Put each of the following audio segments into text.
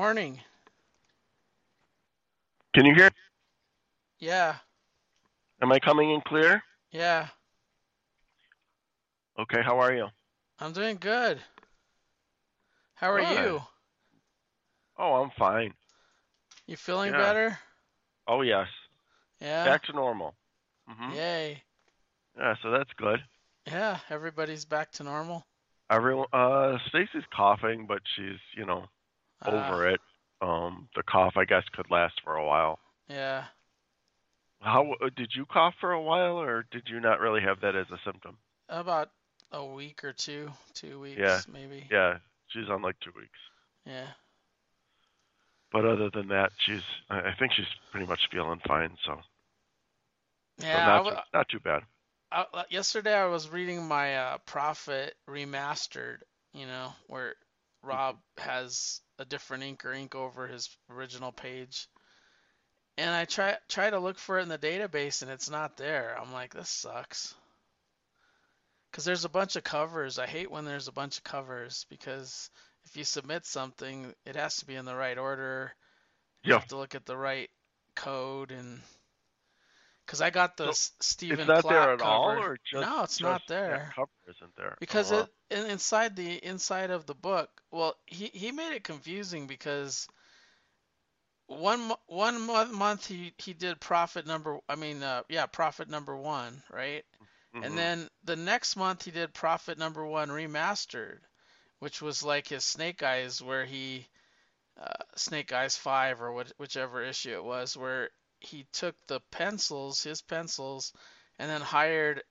Morning. Can you hear? Yeah, Am I coming in clear? yeah. Okay, how are you? I'm doing good. How are you? Oh, I'm fine. You feeling Yeah. better? Oh, yes. Yeah. Back to normal. hmm Yay. Yeah, so that's good. Yeah, everybody's back to normal. Everyone, uh, Stacy's coughing, but she's, you know, Uh, over it. Um, the cough, I guess, could last for a while. Yeah. How uh, did you cough for a while, or did you not really have that as a symptom? About a week or two, two weeks Yeah. maybe. Yeah, she's on like two weeks. Yeah. But other than that, she's, I think she's pretty much feeling fine. So, so Yeah. I not w- too, not too bad. I- uh, yesterday I was reading my uh, Prophet Remastered, you know, where Rob has a different ink or ink over his original page. And I try try to look for it in the database and it's not there. I'm like, this sucks. Because there's a bunch of covers. I hate when there's a bunch of covers because if you submit something, it has to be in the right order. You Yeah. have to look at the right code and because I got the So, Stephen It's not there at all, cover. or just no, it's just not there cover isn't there? because Uh-huh. it inside the inside of the book. Well, he he made it confusing because one one month he he did Prophet number I mean uh, yeah Prophet number one right Mhm. and then the next month he did Prophet Number One Remastered, which was like his Snake Eyes, where he uh, Snake Eyes Five or what, whichever issue it was, where he took the pencils, his pencils, and then hired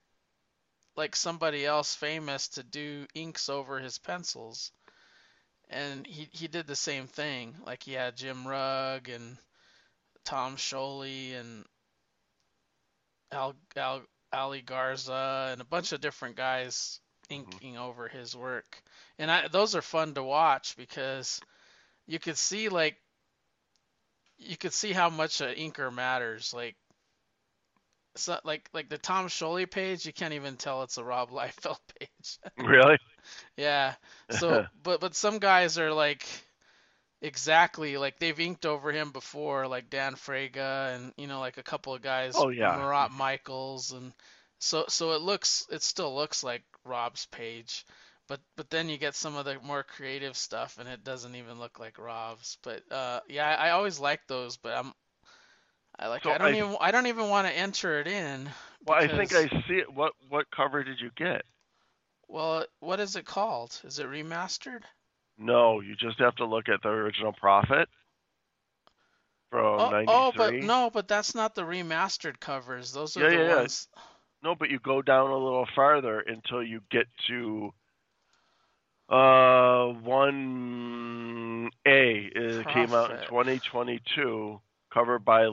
like somebody else famous to do inks over his pencils. And he he did the same thing. Like he had Jim Rugg and Tom Scioli and Al Al Ali Garza and a bunch of different guys mm-hmm. inking over his work. And I those are fun to watch because you could see like you could see how much an inker matters. Like so, like like the Tom Scioli page, you can't even tell it's a Rob Liefeld page. really? yeah. So but but some guys are like exactly like they've inked over him before, like Dan Fraga and you know like a couple of guys, Oh, yeah. Marat Mychaels and so so it looks it still looks like Rob's page. But but then you get some of the more creative stuff and it doesn't even look like Rob's. But uh yeah, I, I always like those, but I'm I like So I don't I- even I don't even want to enter it in. Well, I think I see it. What what cover did you get? Well, what is it called? Is it remastered? No, you just have to look at the original Prophet from Oh, '93. oh, but no, but that's not the remastered covers. Those are Yeah, the yeah, yeah. No, but you go down a little farther until you get to uh one A. It came out in 2022, covered by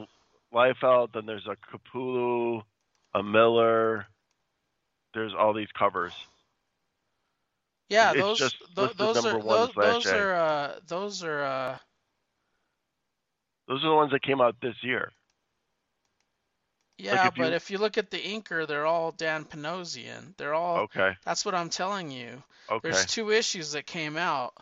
Liefeld. Then there's a Capullo, a Miller. There's all these covers. Yeah, It's those just listed those are one those, slash those are uh those are uh Those are the ones that came out this year. Yeah, if but you- if you look at the inker, they're all Dan Panosian. They're all Okay. that's what I'm telling you. Okay. There's two issues that came out.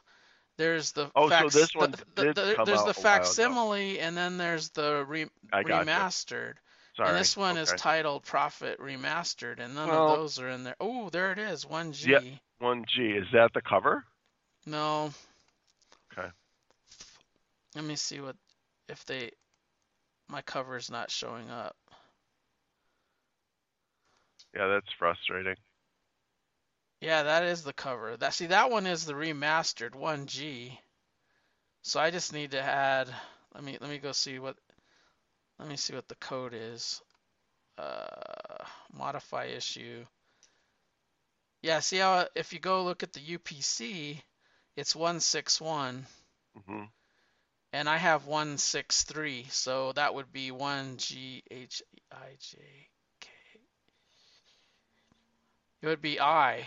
There's the Oh, so this one the- the- come there's the a while ago. facsimile and then there's the re- remastered. Sorry. And this one is titled Prophet Remastered, and none Well- of those are in there. Oh, there it is, 1G. Yeah. one G. Is that the cover? No. Okay. Let me see what if they my cover's not showing up. Yeah, that's frustrating. Yeah, that is the cover. That see that one is the remastered 1G. So I just need to add let me let me go see what let me see what the code is. Uh modify issue. Yeah, see how if you go look at the UPC, it's 161 hmm and I have 163, so that would be 1GHIJK. It would be I.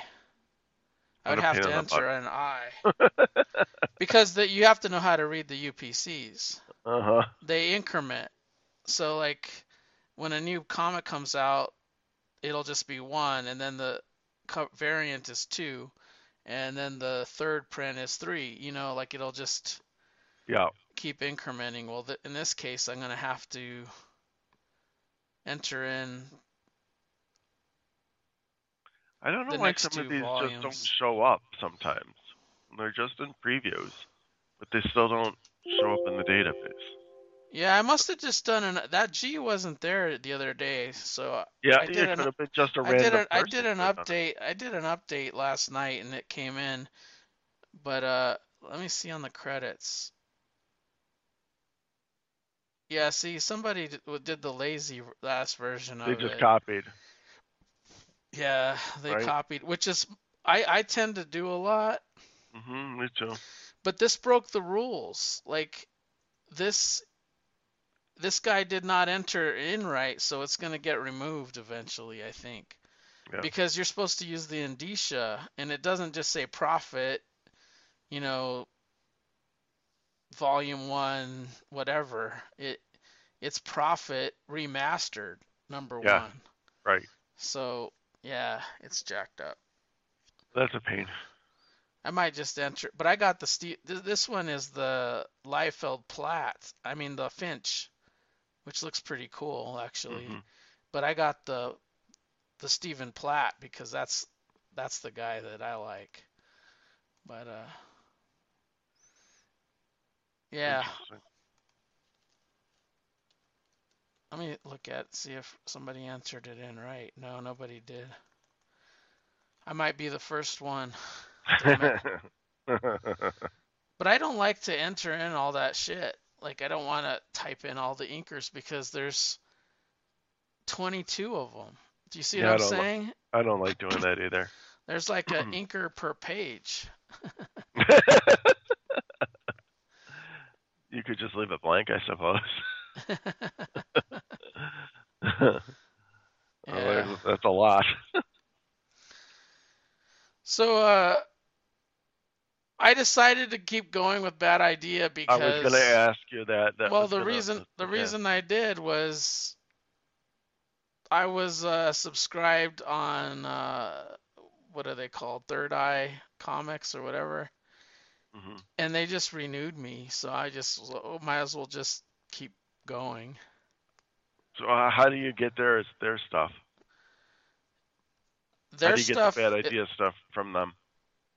I would have to enter an I. Because the, you have to know how to read the UPCs. uh huh. They increment. So, like, when a new comic comes out, it'll just be one, and then the variant is two, and then the third print is three. You know, like, it'll just. Yeah. keep incrementing. Well, th- in this case, I'm going to have to enter in. I don't know The why some of these just don't show up sometimes. They're just in previews, but they still don't show up in the database. Yeah, I must have just done an. That G wasn't there the other day, so Yeah, I it did could an- have been just a I random. did a, I did an it. update. I did an update last night and it came in. But uh let me see on the credits. Yeah, see somebody did the lazy last version of it. They just it. copied. Yeah, they Right. copied, which is I I tend to do a lot, hmm me too. but this broke the rules. Like this this guy did not enter in right, so it's going to get removed eventually, I think. Yeah. Because you're supposed to use the indicia, and it doesn't just say Prophet, you know, volume one, whatever. It it's Prophet remastered number Yeah. one. Right. So yeah, it's jacked up. That's a pain. I might just enter, but I got the Steve. th- this one is the Liefeld Platt. I mean the Finch, which looks pretty cool actually. Mhm. But I got the the Stephen Platt because that's that's the guy that I like. But uh yeah, Interesting. Let me look at see if somebody answered it in right. No, nobody did. I might be the first one. But I don't like to enter in all that shit. Like I don't want to type in all the inkers because there's 22 of them. Do you see Yeah, what I'm li- saying? I don't like doing that either. There's like an inker per page. you could just leave it blank, I suppose. Yeah. That's a lot. So uh I decided to keep going with bad idea because I was going to ask you that. that well the gonna- reason the yeah. reason I did was I was uh subscribed on uh what are they called? Third Eye Comics or whatever. Mhm. and they just renewed me, so I just oh, might as well just keep going. So uh, how do you get their their stuff? Their how do you stuff, get the bad it- idea stuff from them?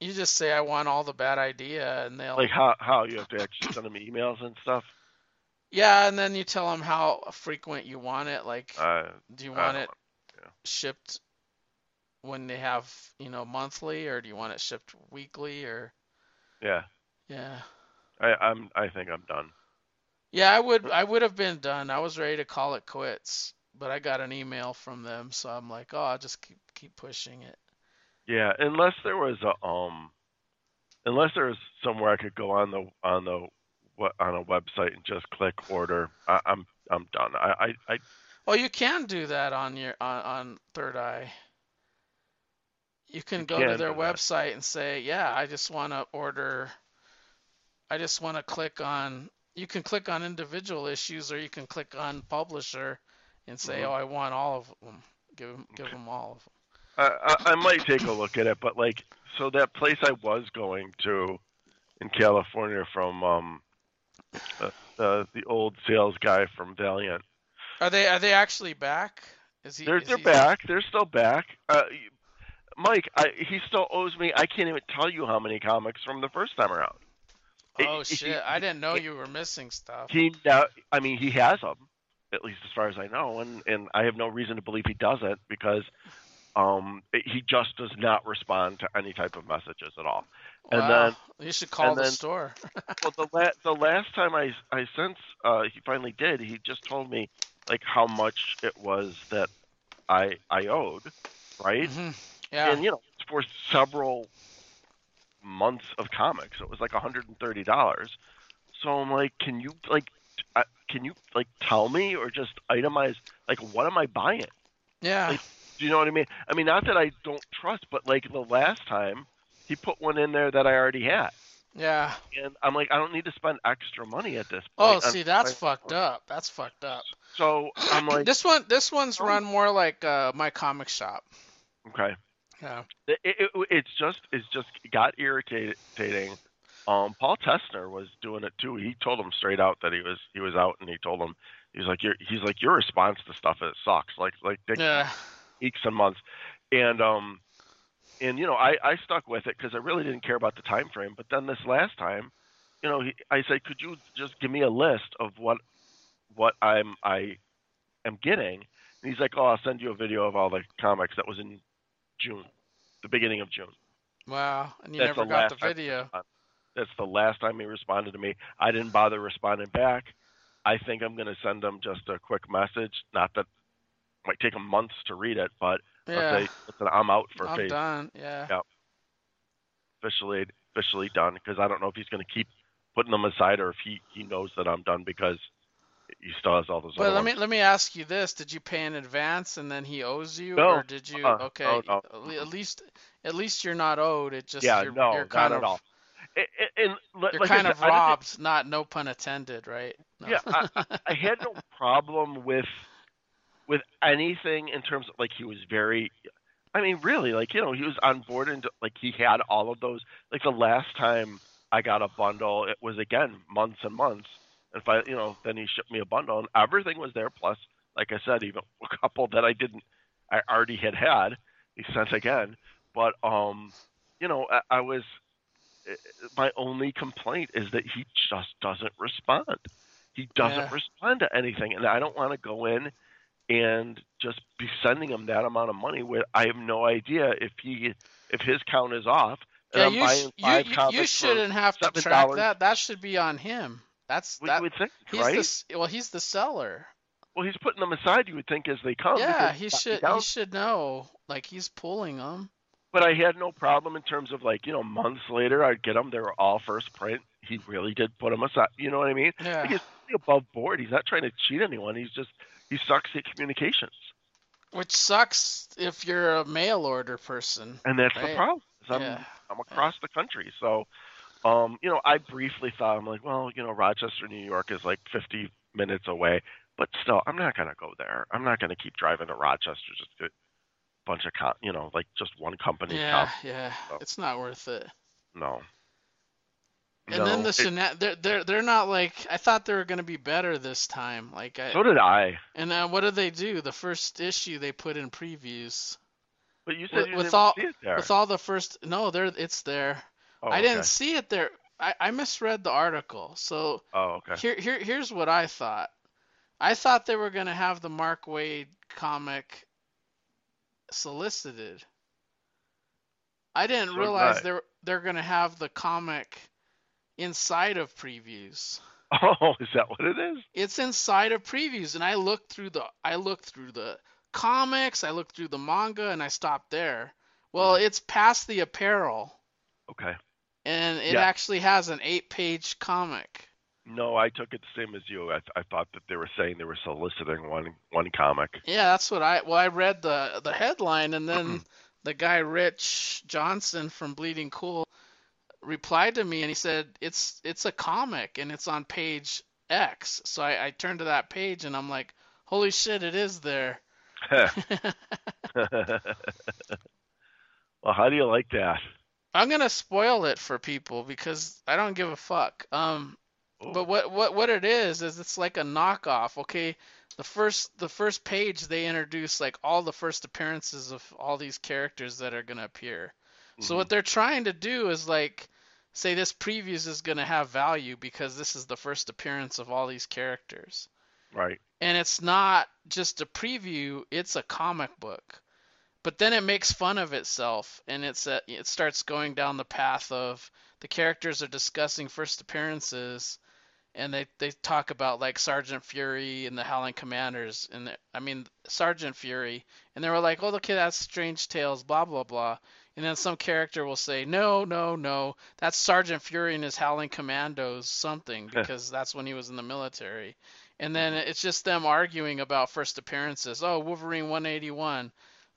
you just say I want all the bad idea, and they'll Like how how you have to actually send them emails and stuff? yeah, and then you tell them how frequent you want it. Like, Uh, do you want it shipped when they have you know monthly, or do you want it shipped weekly, or yeah, yeah. I, I'm I think I'm done. Yeah, I would I would have been done. I was ready to call it quits, but I got an email from them, so I'm like, oh, I'll just keep keep pushing it. Yeah, unless there was a um, unless there was somewhere I could go on the on the what on a website and just click order. I, I'm I'm done. I I, I Well, you can do that on your on, on Third Eye. You can You go to their do that. website and say, "Yeah, I just want to order. I just want to click on." You can click on individual issues, or you can click on publisher and say, Mhm. "Oh, I want all of them. Give them, give them all of them." I, I I might take a look at it, but like, so that place I was going to in California from um, uh, the the old sales guy from Valiant. Are they are they actually back? Is he? They're is they're he- back. They're still back. Uh, Mike, I, he still owes me. I can't even tell you how many comics from the first time around. Oh shit! I didn't know you were missing stuff. He now, I mean, he has them, at least as far as I know, and and I have no reason to believe he doesn't because um he just does not respond to any type of messages at all. and wow. you should call the then- store. Well, the la- the last time I I since uh, he finally did, he just told me like how much it was that I I owed, right? Mhm. Yeah. And you know, it's for several months of comics. It was like $130. So I'm like, can you like uh, can you like tell me or just itemize like what am I buying? yeah. like, Do you know what I mean? I mean, not that I don't trust, but like the last time he put one in there that I already had. yeah. And I'm like, I don't need to spend extra money at this Oh, point. I'm see, that's buying- fucked up. That's fucked up. So I'm like, This one, this one's Oh. run more like uh, my comic shop. okay. Yeah. It, it, it's just it's just got irritating. Um, Paul Tessner was doing it too. He told him straight out that he was he was out, and he told him he's like your he's like your response to stuff it sucks like like they, Yeah. weeks and months, and um, and you know I I stuck with it because I really didn't care about the time frame. But then this last time, you know, he, I said, could you just give me a list of what what I'm I am getting? And he's like, oh, I'll send you a video of all the comics. That was in June, the beginning of June. Wow. And you That's never the got the time- video. That's the last time he responded to me. I didn't bother responding back. I think I'm going to send him just a quick message. Not that it might take him months to read it, but Yeah. Say I'm out for I'm phase done. Yeah. Yeah. officially officially done because I don't know if he's going to keep putting them aside or if he he knows that I'm done because he still has all those. But let me ones. let me ask you this: Did you pay in advance and then he owes you, No. or did you? Uh-uh. Okay, No, no. At, least at least you're not owed. It just yeah, you're, no, you're not kind at of all. And, and, you're kind said, of I robbed. Not no pun intended, right? Yeah, I had no problem with with anything in terms of like he was very I mean really like you know he was on board and like he had all of those like the last time I got a bundle it was again months and months and if I you know then he shipped me a bundle and everything was there plus like I said even a couple that I didn't I already had had he sent again but um you know I, I was eh, my only complaint is that he just doesn't respond he doesn't Yeah. respond to anything and i don't want to go in and just be sending him that amount of money where i have no idea if he if his count is off and Yeah, you, sh- you, you, you shouldn't have to track that. That should be on him. That's what that. you would think He's right the well, he's the seller. well he's putting them aside you would think as they come yeah, he should he should know. Like he's pulling them. but i had no problem in terms of like you know months later i'd get them they were all first print he really did put them aside you know what i mean Yeah. Like, he's above board he's not trying to cheat anyone he's just he sucks at communications Which sucks if you're a mail order person. and that's Right. the problem I'm, Yeah. I'm across the country so um you know i briefly thought i'm like well you know rochester new york is like 50 minutes away but still i'm not going to go there i'm not going to keep driving to rochester just to a bunch of com- you know like just one company's Yeah, comp- yeah. So- It's not worth it. no And then the they're they're they're not like I thought they were gonna be better this time. Like I so did i and then what did they do? The first issue they put in previews but you said With- you with all- see it there with all the first. No, there it's there. Oh, I didn't see it there. I, I misread the article. So oh okay here here here's what I thought. I thought they were gonna have the Mark Waid comic solicited. I didn't So realize I. they're they're gonna have the comic inside of previews. oh is that what it is It's inside of previews, and I looked through the I looked through the comics, I looked through the manga, and I stopped there. Well, Hmm. it's past the apparel, okay and it Yeah. actually has an eight-page comic. no i took it the same as you i, I thought that they were saying they were soliciting one one comic Yeah, that's what I well I read the the headline and then the guy Rich Johnston from Bleeding Cool replied to me and he said it's it's a comic and it's on page X. So I, I turned to that page and I'm like, holy shit, it is there. well, how do you like that? I'm gonna spoil it for people because I don't give a fuck. Um, Oh, But what what what it is is it's like a knockoff. Okay, the first the first page they introduce like all the first appearances of all these characters that are gonna appear. So mhm. what they're trying to do is like say this previews is gonna have value because this is the first appearance of all these characters. right. And it's not just a preview, it's a comic book. But then it makes fun of itself and it's a, it starts going down the path of the characters are discussing first appearances and they, they talk about like Sergeant Fury and the Howling Commanders and the, I mean Sergeant Fury and they were like, "Oh, okay, that's Strange Tales, blah blah blah." And then some character will say, "No, no, no, that's Sergeant Fury and his Howling Commandos something because that's when he was in the military." And then mm-hmm. it's just them arguing about first appearances. Oh, Wolverine 181.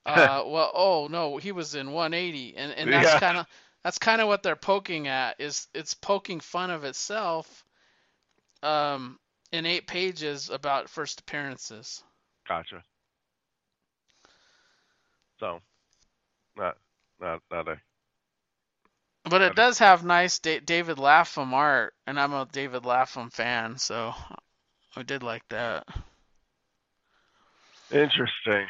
Uh, well, oh no, he was in 180, and and that's Yeah. kind of that's kind of what they're poking at. Is it's poking fun of itself. Um, in eight pages about first appearances. Gotcha. So, not not not a But it does have nice da- David Lapham art, and I'm a David Lapham fan, so I did like that. Interesting.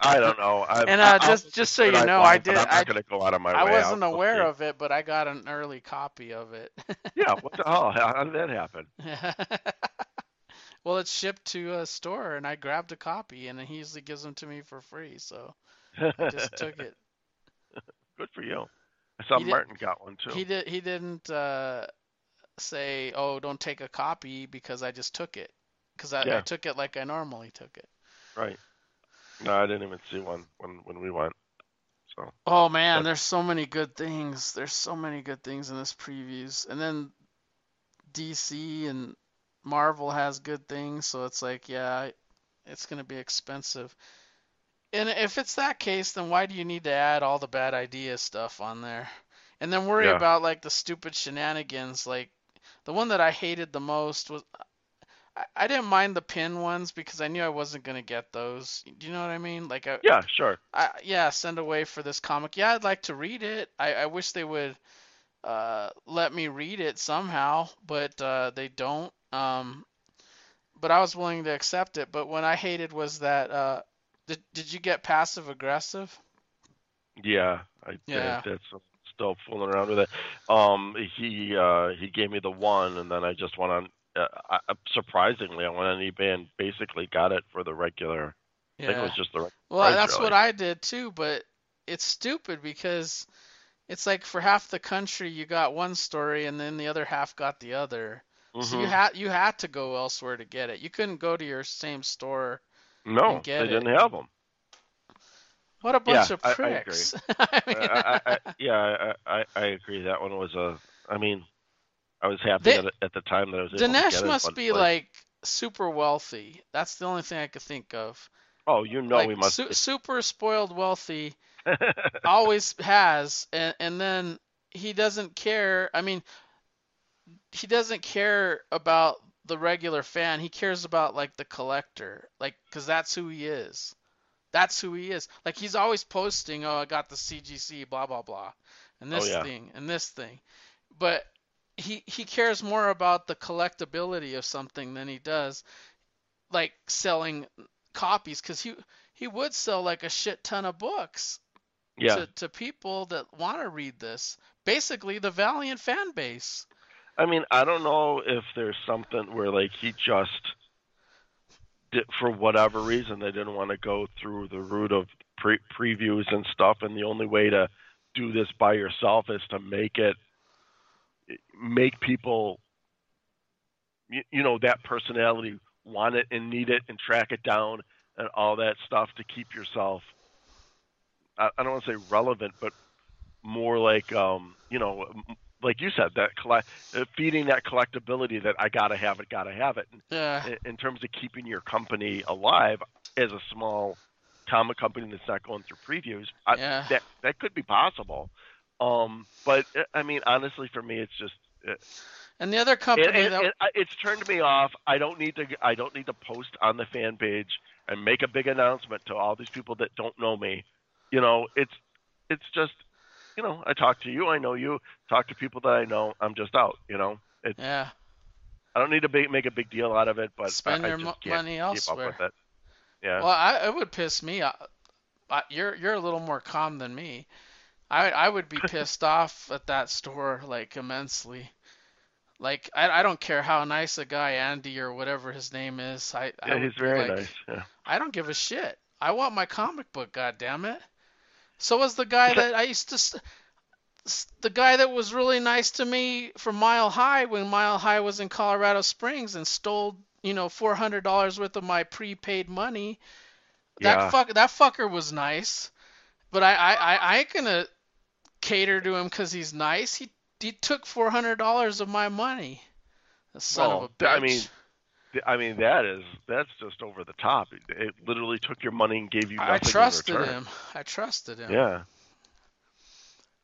I don't know. I, And uh, I- just just so you know, want, I did. I'm not I, going to go out of my I way. wasn't I'll- aware of it, but I got an early copy of it. Yeah. What the hell? How, did that happen? well, it's shipped to a store, and I grabbed a copy, and he usually gives them to me for free, so I just took it. Good for you. I saw He did- Martin got one too. He did. He didn't uh, say, "Oh, don't take a copy," because I just took it, because I, I took it like I normally took it. Right. No, I didn't even see one when when we went. So Oh man, But- there's so many good things. There's so many good things in this previews. And then DC and Marvel has good things, so it's like, yeah, it's going to be expensive. And if it's that case, then why do you need to add all the bad idea stuff on there? And then worry Yeah. about like the stupid shenanigans. Like the one that I hated the most was I, didn't mind the pin ones because I knew I wasn't going to get those. Do you know what I mean? Like I, yeah, sure. I, yeah, send away for this comic. Yeah, I'd like to read it. I, I wish they would uh, let me read it somehow, but uh, they don't. Um, but I was willing to accept it. But what I hated was that. Uh, did did you get passive aggressive? Yeah, I Yeah. did. That's still fooling around with it. Um, he uh he gave me the one, and then I just went on. Uh, surprisingly, I went on eBay and basically got it for the regular. I think it was just the. reg- Well, that's really. what I did too, but it's stupid because it's like for half the country you got one story and then the other half got the other. So you Mhm. had you had to go elsewhere to get it. You couldn't go to your same store. no, and get they it. didn't have them. What a bunch Yeah, of I- I pricks. I mean, I, yeah, I, I, I agree. That one was a. I mean, I was happy They- at the time that I was able to get Dinesh must be like super wealthy. That's the only thing I could think of. Oh, you know, like we must. su- super spoiled wealthy. always has and and then he doesn't care i mean he doesn't care about the regular fan he cares about like the collector like because that's who he is that's who he is like he's always posting oh i got the cgc blah blah blah and Oh, this yeah. thing and this thing but he he cares more about the collectability of something than he does like selling copies because he he would sell like a shit ton of books yeah. to, to people that want to read this. Basically, the Valiant fan base. I mean, I don't know if there's something where like he just did, for whatever reason they didn't want to go through the route of pre- previews and stuff, and the only way to do this by yourself is to make it make people you, you know that personality want it and need it and track it down and all that stuff to keep yourself I, I don't want to say relevant but more like um you know like you said that collect uh, feeding that collectability that I gotta have it gotta have it. Yeah, in, in terms of keeping your company alive as a small comic company that's not going through previews I, yeah. that that could be possible um but uh, I mean honestly for me it's just uh, And the other company it, that it, I- it's turned me off. I don't need to. I don't need to post on the fan page and make a big announcement to all these people that don't know me. You know, it's it's just, you know, I talk to you. I know you. Talk to people that I know. I'm just out. You know, it's. yeah. I don't need to big, make a big deal out of it, but Spend I, I your just mo- money elsewhere. with it. Yeah. Well, I, it would piss me off. I, you're you're a little more calm than me. I I would be pissed off at that store like immensely. Like I, I don't care how nice a guy Andy or whatever his name is. I, I yeah, would he's very like, nice. Yeah. I don't give a shit. I want my comic book, God damn goddammit. So was the guy that I used to, the guy that was really nice to me from Mile High when Mile High was in Colorado Springs and stole, you know, four hundred dollars worth of my prepaid money. That Yeah. fuck, that fucker was nice, but I, I, I, I ain't gonna cater to him because he's nice. He, he took four hundred dollars of my money. The son Well, of a bitch. I mean, I mean, that is that's just over the top. It, it literally took your money and gave you nothing I trusted in return. him. I trusted him. Yeah.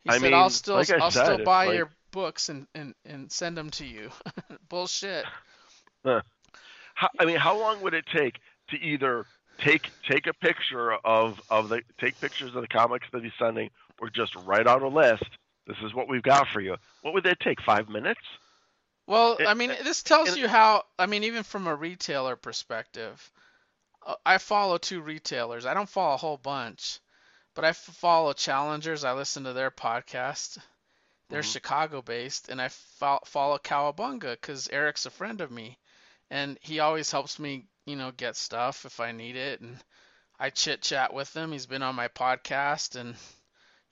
He I said, "I'll still, like I'll said, still buy like- your books and, and, and send them to you." Bullshit. How, I mean, how long would it take to either take take a picture of of the take pictures of the comics that he's sending, or just write out a list This is what we've got for you. What would that take? Five minutes? Well, It- I mean, this tells it- you how, I mean, even from a retailer perspective, uh, I follow two retailers. I don't follow a whole bunch, but I follow Challengers. I listen to their podcast. They're Mhm. Chicago based, and I fo- follow Cowabunga because Eric's a friend of me, and he always helps me, you know, get stuff if I need it, and I chit chat with him. He's been on my podcast, and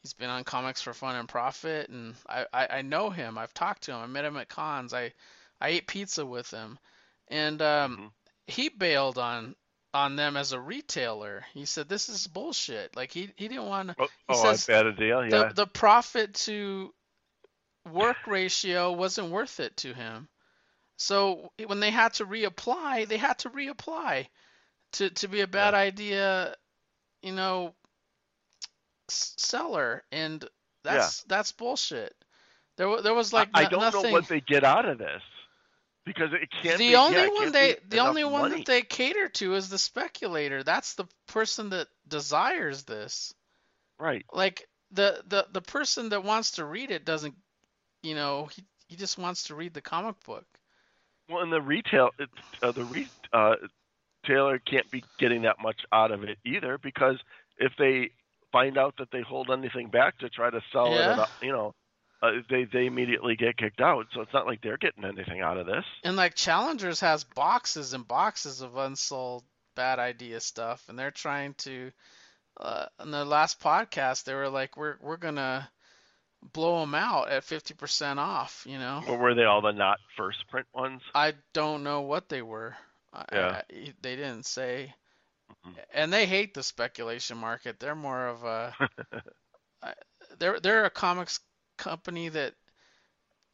he's been on Comics for Fun and Profit, and I, I, I know him. I've talked to him. I met him at cons. I I ate pizza with him, and um, Mhm. he bailed on on them as a retailer. He said this is bullshit. Like he he didn't want to Oh, He oh I bet a deal. the Yeah. the profit to work ratio wasn't worth it to him. So when they had to reapply, they had to reapply to to be a bad idea, you know, seller, and that's that's bullshit. There there was like I, I don't nothing. know what they get out of this because it can't. the be, only yeah, one they the only one money. that they cater to is the speculator. That's the person that desires this. Right. like the the the person that wants to read it doesn't you know he he just wants to read the comic book Well, and the retail, it- uh, the re, uh, retailer can't be getting that much out of it either because if they find out that they hold anything back to try to sell it, at a, you know, uh, they they immediately get kicked out. So it's not like they're getting anything out of this. and like challengers has boxes and boxes of unsold bad idea stuff and they're trying to uh in the last podcast they were like we're we're gonna blow them out at 50% off you know Or were they all the not first print ones? i don't know what they were Yeah. I- they didn't say. And they hate the speculation market they're more of a they're they're a comics company that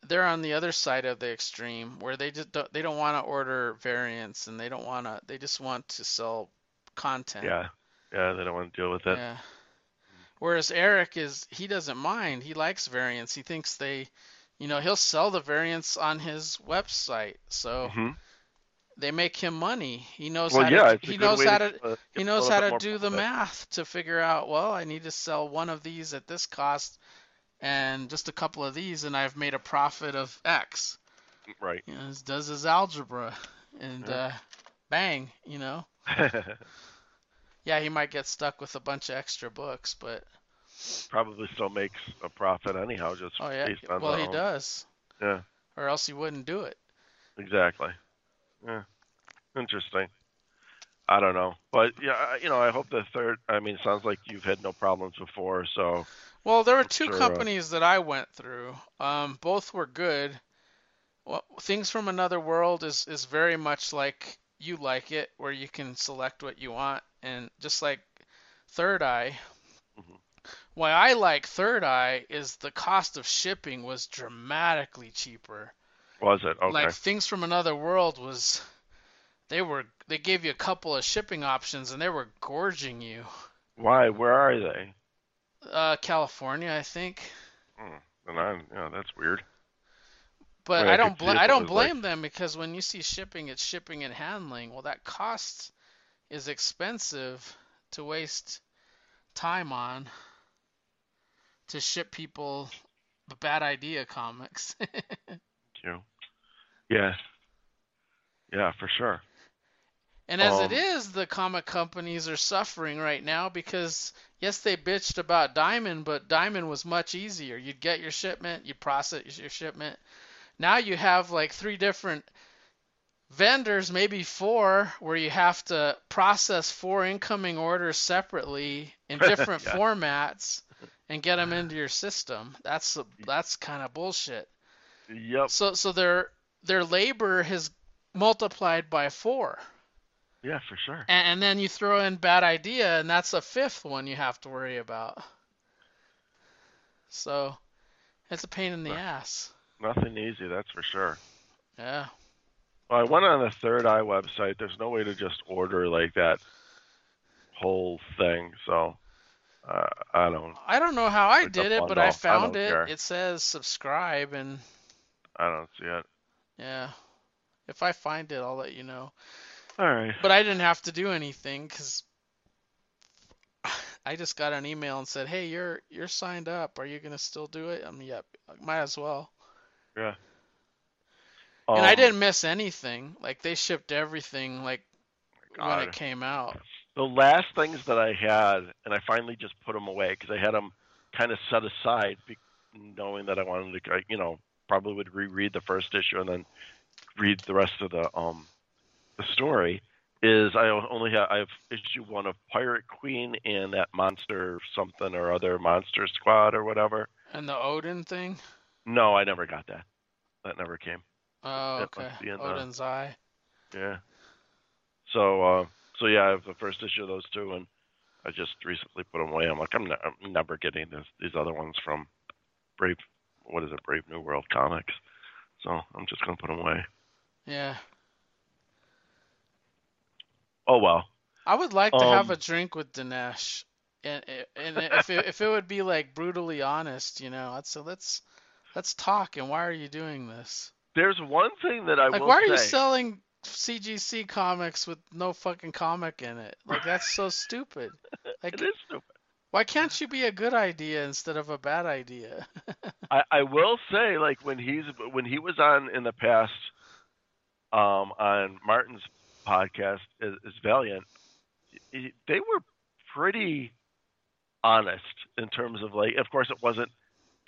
they're on the other side of the extreme where they just don't, they don't want to order variants and they don't want to they just want to sell content. yeah, yeah, they don't want to deal with it. Yeah. Whereas Eric is he doesn't mind. He likes variants. He thinks they you know, he'll sell the variants on his website. So hmm they make him money. He knows Well, how yeah, to he knows how to, to uh, he knows how to do the profit. math to figure out, well, I need to sell one of these at this cost and just a couple of these and I've made a profit of X. Right. You know, he does his algebra and Yeah. uh bang, you know. Yeah, he might get stuck with a bunch of extra books, but Probably still makes a profit anyhow, just oh yeah, based on well he own- does. Yeah, Or else he wouldn't do it. exactly. Yeah, interesting. I don't know, but yeah, you know, I hope the third. I mean, sounds like you've had no problems before, so Well, there were two Sure, uh, companies that I went through. Um, both were good. Well, Things from Another World is is very much like you like it, where you can select what you want, and just like Third Eye. Mhm. Why I like Third Eye is the cost of shipping was dramatically cheaper. Was it okay? Like Things from Another World was, they were they gave you a couple of shipping options, and they were gorging you. Why? Where are they? Uh, California, I think. And I, you know, that's weird. But I I don't bl- I don't was like- blame them because when you see shipping, it's shipping and handling. Well, that cost is expensive to waste time on to ship people the bad idea comics. You. know. Yeah. Yeah, for sure. And as Um, it is, the comic companies are suffering right now because yes, they bitched about Diamond, but Diamond was much easier. You'd get your shipment, you process your shipment. Now you have like three different vendors, maybe four, where you have to process four incoming orders separately in different Yeah. formats and get them into your system. That's that's kind of bullshit. Yep. So so their their labor has multiplied by four. Yeah, for sure. And, and then you throw in bad idea, and that's a fifth one you have to worry about. So it's a pain in the Right. ass. Nothing easy, that's for sure. Yeah. Well, I went on the Third Eye website. There's no way to just order like that whole thing, so uh, I don't. I don't know how I did it, but. I I found don't it. care. It says subscribe, and I don't see it. yeah. If I find it, I'll let you know. All right. But I didn't have to do anything because I just got an email and said, "Hey, you're you're signed up. Are you gonna still do it?" I'm yep. Might as well. Yeah. and I Um, didn't miss anything. Like they shipped everything like when it came out. The last things that I had, and I finally just put them away because I had them kind of set aside, be- knowing that I wanted to, you know, probably would reread the first issue and then read the rest of the um the story. Is I only have I have issue one of Pirate Queen and that monster something or other Monster Squad or whatever. And the Odin thing. No, I never got that. That never came. Oh, okay. in Odin's Eye. Yeah. So, uh, so yeah, I have the first issue of those two, and I just recently put them away. I'm like, I'm, ne- I'm never getting this, these other ones from Brave. What is it, Brave New World Comics? So I'm just gonna put them away. Yeah. Oh well. I would like to have Um, a drink with Dinesh, and and if it, if it would be like brutally honest, you know, I'd say let's let's talk. And why are you doing this? There's one thing that I Like, why are say. you selling CGC comics with no fucking comic in it? Like that's so stupid. Like, it is stupid. why can't you be a good idea instead of a bad idea? I, I will say, like when he's when he was on in the past, um, on Martin's podcast as, as Valiant, he- they were pretty honest in terms of like. Of course, it wasn't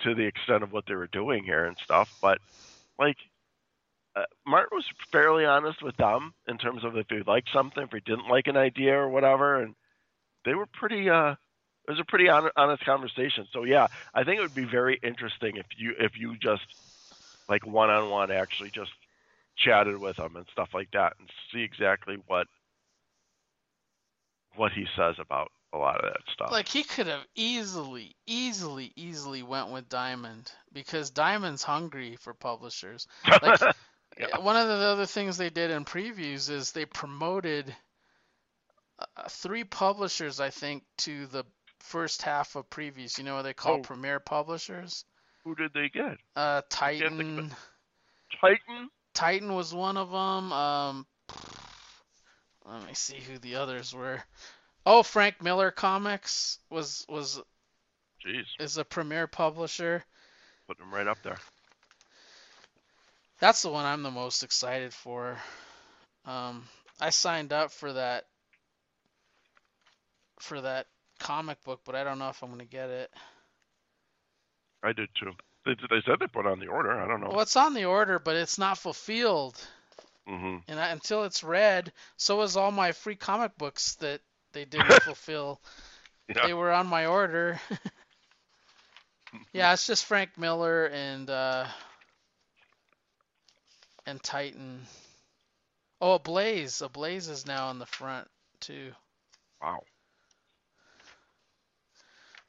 to the extent of what they were doing here and stuff, but like. Uh, Martin was fairly honest with them in terms of if he liked something, if he didn't like an idea or whatever, and they were pretty. uh it was a pretty hon- honest conversation. So yeah, I think it would be very interesting if you if you just like one on one actually just chatted with him and stuff like that and see exactly what what he says about a lot of that stuff. Like he could have easily, easily, easily went with Diamond because Diamond's hungry for publishers. Like Yeah. one of the other things they did in previews is they promoted uh, three publishers, I think, to the first half of previews. You know what they call Oh. premier publishers? Who did they get? Uh, Titan. Titan. Titan was one of them. Um, let me see who the others were. Oh, Frank Miller Comics was was Jeez, is a premier publisher. put him right up there. That's the one I'm the most excited for. Um, I signed up for that for that comic book, but I don't know if I'm gonna get it. I did too. They, they said they put on the order. I don't know. Well, it's on the order, but it's not fulfilled, Mm-hmm. and I, until it's read, so is all my free comic books that they didn't fulfill. Yeah. They were on my order. yeah, it's just Frank Miller and uh, and Titan. Oh, Ablaze. A Blaze is now on the front too. Wow.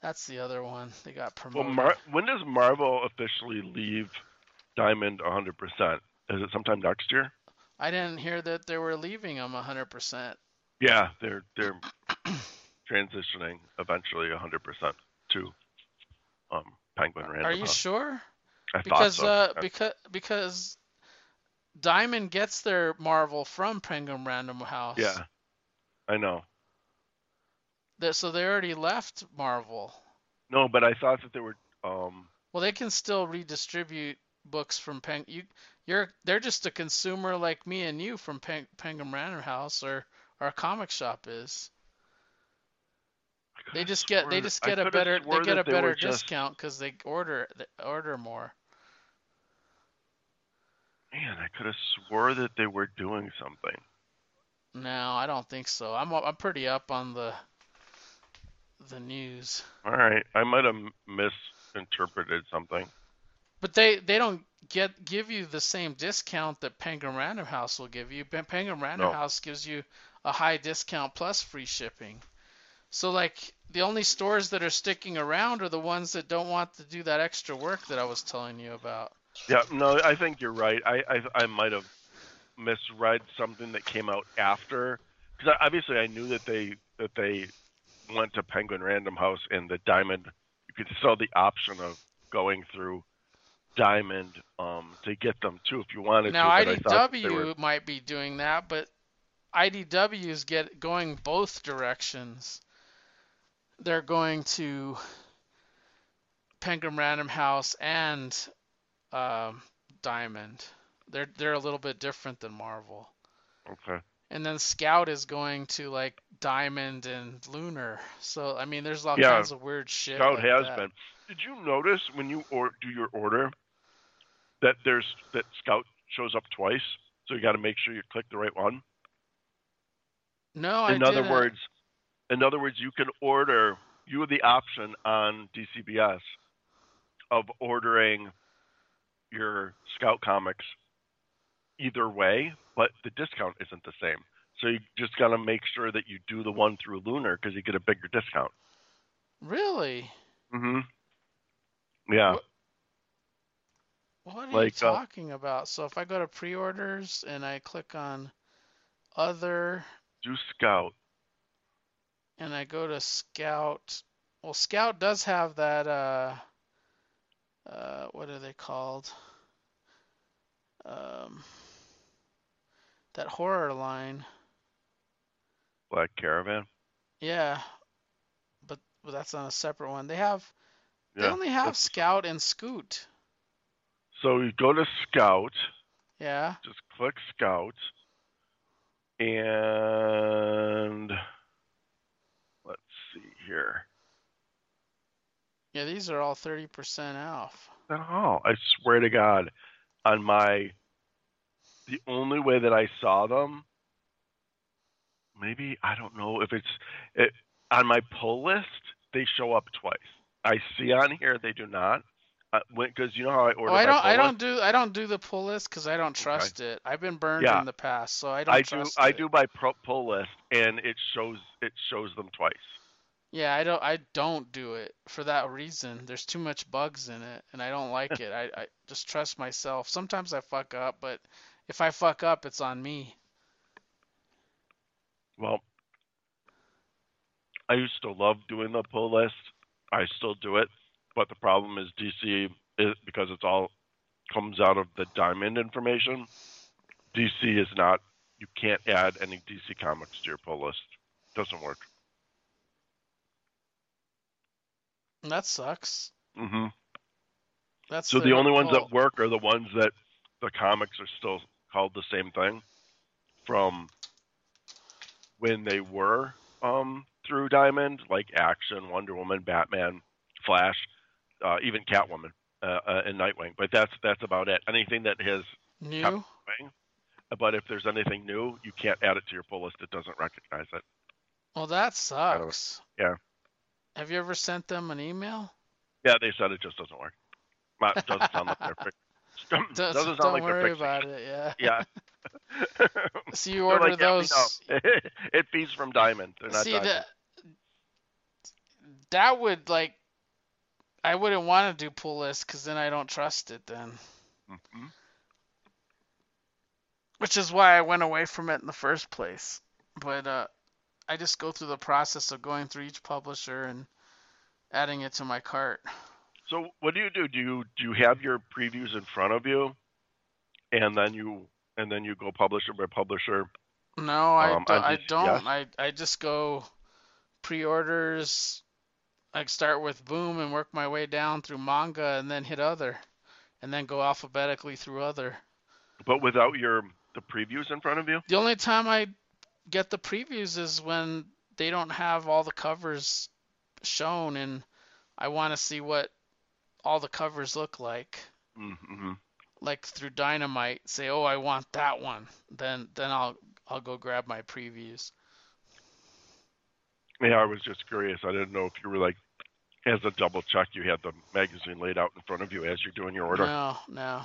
That's the other one. They got Well, promoted. Mar- when does Marvel officially leave Diamond 100%? Is it sometime next year? I didn't hear that they were leaving them 100%. Yeah, they're they're transitioning eventually 100% to um, Penguin Random Are you House. sure? I Because so. uh because because Diamond gets their Marvel from Penguin Random House. yeah, I know. That- so they already left Marvel. No, but I thought that they were. Um, Well, they can still redistribute books from Peng. You, you're they're just a consumer like me and you from Pen- Penguin Random House or our comic shop is. They just get they just get a better they get a better discount because they order they order more. Man, I could have swore that they were doing something. No, I don't think so. I'm I'm pretty up on the the news. All right, I might have misinterpreted something. But they they don't get give you the same discount that Penguin Random House will give you. Pen- Penguin Random No. House gives you a high discount plus free shipping. So like the only stores that are sticking around are the ones that don't want to do that extra work that I was telling you about. Yeah, no, I think you're right. I I, I might have misread something that came out after because obviously I knew that they that they went to Penguin Random House and the Diamond. You could sell the option of going through Diamond um, to get them too if you wanted Now to. But I thought they IDW were, might be doing that, but IDW is get going both directions. they're going to Penguin Random House and um, Diamond. They're they're a little bit different than Marvel. Okay. And then Scout is going to like Diamond and Lunar. So I mean, there's all Yeah. kinds of weird shit. Scout like has that. been. Did you notice when you or do your order that there's that Scout shows up twice? So you got to make sure you click the right one. No, I in other didn't. words, in other words, you can order. You have the option on DCBS of ordering your Scout comics either way, but the discount isn't the same. So you just got to make sure that you do the one through Lunar because you get a bigger discount. Really? Mm hmm Yeah. What- What are Like, you uh, talking about? So if I go to pre-orders and I click on other Do Scout. and I go to Scout, well, Scout does have that uh uh what are they called? Um that horror line. Black Caravan. Yeah. But but that's on a separate one. They have they Yeah. only have Scout and Scoot. So you go to Scout, Yeah. just click Scout, and let's see here. Yeah, these are all 30% off. Oh, I swear to God, on my, the only way that I saw them, maybe I don't know if it's it, on my pull list. They show up twice. I see on here they do not, uh, because you know how I order Oh, I don't. pull I don't do. I don't do the pull list because I don't trust it. I've been burned Yeah. in the past, so I don't I do. trust I do my pro, pull list, and it shows it shows them twice. Yeah, I don't. I don't do it for that reason. There's too much bugs in it, and I don't like it. I, I just trust myself. Sometimes I fuck up, but if I fuck up, it's on me. Well, I used to love doing the pull list. I still do it, but the problem is DC is because it's all comes out of the diamond information. DC is not. You can't add any DC comics to your pull list. Doesn't work. That sucks. hmm That's So the only ones well, that work are the ones that the comics are still called the same thing from when they were um, through Diamond, like Action, Wonder Woman, Batman, Flash, uh, even Catwoman uh, uh, and Nightwing. But that's that's about it. Anything that has new. Nightwing, but if there's anything new, you can't add it to your pull list. It doesn't recognize it. Well, that sucks. yeah. Have you ever sent them an email? Yeah, they said it just doesn't work. Not, doesn't sound like they're Does, don't like worry about it. Yeah. Yeah. So you order like, yeah, those. know. it feeds from Diamond. They're not See Diamond. that that would like I wouldn't want to do pull list because then I don't trust it then. Mhm. Which is why I went away from it in the first place. But uh, I just go through the process of going through each publisher and adding it to my cart. So what do you do? Do you do you have your previews in front of you, and then you and then you go publisher by publisher? No, I, Um, do, I don't. I, I just go pre-orders. I start with Boom and work my way down through manga and then hit other, and then go alphabetically through other. But without your the previews in front of you? The only time I get the previews is when they don't have all the covers shown and I want to see what all the covers look like. Mm-hmm. Like through Dynamite, say, "Oh, I want that one." Then then I'll I'll go grab my previews. Yeah, I was just curious. I didn't know if you were like, as a double check, you had the magazine laid out in front of you as you're doing your order. No, no.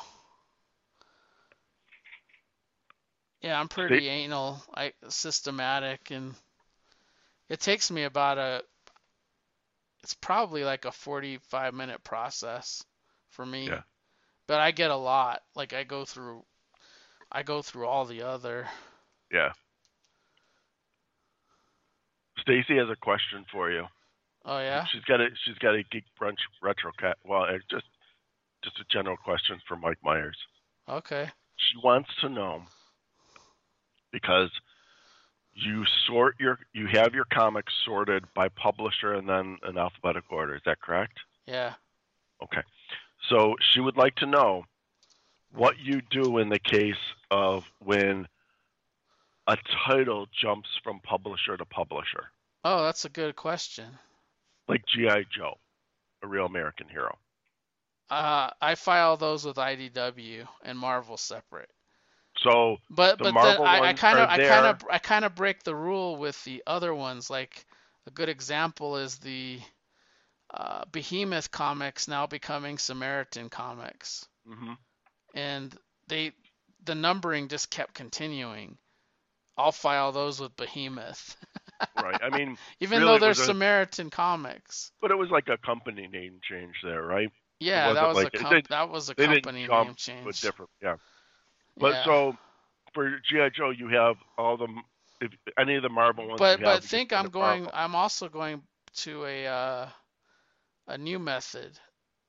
Yeah, I'm pretty anal, I systematic, and it takes me about a. It's probably like a 45 minute process for me. Yeah. But I get a lot. Like I go through, I go through all the other. Yeah. Stacy has a question for you. Oh yeah. She's got a she's got a geek brunch retro cat. Well, just just a general question for Mike Myers. Okay. She wants to know because you sort your you have your comics sorted by publisher and then in alphabetical order. Is that correct? Yeah. Okay. So she would like to know what you do in the case of when a title jumps from publisher to publisher, Oh, that's a good question. like GI Joe, a real American hero. Uh, I file those with IDW and Marvel separate. So But The but Marvel I, I kind of I kind of I kind of break the rule with the other ones. Like a good example is the uh, Behemoth comics now becoming Samaritan comics, mhm. and they the numbering just kept continuing. I'll file those with Behemoth, right. I mean, even Really, though they're was a- Samaritan comics. but it was like a company name change there, right? Yeah, that wasn't like- a com- didn't- that was a company name change. But different, yeah. But Yeah. so for GI Joe, you have all the if any of the Marvel ones. but you but have, think I'm going. Marvel. I'm also going to a uh, a new method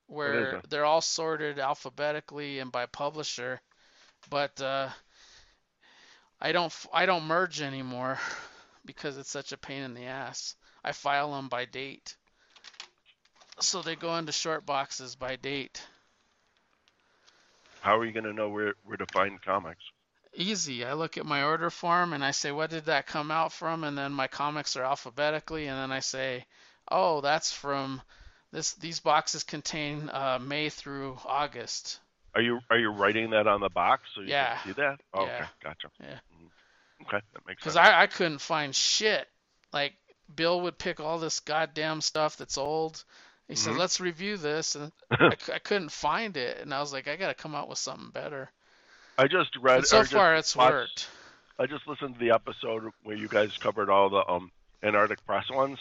where they're all sorted alphabetically and by publisher, but uh, I don't I don't merge anymore because it's such a pain in the ass. I file them by date, so they go into short boxes by date. How are you going to know where where to find comics? Easy. I look at my order form and I say, what did that come out from? And then my comics are alphabetically, and then I say, oh, that's from this. These boxes contain uh, May through August. Are you are you writing that on the box so you Yeah. can see that? Oh, Yeah. Okay, gotcha. Yeah. Mhm. Okay, that makes Because sense. I, I couldn't find shit. Like Bill would pick all this goddamn stuff that's old. He said, Mhm. let's review this, and I couldn't find it, and I was like, I gotta come out with something better. I just read. But so far, it's watched- worked. I just listened to the episode where you guys covered all the um Antarctic press ones.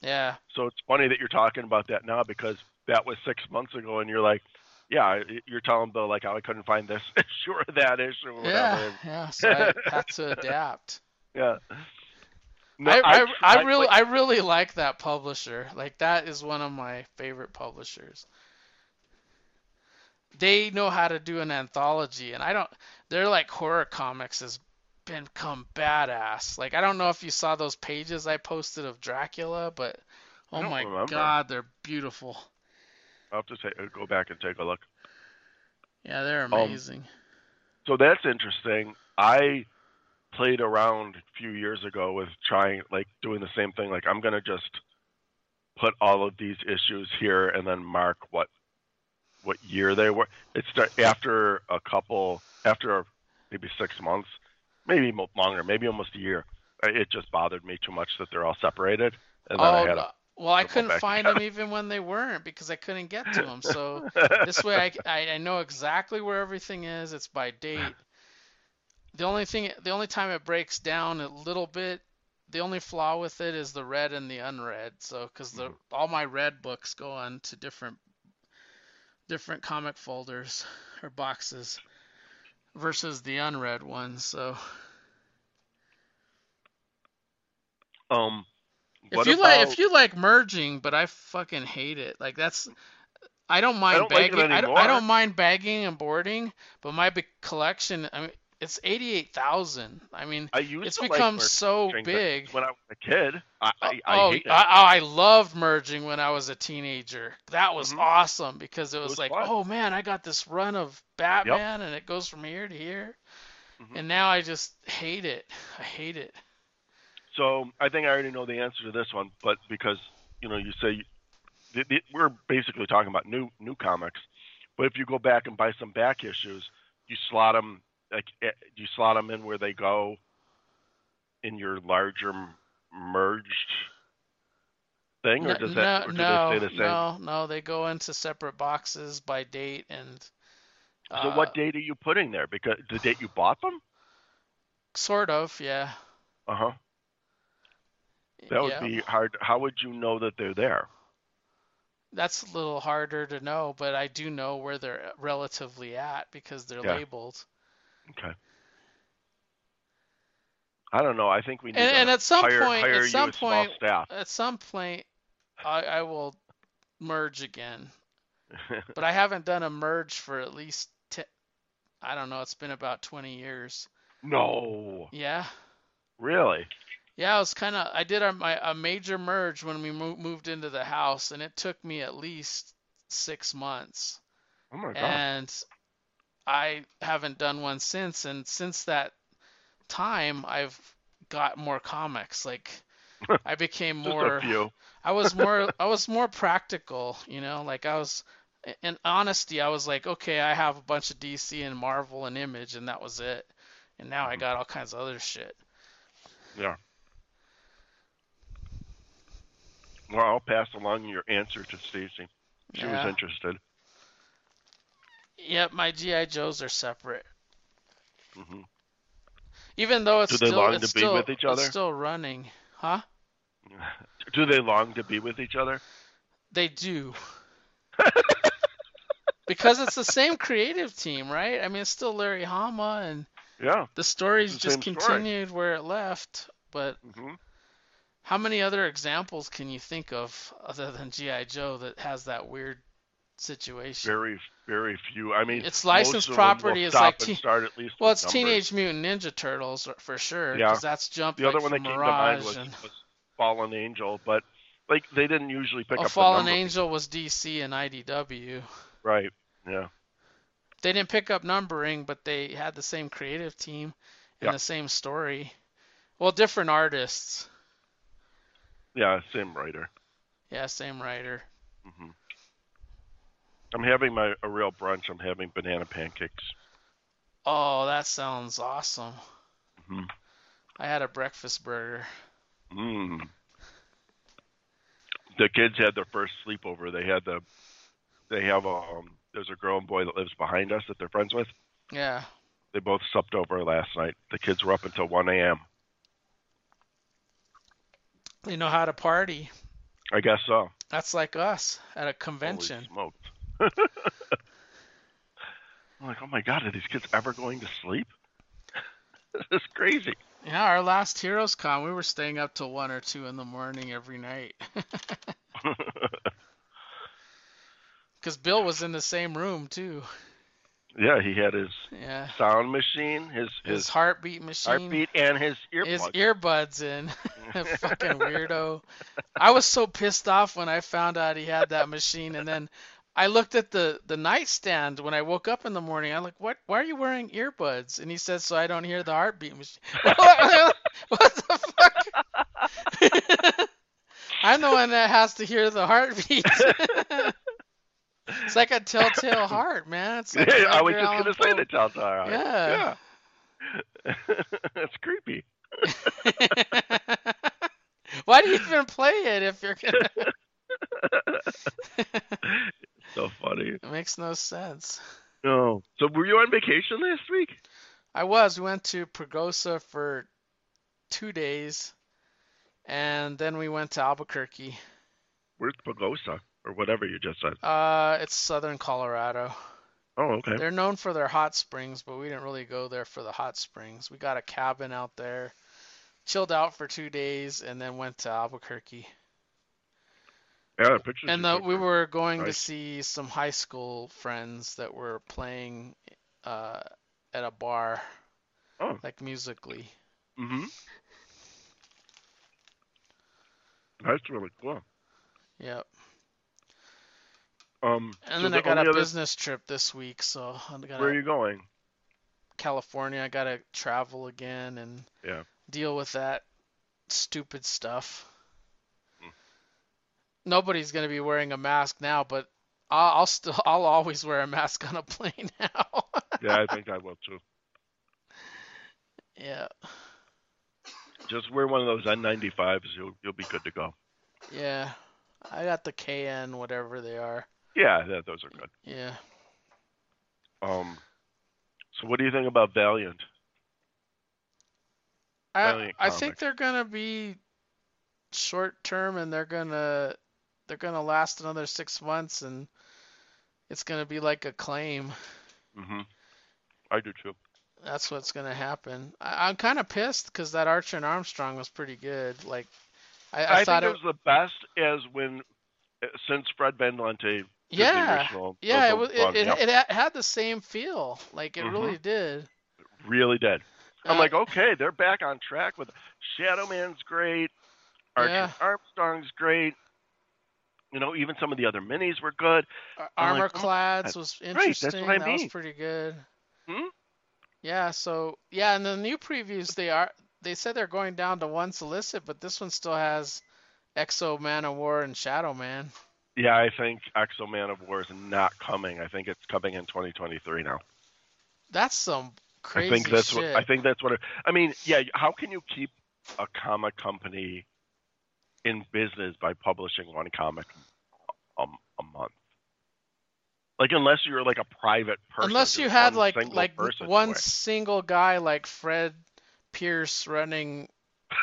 Yeah. So it's funny that you're talking about that now because that was six months ago, and you're like, yeah, you're telling Bill like how I couldn't find this issue or that issue or Yeah. whatever. Yeah. So I had to adapt. Yeah. No, I, I, I really like- I really like that publisher. Like that is one of my favorite publishers. They know how to do an anthology and I don't they're like horror comics has become badass. Like I don't know if you saw those pages I posted of Dracula, but oh my remember. god, they're beautiful. I'll have to say, go back and take a look. Yeah, they're Um, amazing. So that's interesting. I played around a few years ago with trying, like, doing the same thing. Like, I'm gonna just put all of these issues here and then mark what what year they were. It's after a couple, after maybe six months, maybe longer, maybe almost a year. uh, It just bothered me too much that they're all separated, and then oh, I had no. well, I couldn't find them even when they weren't because I couldn't get to them. So this way I, I know exactly where everything is. It's by date. The only thing, the only time it breaks down a little bit, the only flaw with it is the red and the unread. So, because the all my red books go on to different different comic folders or boxes versus the unread ones. So, um, if you about, like, if you like merging, but I fucking hate it. Like that's. I don't mind don't like it bagging. I, don't, I don't mind bagging and boarding, but my big collection. I mean, it's eighty-eight thousand. I mean, I used it's to like become merging so big. when I was a kid. I, I, I oh, hate. I, I loved merging when I was a teenager. That was Mhm. awesome because it was, was like, fun. oh man, I got this run of Batman and it goes from here to here. Mhm. And now I just hate it. I hate it. So I think I already know the answer to this one, but because you know you say th- th- we're basically talking about new new comics, but if you go back and buy some back issues, you slot them like eh, you slot them in where they go in your larger merged thing, or No, does that or do no, they stay the same? no, no, they go into separate boxes by date and. So uh, what date are you putting there? Because the date you bought them? Sort of, yeah. Uh huh. That would yeah. be hard. How would you know that they're there? That's a little harder to know, but I do know where they're relatively at because they're Yeah. labeled. Okay. I don't know. I think we need And, to and at some hire, point, hire at you some point, staff. at some point, I, I will merge again. But I haven't done a merge for at least I don't know. It's been about 20 years. no, Yeah. really? Yeah, I was kind of. I did a, my a major merge when we mo- moved into the house, and it took me at least six months. Oh my god. And I haven't done one since. And since that time, I've got more comics. Like I became more. I was more. I was more practical. You know, like I was. In honesty, I was like, okay, I have a bunch of DC and Marvel and Image, and that was it. And now I Mhm. got all kinds of other shit. Yeah. Well, I'll pass along your answer to Stacy. She was interested. Yep, my GI Joes are separate. hmm Even though it's Do they still long it's to be still with each other? it's still running, huh? Do they long to be with each other? They do. because it's the same creative team, right? I mean, it's still Larry Hama, and Yeah. the story's the just same story. continued where it left. But hmm how many other examples can you think of other than GI Joe that has that weird situation? Very, very few. I mean, Its licensed of them will property is like te- start at least. well, it's numbers. Teenage Mutant Ninja Turtles for sure. Yeah. that's jumped The other one that from came to mind was, was Fallen Angel, but like they didn't usually pick oh, up Fallen. Angel was DC and IDW. Right. Yeah. They didn't pick up numbering, but they had the same creative team and Yeah. the same story. Well, different artists. Yeah. Same writer. Yeah, same writer. hmm I'm having my a real brunch. I'm having banana pancakes. Oh, that sounds awesome. hmm I had a breakfast burger. Mm. The kids had their first sleepover. They had the, they have a, um, there's a girl and boy that lives behind us that they're friends with. Yeah. They both slept over last night. The kids were up until 1 a.m. They know how to party. I guess so. That's like us at a Holy convention. smoked. I'm like, oh my god, are these kids ever going to sleep? this is crazy. Yeah, our last Heroes Con, we were staying up till one or two in the morning every night. Because Bill was in the same room too. yeah, he had his Yeah. sound machine, his His his heartbeat machine. heartbeat, and his his earplugs. earbuds in. Fucking weirdo. I was so pissed off when I found out he had that machine, and then I looked at the the nightstand when I woke up in the morning. I'm like, "What? Why are you wearing earbuds?" And he said, "So I don't hear the heartbeat machine." what the fuck? I'm the one that has to hear the heartbeat. it's like a telltale heart, man. It's like I was just gonna say the Telltale. Heart. Yeah. Yeah. That's creepy. Why do you even play it if you're gonna? So funny. It makes no sense. No. So were you on vacation last week? I was. We went to Pregosa for two days, and then we went to Albuquerque. Where's Pagosa or whatever you just said? Uh, it's southern Colorado. Oh, okay. They're known for their hot springs, but we didn't really go there for the hot springs. We got a cabin out there, chilled out for two days, and then went to Albuquerque. Yeah, the pictures. And the, we were going to see some high school friends that were playing uh, at a bar, Oh. like musically. Mm-hmm. That's really cool. Yep. Um. And so then I got a other- business trip this week, so I got Where are you going? California. I gotta travel again and Yeah. deal with that stupid stuff. Nobody's gonna be wearing a mask now, but I'll, I'll still I'll always wear a mask on a plane now. Yeah, I think I will too. yeah, Just wear one of those N95s. You'll you'll be good to go. yeah. I got the KN whatever they are. Yeah, yeah those are good. Yeah. Um. So what do you think about Valiant? I Valiant I think they're gonna be short term and they're gonna they're gonna last another six months and it's gonna be like Acclaim. Mm-hmm. I do too. That's what's gonna happen. I, I'm kind of pissed because that Archer and Armstrong was pretty good. Like I, I, I, thought think it, it was the best as when uh, since Fred Van Lente did the yeah original. yeah it was it, it, it had the same feel. Like it Mhm. really did. really did. I'm Uh, like, okay, they're back on track with Shadow Man's great, Archer Yeah. Armstrong's great. You know, even some of the other minis were good. I'm Armor like, oh, Clads was right, that's interesting. what I that was pretty good. Hmm? Yeah, so yeah, and the new previews they are they said they're going down to one solicit, but this one still has X-O Manowar and Shadow Man. Yeah, I think X-O Manowar is not coming. I think it's coming in 2023 now. That's some crazy I think that's shit. what I think that's what it, I mean. Yeah, how can you keep a comic company in business by publishing one comic a, a month? Like unless you're like a private person. Unless you had like like one single guy like Fred Pierce running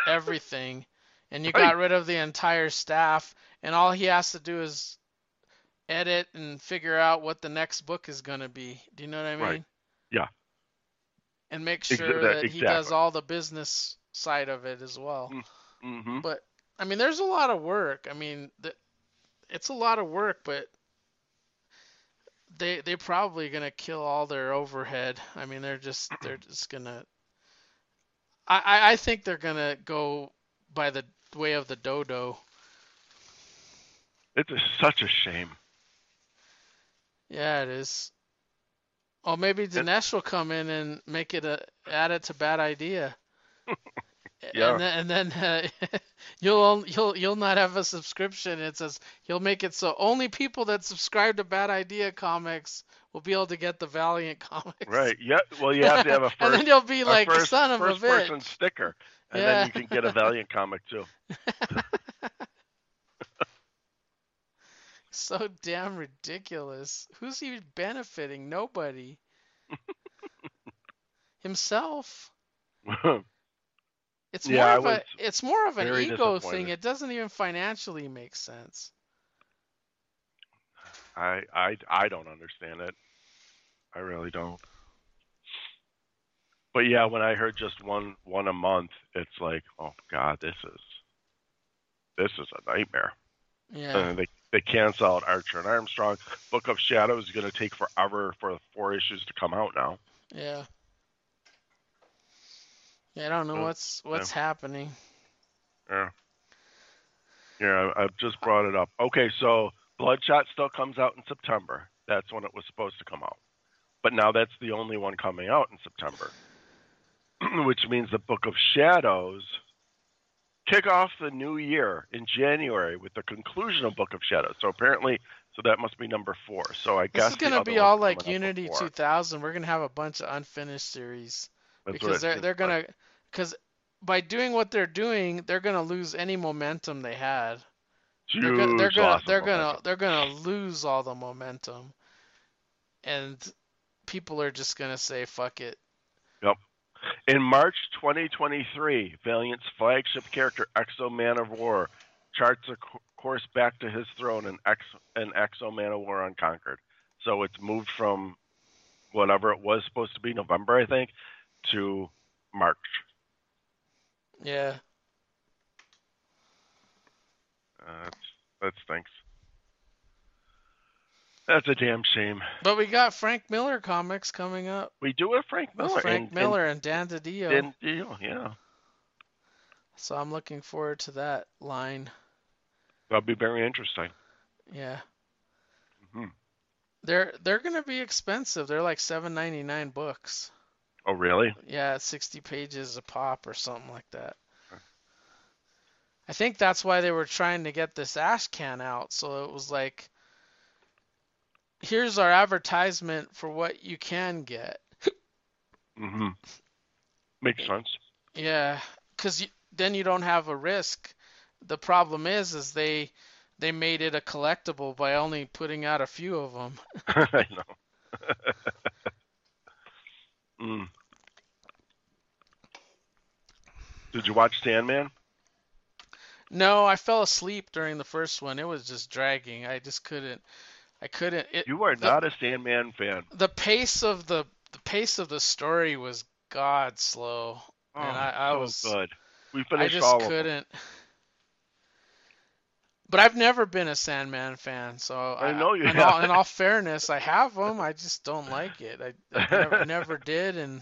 everything, and you Right. got rid of the entire staff, and all he has to do is edit and figure out what the next book is gonna be. Do you know what I mean? Right. Yeah. And make sure that- that he does all the business side of it as well. hmm But I mean, there's a lot of work. I mean, the, it's a lot of work, but they they're probably gonna kill all their overhead. I mean, they're just they're just gonna. I I, I think they're gonna go by the way of the dodo. It's a, such a shame. Yeah, it is. Oh, maybe Dinesh will come in and make it a add it to bad idea. Yeah. And then, and then uh, you'll you'll you'll not have a subscription. It says he'll make it so only people that subscribe to Bad Idea Comics will be able to get the Valiant comics. Right. Yeah. Well, you have to have a first. and then you'll be like first, son of a first bitch. person sticker, and Yeah. then you can get a Valiant comic too. So damn ridiculous. Who's he benefiting? Nobody. Himself. It's Yeah, more of a it's more of an ego thing. It doesn't even financially make sense. I I I don't understand it. I really don't. But yeah, when I heard just one one a month, it's like, oh god, this is this is a nightmare. Yeah. And they they cancel out Archer and Armstrong. Book of Shadows is going to take forever for the four issues to come out now. Yeah. Yeah, I don't know Uh, what's what's happening. Yeah. Yeah, I, I've just brought it up. Okay, so Bloodshot still comes out in September. That's when it was supposed to come out. But now that's the only one coming out in September. Which means the Book of Shadows kick off the new year in January with the conclusion of Book of Shadows. So apparently, so that must be number four. So I This guess is gonna be all like Unity 2000. We're gonna have a bunch of unfinished series That's because they're they're gonna because by doing what they're doing, they're gonna lose any momentum they had. They're gonna they're gonna loss of they're gonna they're gonna lose all the momentum, and people are just gonna say fuck it. Yep. In March 2023, Valiant's flagship character, X-O Manowar, charts a co- course back to his throne in, X, in X-O Manowar Unconquered. So it's moved from whatever it was supposed to be, November, I think, to March. Yeah. Uh, that's, that stinks. That's a damn shame. But we got Frank Miller comics coming up We do have Frank with Miller. Frank and, Miller and, Dan DiDio. And, and deal, yeah. So I'm looking forward to that line. That'll be very interesting. Yeah. hmm They're they're gonna be expensive. They're like seven ninety nine books. Oh, really? Yeah, sixty pages a pop or something like that. I think that's why they were trying to get this ash can out. So it was like, here's our advertisement for what you can get. hmm Makes sense. Yeah, because then you don't have a risk. The problem is, is they they made it a collectible by only putting out a few of them. I know. mm. Did you watch Sandman? No, I fell asleep during the first one. It was just dragging. I just couldn't. I couldn't. It, You are the- not a Sandman fan. the pace of the the pace of the story was god slow. Oh, And I- I so was- good. We I finished just all of them. But I've never been a Sandman fan, so I know you in all, in all fairness, I have them. I just don't like it. I, I never, never did, and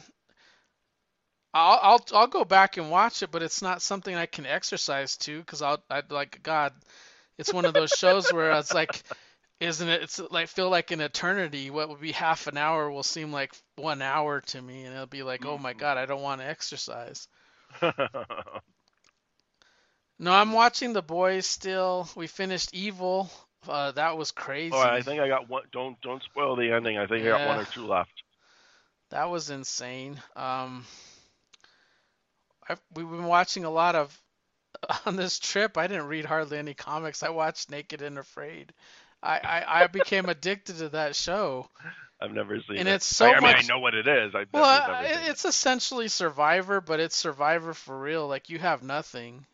I'll I'll I'll go back and watch it, but it's not something I can exercise to because I'll I'd like God. It's one of those shows where it's like, isn't it? It's like feel like an eternity. What would be half an hour will seem like one hour to me, and it'll be like, oh my mm-hmm. God, I don't want to exercise. No, I'm watching The Boys still. We finished Evil. Uh, that was crazy. oh, I think I got one. Don't don't spoil the ending. I think I got one or two left. That was insane. Um, I've, we've been watching a lot of on this trip. I didn't read hardly any comics. I watched Naked and Afraid. I, I, I became addicted to that show. I've never seen And it. it's so I, I mean, I know what it is. Well, never, never it- it's essentially Survivor, but it's Survivor for real. Like you have nothing.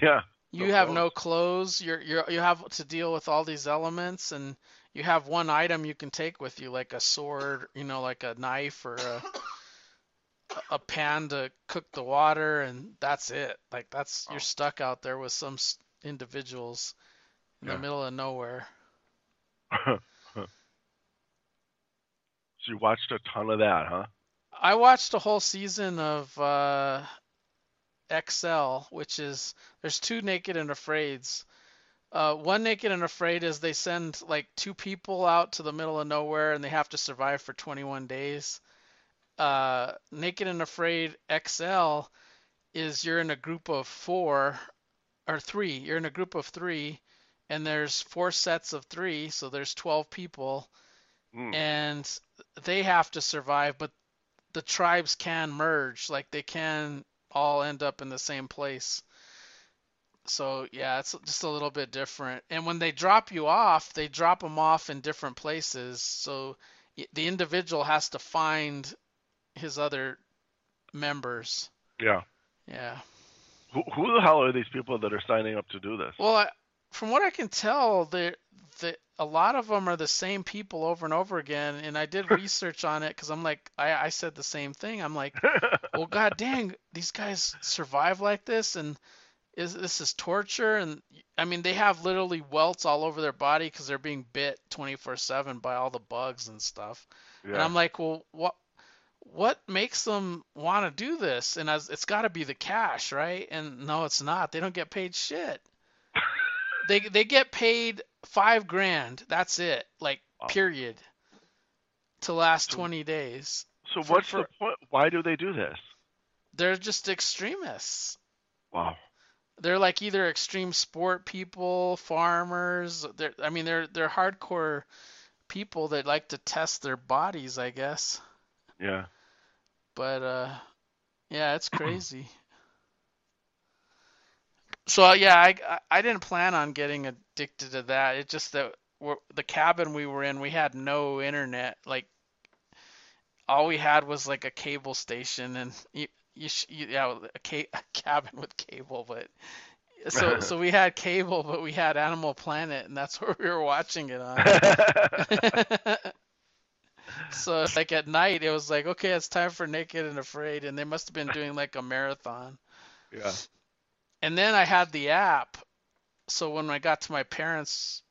Yeah. You No have clothes. no clothes. You're you're you have to deal with all these elements, and you have one item you can take with you, like a sword, you know, like a knife or a a pan to cook the water, and that's it. Like that's Oh. you're stuck out there with some individuals in Yeah. the middle of nowhere. so you watched a ton of that, huh? I watched a whole season of uh, XL, which is there's two Naked and Afraids. Uh, one Naked and Afraid is they send like two people out to the middle of nowhere and they have to survive for 21 days. Uh, Naked and Afraid XL is you're in a group of four or three. You're in a group of three, and there's four sets of three, so there's 12 people Mm. and they have to survive, but the tribes can merge, like they can all end up in the same place. So yeah, it's just a little bit different. And when they drop you off, they drop them off in different places. So the individual has to find his other members. Yeah. Yeah. Who, who the hell are these people that are signing up to do this? Well, I, from what I can tell, the the a lot of them are the same people over and over again. And I did research on it because I'm like, I, I said the same thing. I'm like, well, god dang, these guys survive like this, and is this is torture? And I mean, they have literally welts all over their body because they're being bit 24/7 by all the bugs and stuff. And. I'm like, well, what what makes them want to do this? And as, it's got to be the cash, right? And no, it's not. They don't get paid shit. they they get paid five grand. That's it. Like Wow. period. To last So- 20 days. so for- what's for- the point? Why do they do this? They're just extremists. Wow. They're like either extreme sport people, farmers. They're I mean they're they're hardcore people that like to test their bodies, I guess. Yeah. But uh, yeah, it's crazy. So uh, yeah, I I- didn't plan on getting addicted to that. It just that the cabin we were in, we had no internet. Like all we had was like a cable station, and you you, sh- you yeah a, ca- a cabin with cable, but. So, so we had cable, but we had Animal Planet, and that's where we were watching it on. So like at night, it was like, okay, it's time for Naked and Afraid, and they must have been doing like a marathon. yeah. And then I had the app, so when I got to my parents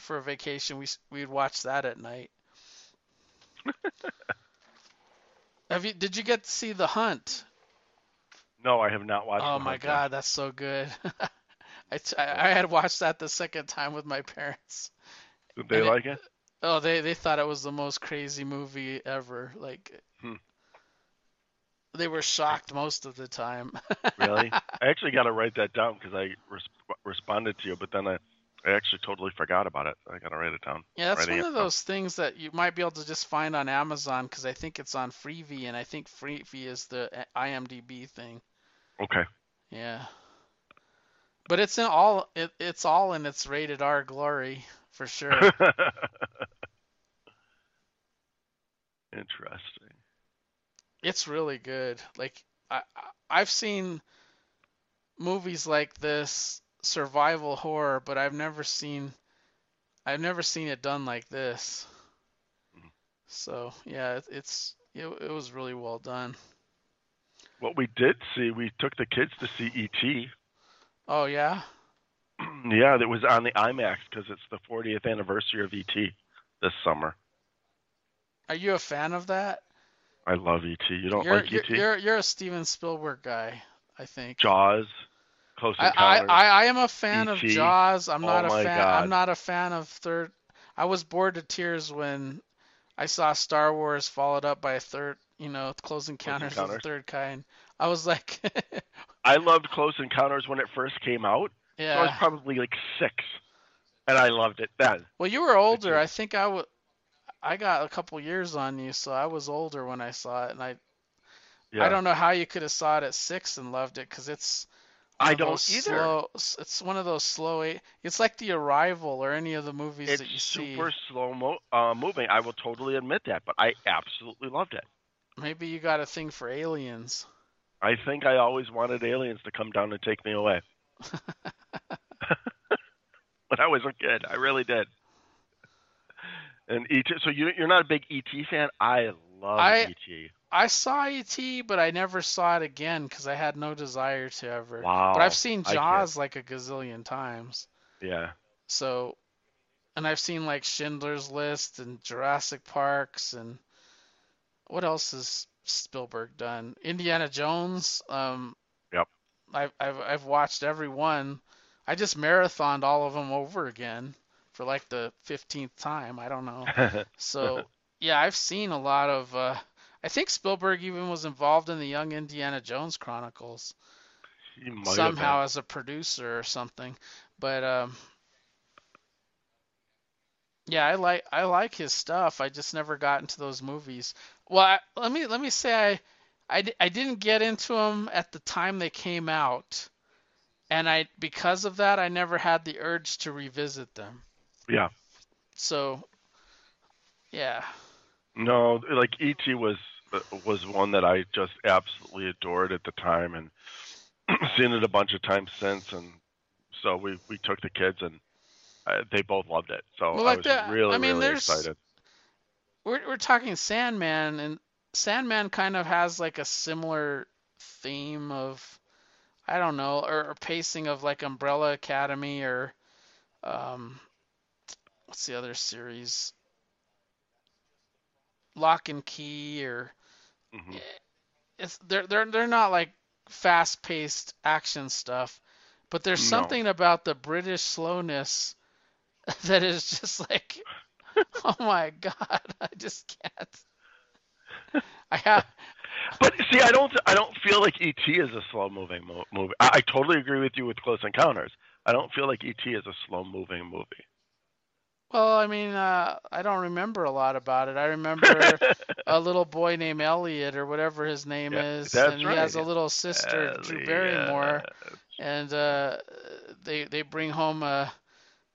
for a vacation, we we'd watch that at night. Have you? Did you get to see The Hunt? No, I have not watched. Oh my Hunt yet. God, that's so good. I, I had watched that the second time with my parents. Did they and it- like it? Oh, they they thought it was the most crazy movie ever. Like, Hmm. They were shocked most of the time. Really? I actually got to write that down because I res- responded to you, but then I, I actually totally forgot about it. I got to write it down. Yeah, that's one of down. those things that you might be able to just find on Amazon because I think it's on Freevee, and I think Freevee is the uh, IMDb thing. Okay. Yeah. But it's in all it, it's all in its rated R glory for sure. Interesting. It's really good. Like I I've seen movies like this survival horror, but I've never seen I've never seen it done like this. Mhm. So yeah, it, it's it, it was really well done. What we did see, we took the kids to see E.T. Oh yeah, yeah, that was on the IMAX because it's the 40th anniversary of E.T. this summer. are you a fan of that? I love ET. You don't You're like you're, ET? you're you're a Steven Spielberg guy, I think. Jaws, Close I, I, Encounters. I I am a fan of Jaws. I'm Oh not a fan. God. I'm not a fan of third. I was bored to tears when I saw Star Wars followed up by a third. You know, Close Encounters of the Third Kind. I was like, I loved Close Encounters when it first came out. So I was probably like six, and I loved it then. Well, you were older. I think I would. I got a couple years on you, so I was older when I saw it, and I Yeah. I don't know how you could have saw it at six and loved it because it's I don't either. Slow, it's one of those slow. eight- It's like The Arrival or any of the movies It's that you see. super slow mo- uh, moving. I will totally admit that, but I absolutely loved it. Maybe you got a thing for aliens. I think I always wanted aliens to come down and take me away. when I was a kid, I really did. And ET. So you, you're not a big ET fan? I love I- ET. I saw E.T., but I never saw it again because I had no desire to ever. Wow. But I've seen Jaws like a gazillion times. Yeah. So, and I've seen like Schindler's List and Jurassic Parks and what else has Spielberg done? Indiana Jones. Um, Yep. I've I've I've watched every one. I just marathoned all of them over again for like the 15th time. I don't know. So yeah, I've seen a lot of. Uh, I think Spielberg even was involved in the Young Indiana Jones Chronicles He might have somehow as a producer or something. But um, yeah, I like I like his stuff. I just never got into those movies. Well, I, let me let me say I, I I didn't get into them at the time they came out, and I because of that I never had the urge to revisit them. Yeah. So, yeah. No, like ET was was one that I just absolutely adored at the time, and seen it a bunch of times since, and so we we took the kids and uh, they both loved it. So Well, I was that- really I mean, really excited. we're we're talking Sandman, and Sandman kind of has like a similar theme of, I don't know, or, or pacing of like Umbrella Academy or, um, what's the other series? Locke and Key or Mhm. it's they're they're they're not like fast-paced action stuff, but there's No. something about the British slowness that is just like, oh my God, I just can't. I have, But see, I don't I don't feel like ET is a slow moving mo- movie. I, I totally agree with you with Close Encounters. I don't feel like ET is a slow moving movie. Well, I mean, uh, I don't remember a lot about it. I remember a little boy named Elliot or whatever his name Yeah, is, and he has a little sister, Drew Barrymore. and uh, they they bring home a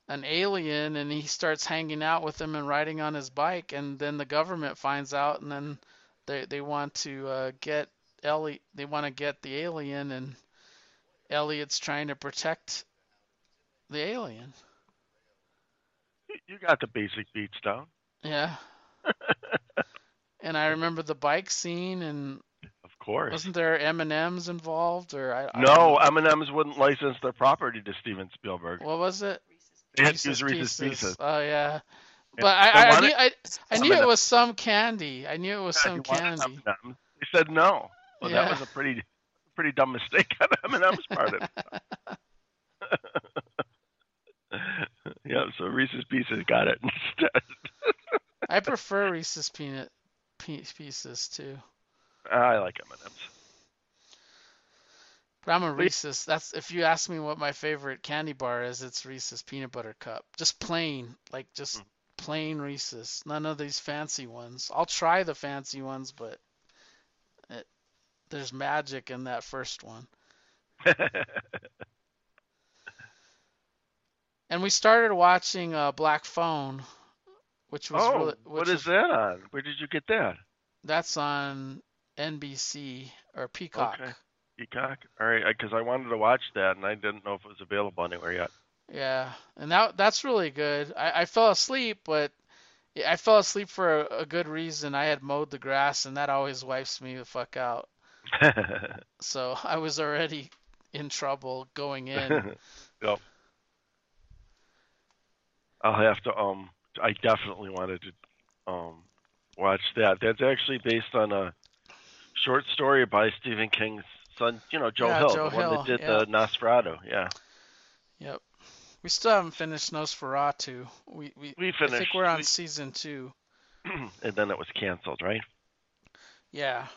an alien, and he starts hanging out with them and riding on his bike, and then the government finds out, and then they they want to uh, get Elliot, they want to get the alien, and Elliot's trying to protect the alien. You got the basic beats down. Yeah, and I remember the bike scene, and Of course. wasn't there M and M's involved, or I, I No. M&M's wouldn't license their property to Steven Spielberg. what was it? They had to use Reese's Pieces. Oh yeah. But I, I, I knew I, I knew it was some candy. I knew it was Yeah, some candy. They said no. Well, Yeah. that was a pretty, pretty dumb mistake on M&M's part. Yeah, so Reese's Pieces got it instead. I prefer Reese's peanut pieces too. I like M&M's. But I'm a Reese's. That's if you ask me what my favorite candy bar is, it's Reese's peanut butter cup. Just plain, like just Mm. plain Reese's. None of these fancy ones. I'll try the fancy ones, but it, there's magic in that first one. And we started watching uh, Black Phone, which was oh, really, which what was- that on? Where did you get that? That's on NBC or Peacock. Okay. Peacock? All right, because I wanted to watch that and I didn't know if it was available anywhere yet. Yeah, and that that's really good. I, I fell asleep, but I fell asleep for a, a good reason. I had mowed the grass, and that always wipes me the fuck out. So I was already in trouble going in. yep. I'll have to um I definitely wanted to um watch that. That's actually based on a short story by Stephen King's son, you know, Joe Yeah, Hill, Joe the one that did yeah. the NOS4A2. Yeah. Yep. We still haven't finished NOS4A2. We we, We I think we're on we- season two. and then it was canceled, right? Yeah.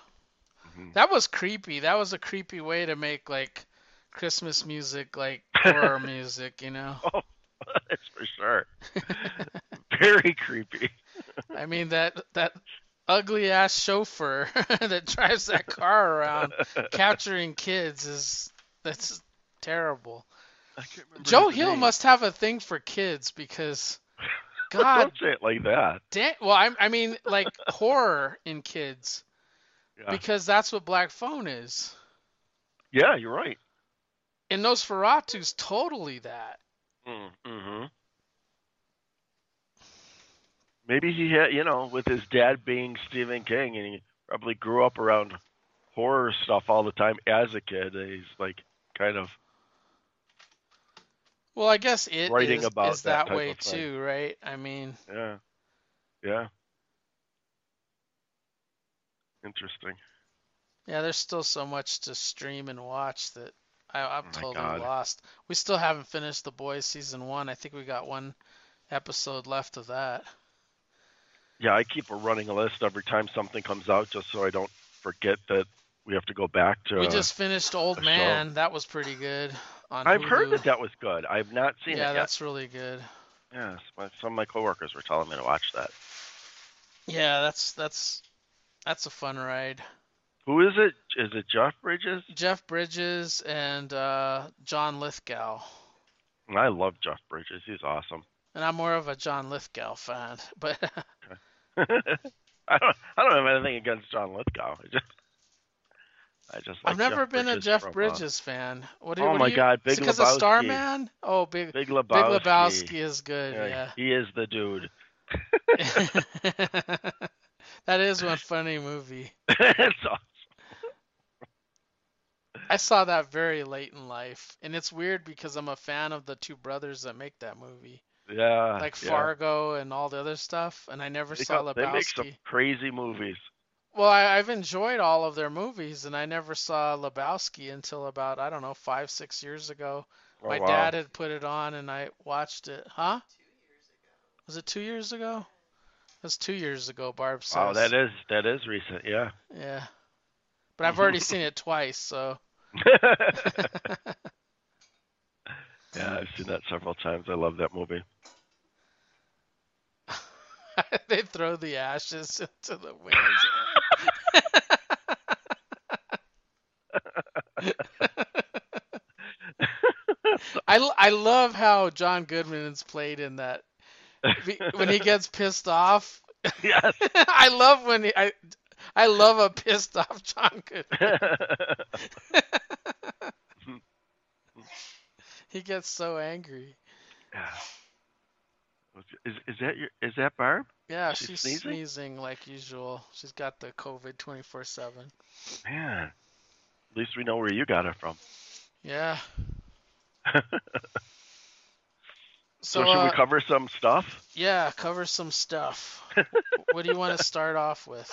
Mhm. That was creepy. That was a creepy way to make like Christmas music like horror music, you know? Oh, that's for sure. Very creepy. I mean that that ugly ass chauffeur that drives that car around capturing kids is that's terrible. I can't remember Joe Hill name. must have a thing for kids because God Don't say it like that. damn well I I mean like horror in kids Yeah. because that's what Black Phone is. yeah, you're right. And NOS4A2's totally that. Mm-hmm. Maybe he had, you know, with his dad being Stephen King, and he probably grew up around horror stuff all the time as a kid. and He's like kind of Well, I guess it Writing is, about is that that way too, right? I mean, yeah, yeah. Interesting. yeah, there's still so much to stream and watch that I, I'm Oh totally God. lost. We still haven't finished The Boys season one. I think we got one episode left of that. Yeah, I keep a running list every time something comes out, just so I don't forget that we have to go back to. we just finished Old a show. Man. That was pretty good. On I've heard that that was good. I've not seen Yeah, it yet. Yeah, that's really good. My, some of my coworkers were telling me to watch that. Yeah, that's that's that's a fun ride. Who is it? Is it Jeff Bridges? Jeff Bridges and uh, John Lithgow. I love Jeff Bridges. He's awesome. And I'm more of a John Lithgow fan, but I don't. I don't have anything against John Lithgow. I just. I just. Like I've never Jeff been a Jeff uh, Bridges fan. What do, Oh what my you, God, is Big because of Lebowski. Starman? Oh, Big Big Big Lebowski. Lebowski is good. Yeah, Yeah. he is the dude. that is one funny movie. it's awesome. I saw that very late in life, and it's weird because I'm a fan of the two brothers that make that movie, Yeah. like yeah. Fargo and all the other stuff. And I never They, saw got- they make some crazy movies. Well, I, I've enjoyed all of their movies, and I never saw Lebowski until about I don't know five, six years ago. Oh, My wow. dad had put it on, and I watched it. Huh? Was it two years ago? It was two years ago. Barb says. Wow, that is that is recent. Yeah. Yeah. But I've already seen it twice, so. yeah, I've seen that several times. I love that movie. they throw the ashes into the wind. I love how John Goodman is played in that. When he gets pissed off, yes. I love when he, I I love a pissed off John. He gets so angry. yeah. Is is that your is that Barb? Yeah, She's she's sneezing? sneezing like usual. She's got the COVID 24/7. Man. At least we know where you got it from. Yeah. So, So, should uh, we cover some stuff? yeah, cover some stuff. what do you want to start off with?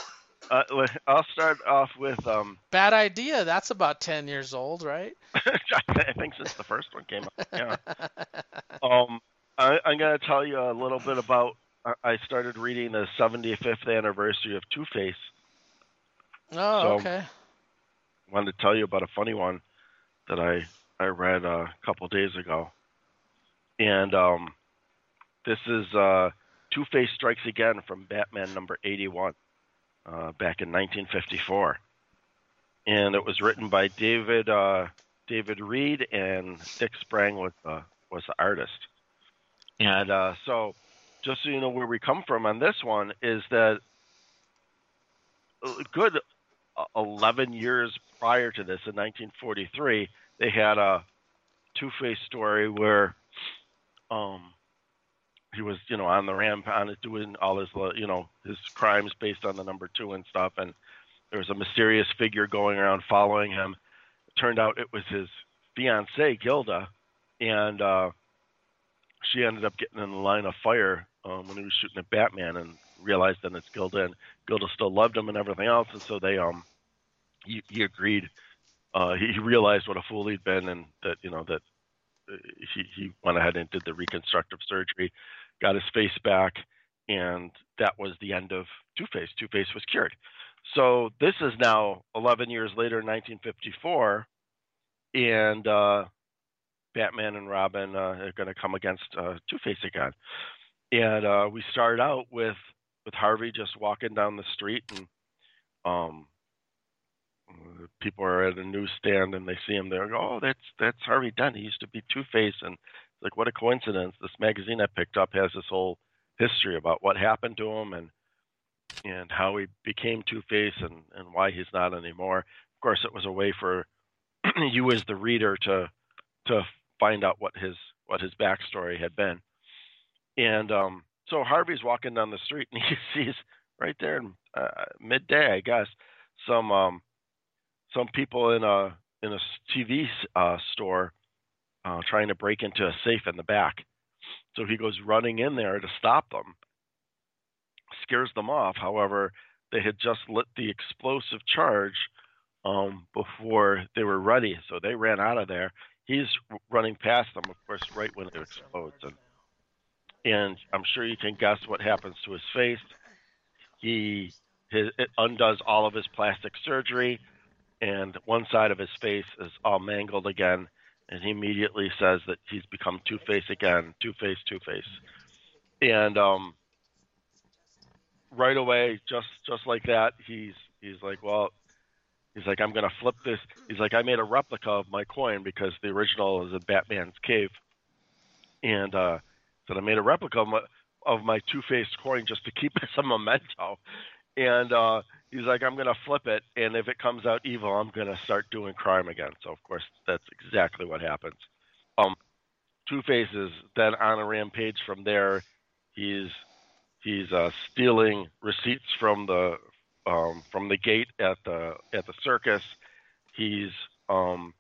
Uh, I'll start off with um. Bad idea. That's about 10 years old, right? I think since the first one came out. Yeah. Um, I, I'm going to tell you a little bit about. I- started reading the 75th anniversary of Two Face. Oh, So- okay. Wanted to tell you about a funny one that I I read a couple days ago, and um, this is uh, Two Face Strikes Again from Batman number 81, uh, back in 1954, and it was written by David uh, David Reed and Dick Sprang was uh, was the artist. And uh, so, just so you know where we come from on this one is that a good uh, 11 years prior to this, in 1943, they had a Two-Face story where um, he was, you know, on the rampage, doing all his, you know, his crimes based on the number two and stuff, and there was a mysterious figure going around following him. It turned out it was his fiancee, Gilda, and uh, she ended up getting in the line of fire um, when he was shooting at Batman, and realized then it's Gilda, and Gilda still loved him and everything else, and so they um he, he agreed. Uh, he, he realized what a fool he'd been, and that you know that uh, he he went ahead and did the reconstructive surgery, got his face back, and that was the end of Two Face. Two Face was cured. So this is now 11 years later, 1954, and uh, Batman and Robin uh, are going to come against uh, Two Face again. And uh, we start out with with Harvey just walking down the street, and um, people are at a newsstand and they see him there. Go, oh, that's that's Harvey Dent. He used to be Two Face, and it's like what a coincidence. This magazine I picked up has this whole history about what happened to him and and how he became Two Face and and why he's not anymore. Of course, it was a way for you as the reader to to find out what his what his backstory had been. And um, so Harvey's walking down the street and he sees right there in uh, midday, I guess, some um, some people in a in a TV uh, store uh, trying to break into a safe in the back. So he goes running in there to stop them, scares them off. However, they had just lit the explosive charge um, before they were ready, so they ran out of there. He's running past them, of course, right when it explodes, and and I'm sure you can guess what happens to his face. He his, it undoes all of his plastic surgery, and one side of his face is all mangled again, and he immediately says that he's become Two Face again, Two Face, Two Face, and um, right away, just just like that, he's he's like, well, he's like, I'm gonna flip this. He's like, I made a replica of my coin because the original is in Batman's cave, and uh, said I made a replica of my, of my Two Faced coin just to keep as a memento, and uh, he's like, I'm gonna flip it, and if it comes out evil, I'm gonna start doing crime again. So of course, that's exactly what happens. Um, Two Face is then on a rampage from there. He's he's uh, stealing receipts from the um, from the gate at the at the circus. He's um,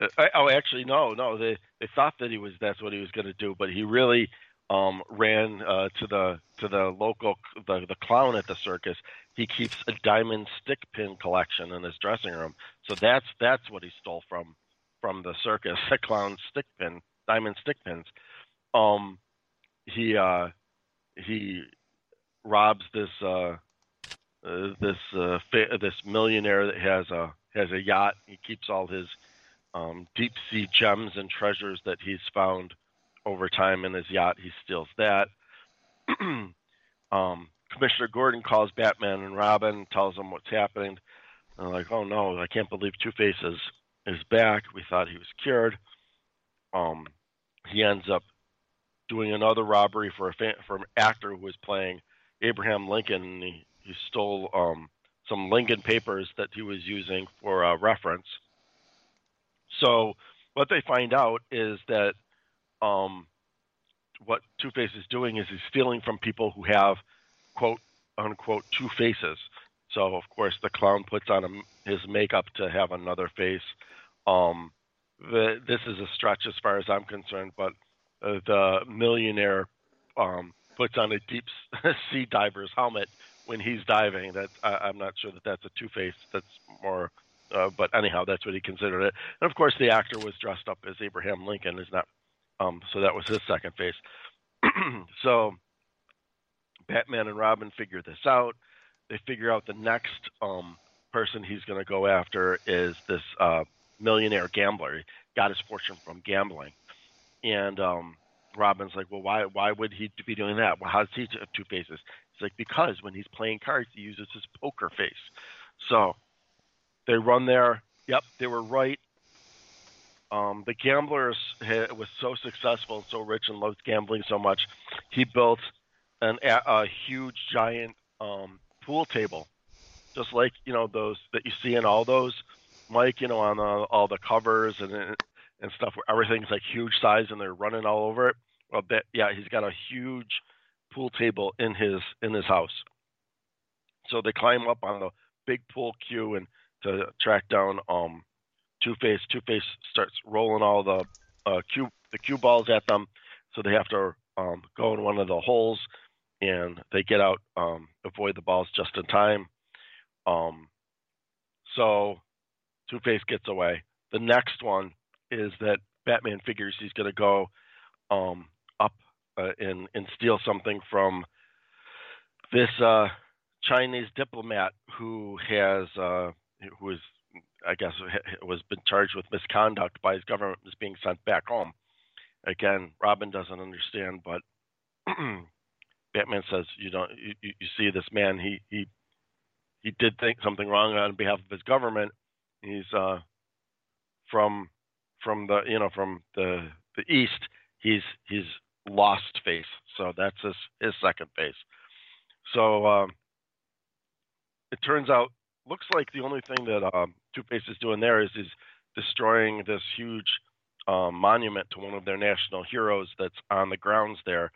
uh, oh, actually, no, no. They they thought that he was that's what he was going to do, but he really um, ran uh, to the to the local the, the clown at the circus. He keeps a diamond stick pin collection in his dressing room, so that's that's what he stole from from the circus. The clown stick pin, diamond stick pins. Um, he uh, he robs this uh, uh, this uh, fa- this millionaire that has a has a yacht. He keeps all his um, deep sea gems and treasures that he's found over time in his yacht. He steals that. um, Commissioner Gordon calls Batman and Robin, tells them what's happening. They're like, "Oh no, I can't believe Two Face is, is back. We thought he was cured." Um, he ends up doing another robbery for a fan, for an actor who was playing Abraham Lincoln. He, he stole um, some Lincoln papers that he was using for a reference. So what they find out is that um, what Two Face is doing is he's stealing from people who have quote unquote two faces. So of course the clown puts on his makeup to have another face. Um, the, this is a stretch as far as I'm concerned, but uh, the millionaire um, puts on a deep sea diver's helmet when he's diving. That I, am not sure that that's a Two Face. That's more. Uh, but anyhow, that's what he considered it. And of course, the actor was dressed up as Abraham Lincoln. Is not. Um, so that was his second face. so Batman and Robin figure this out. They figure out the next um, person he's going to go after is this uh, millionaire gambler. He got his fortune from gambling and um, Robin's like, well, why why would he be doing that? Well, how does he have two faces? He's like, because when he's playing cards, he uses his poker face. So they run there. Yep, they were right. Um, the gamblers had, was so successful, and so rich, and loved gambling so much, he built an, a, a huge, giant um, pool table, just like you know those that you see in all those, Mike. You know, on the, all the covers and and stuff where everything's like huge size and they're running all over it. Well, that, yeah, he's got a huge pool table in his in his house. So they climb up on the big pool cue and to track down um, Two Face. Two Face starts rolling all the uh, cue the cue balls at them, so they have to um, go in one of the holes and they get out, um, avoid the balls just in time. Um, so Two Face gets away. The next one is that Batman figures he's going to go um, up uh, and and steal something from this uh, Chinese diplomat who has uh, who is I guess was been charged with misconduct by his government is being sent back home. Again, Robin doesn't understand, but Batman says, "You don't. You, you see this man? He he he did think something wrong on behalf of his government. He's uh, from from the you know from the the east. He's he's lost face. So that's his his second face. So um, it turns out looks like the only thing that um, Two Face is doing there is is destroying this huge um, monument to one of their national heroes that's on the grounds there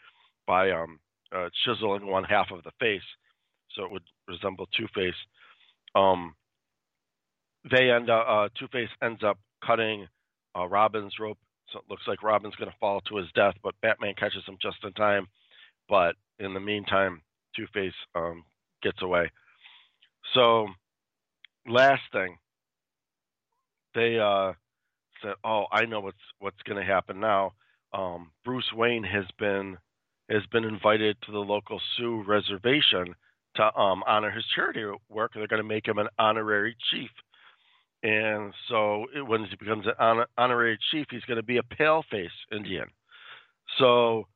by um, uh, chiseling one half of the face, so it would resemble Two Face. Um, they end up uh, Two Face ends up cutting uh, Robin's rope, so it looks like Robin's going to fall to his death, but Batman catches him just in time. But in the meantime, Two Face um, gets away. So, last thing, they uh, said, "Oh, I know what's what's going to happen now." Um, Bruce Wayne has been has been invited to the local Sioux reservation to um, honor his charity work. They're going to make him an honorary chief. And so it, when he becomes an honor, honorary chief, he's going to be a paleface Indian. So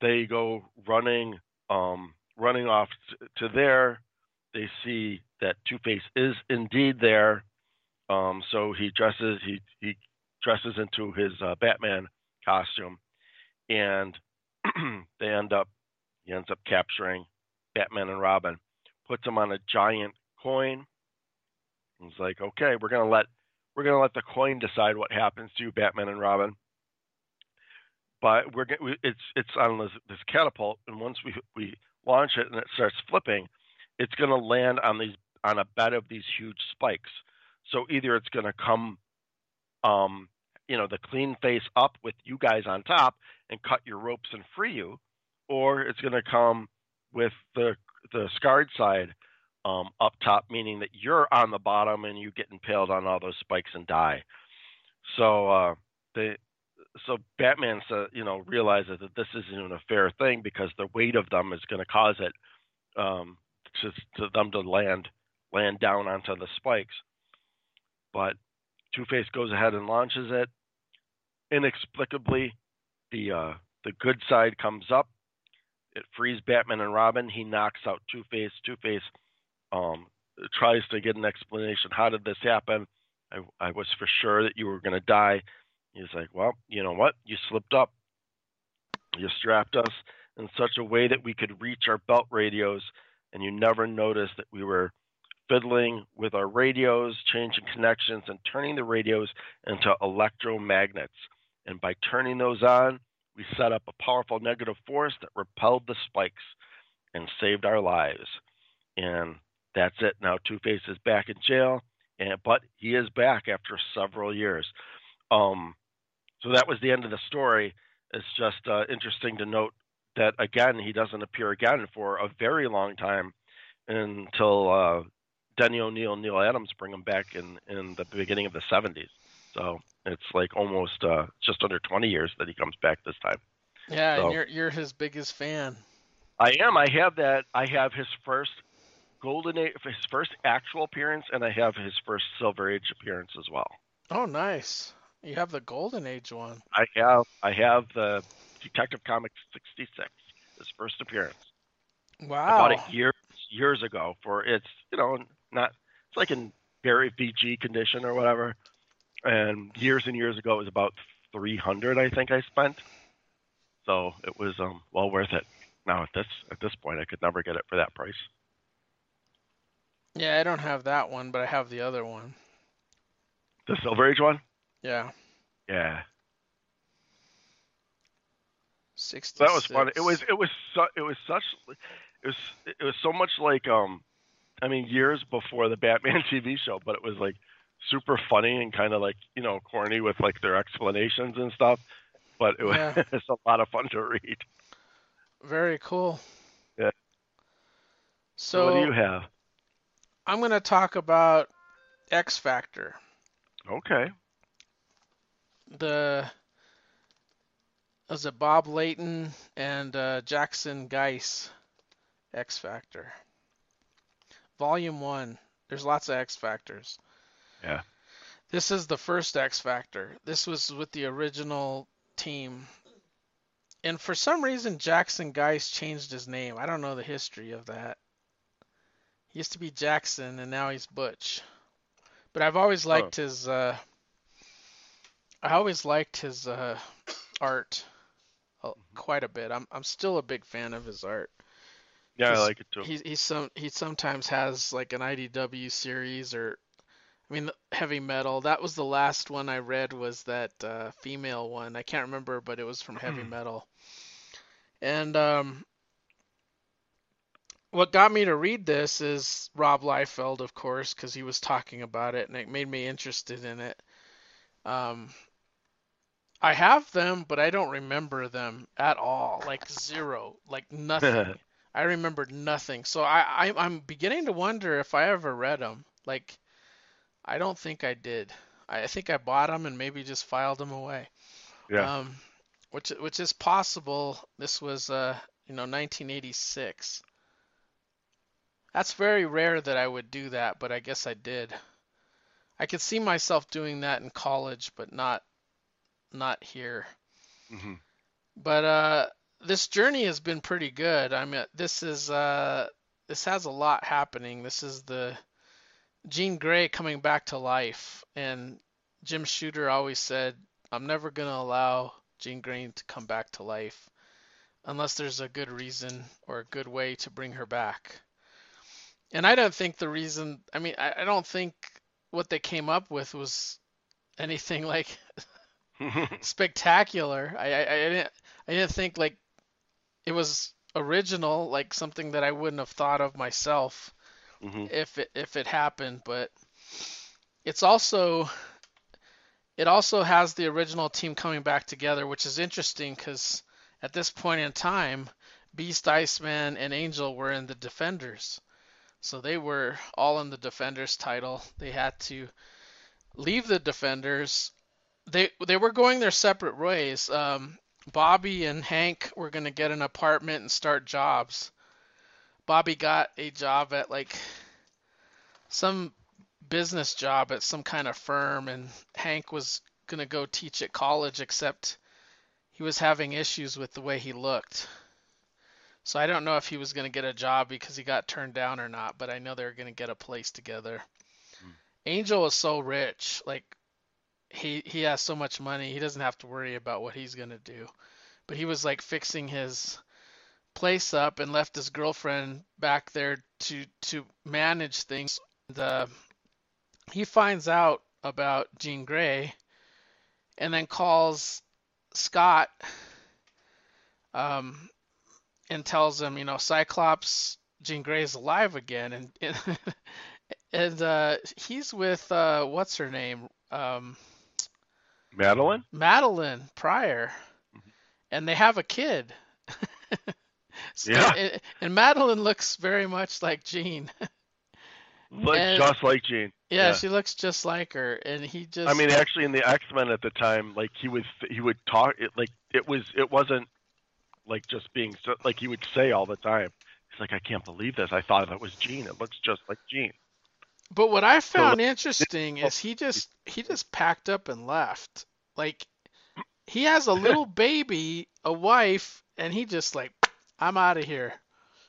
they go running, um, running off to, to there. They see that Two Face is indeed there. Um, so he dresses he he dresses into his uh, Batman costume, and they end up he ends up capturing Batman and Robin, puts them on a giant coin. He's like, okay, we're gonna let we're gonna let the coin decide what happens to you, Batman and Robin. But we're it's it's on this, this catapult, and once we we launch it and it starts flipping, it's gonna land on these on a bed of these huge spikes. So either it's gonna come um, you know, the clean face up with you guys on top and cut your ropes and free you, or it's going to come with the the scarred side um, up top, meaning that you're on the bottom and you get impaled on all those spikes and die. So uh, they so Batman uh, you know realizes that this isn't a fair thing because the weight of them is going to cause it um, to, to them to land land down onto the spikes. But Two Face goes ahead and launches it inexplicably, the uh, the good side comes up. It frees Batman and Robin. He knocks out Two Face. Two Face um, tries to get an explanation. How did this happen? I, I was for sure that you were going to die. He's like, well, you know what? You slipped up. You strapped us in such a way that we could reach our belt radios, and you never noticed that we were fiddling with our radios, changing connections, and turning the radios into electromagnets. And by turning those on, we set up a powerful negative force that repelled the spikes and saved our lives. And that's it. Now Two Face is back in jail, and but he is back after several years. Um, so that was the end of the story. It's just uh, interesting to note that again he doesn't appear again for a very long time until uh, Denny O'Neil and Neal Adams bring him back in in the beginning of the 70s. So it's like almost uh, just under 20 years that he comes back this time. Yeah, so, and you're you're his biggest fan. I am. I have that. I have his first Golden Age, his first actual appearance, and I have his first Silver Age appearance as well. Oh, nice. You have the Golden Age one. I have. I have the Detective Comics 66, his first appearance. Wow. I bought it years years ago for its, you know, not it's like in very VG condition or whatever. And years and years ago it was about 300 i think i spent. So it was um, well worth it. Now at this at this point i could never get it for that price. Yeah i don't have that one but i have the other one. The silver age one? Yeah. Yeah. 66. that was fun it was it was su- it was such it was it was so much like um i mean years before the batman tv show but it was like super funny and kind of like you know corny with like their explanations and stuff. But it was yeah. it's a lot of fun to read. Very cool. Yeah, So what do you have? I'm going to talk about X Factor. Okay. The was it Bob Layton and uh, Jackson Guice X Factor. Volume 1. There's lots of X Factors. Yeah. This is the first X Factor. This was with the original team. And for some reason, Jackson Guice changed his name. I don't know the history of that. He used to be Jackson, and now he's Butch. But I've always Oh. liked his. Uh, I always liked his uh, art uh, quite a bit. I'm I'm still a big fan of his art. Yeah, I like it too. He he some he sometimes has like an IDW series or I mean heavy metal. That was the last one I read was that uh, female one. I can't remember, but it was from heavy metal. And um, what got me to read this is Rob Liefeld, of course, because he was talking about it and it made me interested in it. Um, I have them, but I don't remember them at all. Like zero, like nothing. I remembered nothing. So I, I I'm beginning to wonder if I ever read them. Like I don't think I did. I I think I bought them and maybe just filed them away. yeah. Um, which which is possible. This was uh you know 1986. That's very rare that I would do that, but I guess I did. I could see myself doing that in college, but not not here. Mm-hmm. But uh, this journey has been pretty good. I mean, this is uh, this has a lot happening. This is the Jean Grey coming back to life, and Jim Shooter always said, "I'm never gonna allow Jean Grey to come back to life unless there's a good reason or a good way to bring her back." And I don't think the reason. I mean, I, I don't think what they came up with was anything like spectacular. I, I, I didn't I didn't think like it was original, like something that I wouldn't have thought of myself hmm if it if it happened. But it's also it also has the original team coming back together, which is interesting because at this point in time, Beast, Iceman, and Angel were in the Defenders. So they were all in the Defenders title. They had to leave the Defenders. They they were going their separate ways. Um, Bobby and Hank were going to get an apartment and start jobs. Bobby got a job at like some business job at some kind of firm, and Hank was going to go teach at college, except he was having issues with the way he looked. So I don't know if he was going to get a job because he got turned down or not, but I know they were going to get a place together. Hmm. Angel is so rich, like he he has so much money, he doesn't have to worry about what he's to do. But he was like fixing his place up and left his girlfriend back there to to manage things. And, uh, he finds out about Jean Grey and then calls Scott um, and tells him, you know, Cyclops, Jean Grey's alive again, and and, and uh, he's with uh, what's her name, um, Madelyne? Madelyne Pryor, mm-hmm. and they have a kid. So- Yeah. and, and Madelyne looks very much like Jean. Like And- just like Jean. Yeah, Yeah. she looks just like her, and he just. I mean, actually, in the X Men at the time, like he would he would talk it like it was it wasn't like just being so, like he would say all the time. He's like, I can't believe this. I thought that was Jean. It looks just like Jean. But what I found interesting is he just he just packed up and left. Like he has a little baby, a wife, and he just like I'm out of here.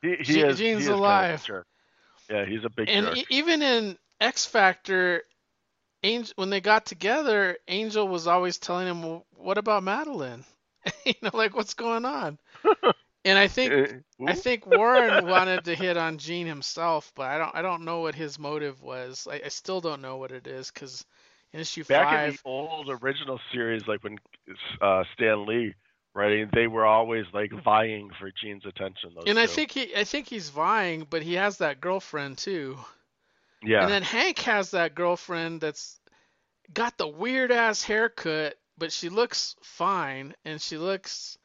He, he is. he Jean's is kind of alive. Yeah, he's a big And jerk. even in X Factor, Angel when they got together, Angel was always telling him, well, "What about Madelyne? you know, like what's going on?" And I think Uh, I think Warren wanted to hit on Jean himself, but I don't I don't know what his motive was. I, I still don't know what it is because in issue back in the old original series, like when uh, Stan Lee writing, they were always like vying for Jean's attention. Those and I think he I think he's vying, but he has that girlfriend too. yeah, And then Hank has that girlfriend that's got the weird ass haircut, but she looks fine and she looks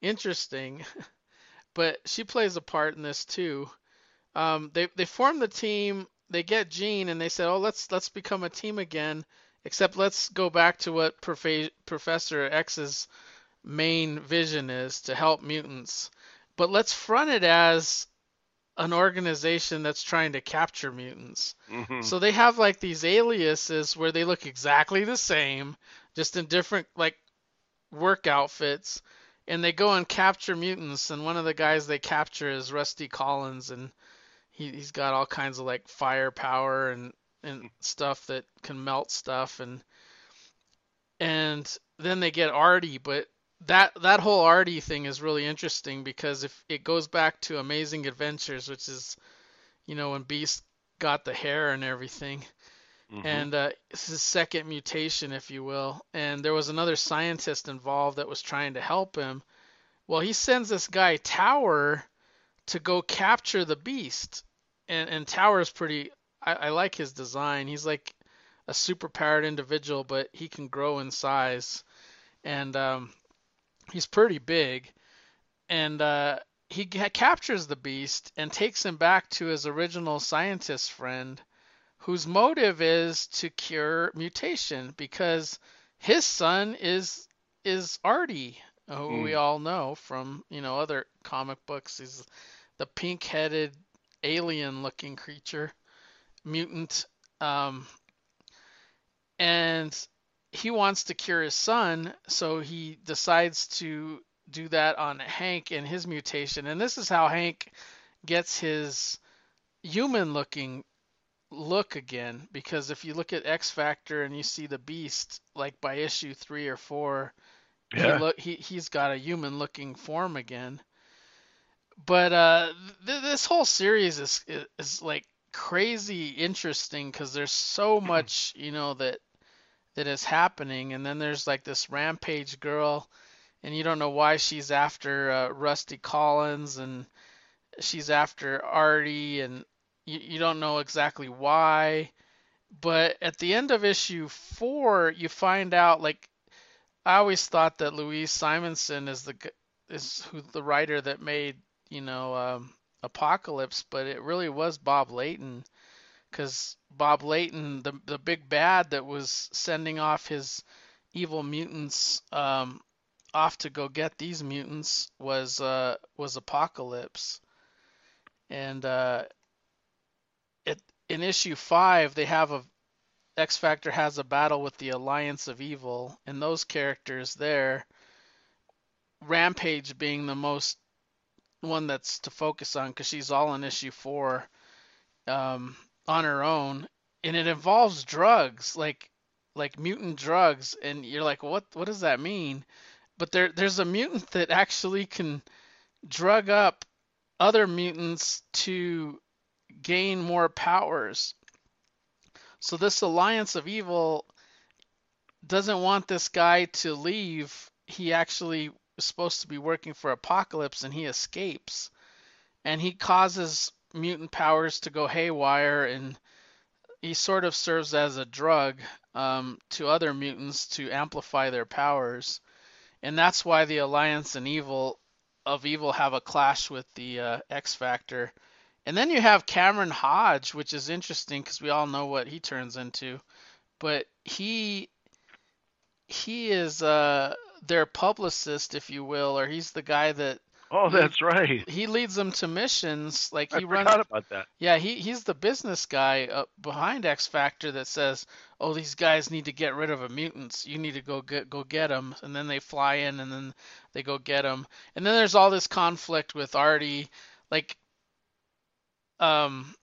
interesting. but she plays a part in this too. Um, they they form the team. They get Jean, and they said, "Oh, let's let's become a team again." Except let's go back to what Profe- Professor X's main vision is to help mutants. But let's front it as an organization that's trying to capture mutants. hmm So they have like these aliases where they look exactly the same, just in different like work outfits, and they go and capture mutants. And one of the guys they capture is Rusty Collins, and he he's got all kinds of like firepower and and stuff that can melt stuff, and and then they get Artie, but that that whole Artie thing is really interesting because if it goes back to Amazing Adventures, which is you know when Beast got the hair and everything, hmm and uh, his second mutation, if you will. And there was another scientist involved that was trying to help him. Well, he sends this guy Tower to go capture the beast, and and Tower's pretty. I, I like his design. He's like a super powered individual, but he can grow in size, and um, he's pretty big. And uh, he ca- captures the beast and takes him back to his original scientist friend whose motive is to cure mutation because his son is is Artie, who we Mm. all know from you know other comic books. He's the pink-headed alien-looking creature, mutant, um, and he wants to cure his son, so he decides to do that on Hank and his mutation. And this is how Hank gets his human-looking look again because if you look at X Factor and you see the Beast like by issue 3 or 4 Yeah. he look he he's got a human looking form again but uh th- this whole series is is, is like crazy interesting cuz there's so much you know that that is happening and then there's like this rampage girl and you don't know why she's after uh, Rusty Collins and she's after Artie and you, you don't know exactly why. But at the end of issue four, you find out like I always thought that Louise Simonson is the is who the writer that made you know um, Apocalypse, but it really was Bob Layton because Bob Layton, the the big bad that was sending off his evil mutants um, off to go get these mutants was uh, was Apocalypse, and uh, in issue five they have a X Factor has a battle with the Alliance of Evil, and those characters there, Rampage being the most one that's to focus on because she's all in issue four um, on her own, and it involves drugs like like mutant drugs, and you're like, what what does that mean? But there there's a mutant that actually can drug up other mutants to gain more powers. So this alliance of evil doesn't want this guy to leave. He actually is supposed to be working for Apocalypse and he escapes. And he causes mutant powers to go haywire and he sort of serves as a drug um, to other mutants to amplify their powers. And that's why the Alliance and Evil of Evil have a clash with the uh, X Factor. And then you have Cameron Hodge, which is interesting because we all know what he turns into. But he he is uh, their publicist, if you will, or he's the guy that Oh, that's right. he leads them to missions. Like I he runs forgot about that. yeah, he he's the business guy uh, behind X Factor that says, "Oh, these guys need to get rid of a mutants. You need to go get go get them." And then they fly in, and then they go get them. And then there's all this conflict with Artie. Like, um,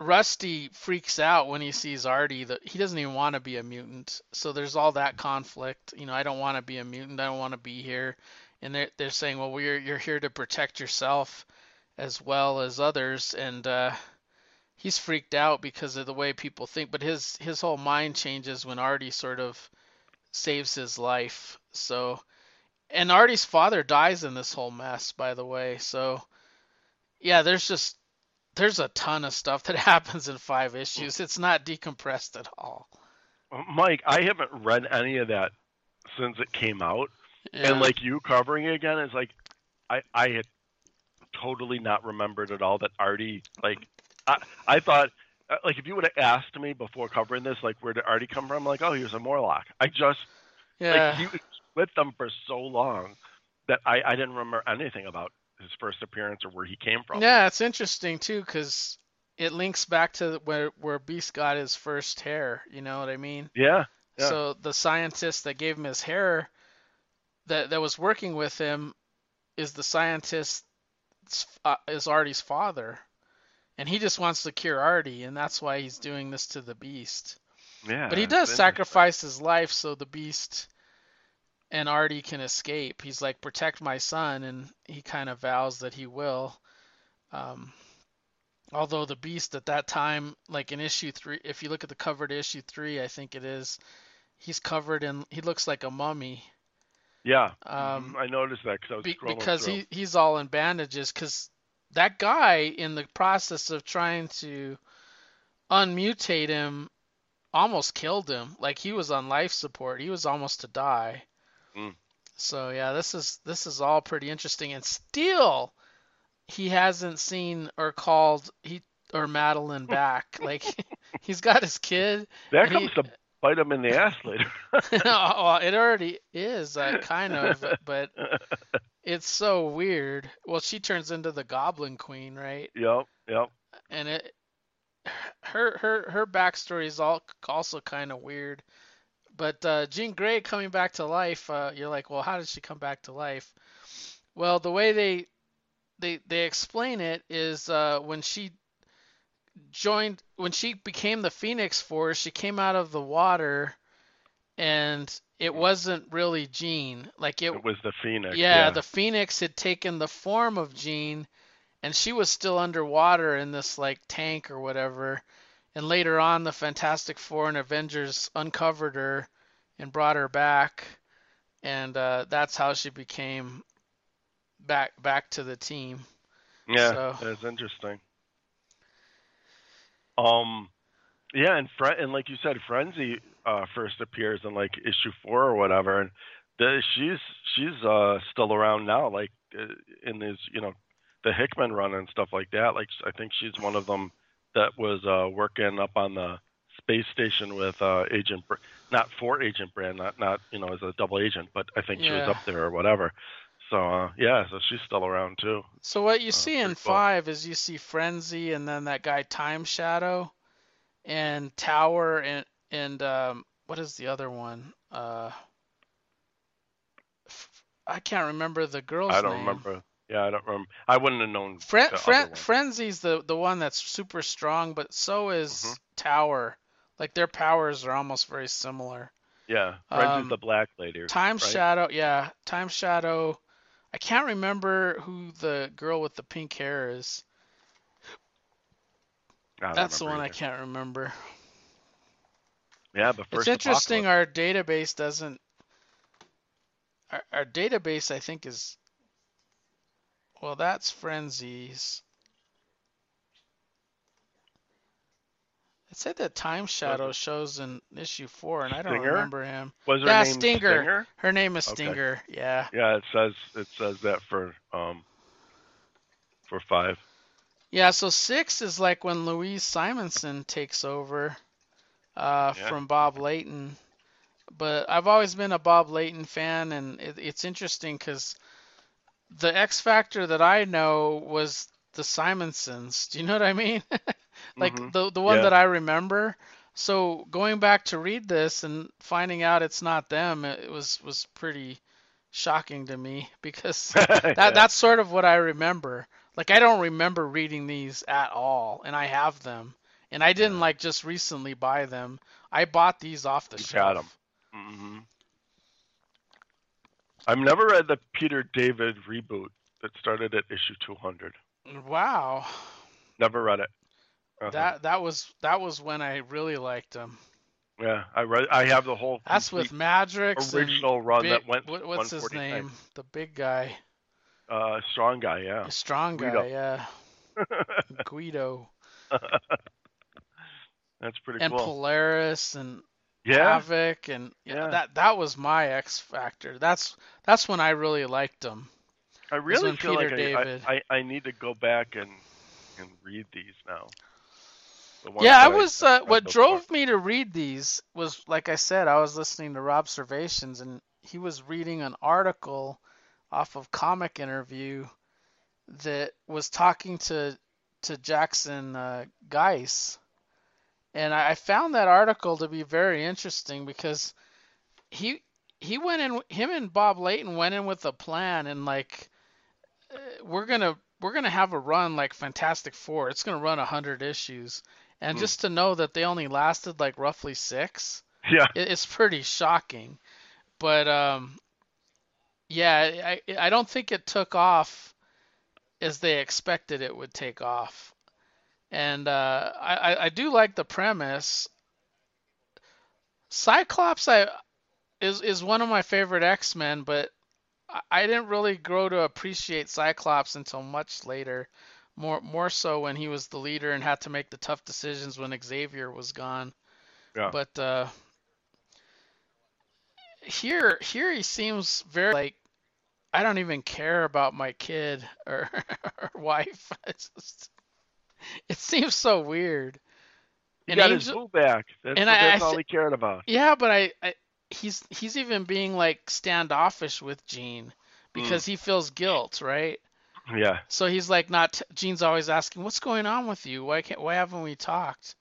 Rusty freaks out when he sees Artie. That he doesn't even want to be a mutant. So there's all that conflict. You know, I don't want to be a mutant. I don't want to be here. And they're they're saying, "Well, we're you're here to protect yourself." as well as others and uh, he's freaked out because of the way people think but his his whole mind changes when Artie sort of saves his life so and Artie's father dies in this whole mess by the way so yeah there's just there's a ton of stuff that happens in five issues it's not decompressed at all Mike, I haven't read any of that since it came out, yeah. and like you covering it again is like, I I had totally not remembered at all that Artie like I I thought uh, like if you would have asked me before covering this like where did Artie come from like oh he was a Morlock I just Yeah. like he was with them for so long that I I didn't remember anything about his first appearance or where he came from Yeah, it's interesting too because it links back to where where Beast got his first hair. You know what I mean? yeah Yeah. So the scientist that gave him his hair, that that was working with him, is the scientist uh, is Artie's father, and he just wants to cure Artie, and that's why he's doing this to the Beast. yeah But he does sacrifice his life so the Beast and Artie can escape. He's like, protect my son, and he kind of vows that he will. Um, although the Beast at that time, like in issue three, if you look at the cover to issue three, I think it is, he's covered in, he looks like a mummy. yeah Um. I noticed that cause I was Be- scrolling because through. he he's all in bandages because that guy in the process of trying to unmutate him almost killed him like he was on life support he was almost to die Mm. so yeah this is this is all pretty interesting and still he hasn't seen or called he or Madelyne back like he's got his kid that and he- comes to bite him in the ass later well, it already is uh, kind of but it's so weird. Well, she turns into the Goblin Queen, right? yep yep And it, her her her backstory is all also kind of weird. But uh, Jean Grey coming back to life, uh, you're like, well, how did she come back to life? Well, the way they they they explain it is uh, when she joined when she became the Phoenix Force, she came out of the water, and it wasn't really Jean. Like it, it was the Phoenix yeah, the Phoenix had taken the form of Jean, and she was still underwater in this like tank or whatever. And later on, the Fantastic Four and Avengers uncovered her and brought her back, and uh, that's how she became back back to the team. Yeah, So- that's interesting. Um, yeah, and Fre- and like you said, Frenzy uh, first appears in like issue four or whatever, and the, she's she's uh, still around now, like uh, in this you know the Hickman run and stuff like that. Like I think she's one of them that was uh, working up on the space station with uh, Agent, Br- not for Agent Brand, not not you know as a double agent, but I think she was up there or whatever. So uh, yeah, so she's still around too. So what you Oh, see in cool. five is you see Frenzy and then that guy Time Shadow and Tower and and um what is the other one? Uh I can't remember the girl's I don't name. remember. Yeah, I don't remember. I wouldn't have known. Fren- the Fren- Frenzy's the the one that's super strong, but so is Mhm. Tower. Like their powers are almost very similar. Yeah, Frenzy's Um, the black lady. Time right? Shadow, yeah, Time Shadow. I can't remember who the girl with the pink hair is. That's the one I can't remember. Yeah, but first It's interesting Apocalypse- our database doesn't our, our database I think is well that's frenzies. It said that Time Shadow shows in issue four and I don't Stinger? remember him. was her yeah, name Stinger. Stinger? Her name is Okay. Stinger. Yeah. Yeah, it says it says that for um for five. Yeah, so six is like when Louise Simonson takes over uh, Yeah. from Bob Layton. But I've always been a Bob Layton fan, and it, it's interesting because the X Factor that I know was the Simonsons. Do you know what I mean? like Mhm. the the one Yeah. that I remember. So going back to read this and finding out it's not them, it was was pretty shocking to me because that Yeah. that's sort of what I remember. Like I don't remember reading these at all, and I have them. And I didn't Yeah. like just recently buy them. I bought these off the You shelf. got 'em. hmm I've never read the Peter David reboot that started at issue 200. Wow. Never read it. Uh-huh. That that was that was when I really liked him. yeah, I read. I have the whole That's with Madrox original run big, that went what, what's his name? The big guy, uh, strong guy. Yeah. the strong guy, Guido. yeah, Guido, That's pretty and cool. Polaris and yeah. Havoc, and yeah, that that was my X Factor. That's that's when I really liked him. I really feel Peter like I, David- I, I, I need to go back and and read these now. The Yeah, I was. I Uh, what drove me to read these was, like I said, I was listening to Observations, and he was reading an article off of Comic Interview that was talking to to Jackson uh, Guice, and I found that article to be very interesting because he he went in, him and Bob Layton went in with a plan, and like uh, we're gonna we're gonna have a run like Fantastic Four. It's gonna run a hundred issues, and Hmm. just to know that they only lasted like roughly six. Yeah. it, it's pretty shocking. But um, yeah, I I don't think it took off as they expected it would take off, and uh, I I- do like the premise. Cyclops I is is one of my favorite X Men, but I- I didn't really grow to appreciate Cyclops until much later. More more so when he was the leader and had to make the tough decisions when Xavier was gone. Yeah. But uh, here here he seems very like I don't even care about my kid or, or wife. It's just, it seems so weird. He And got his Angel- boo back. That's, and that's I all he cared about. Yeah, but I, I he's he's even being like standoffish with Jean because he feels guilt, right? Yeah. So he's like not Jean's always asking, "What's going on with you? Why can't why haven't we talked?"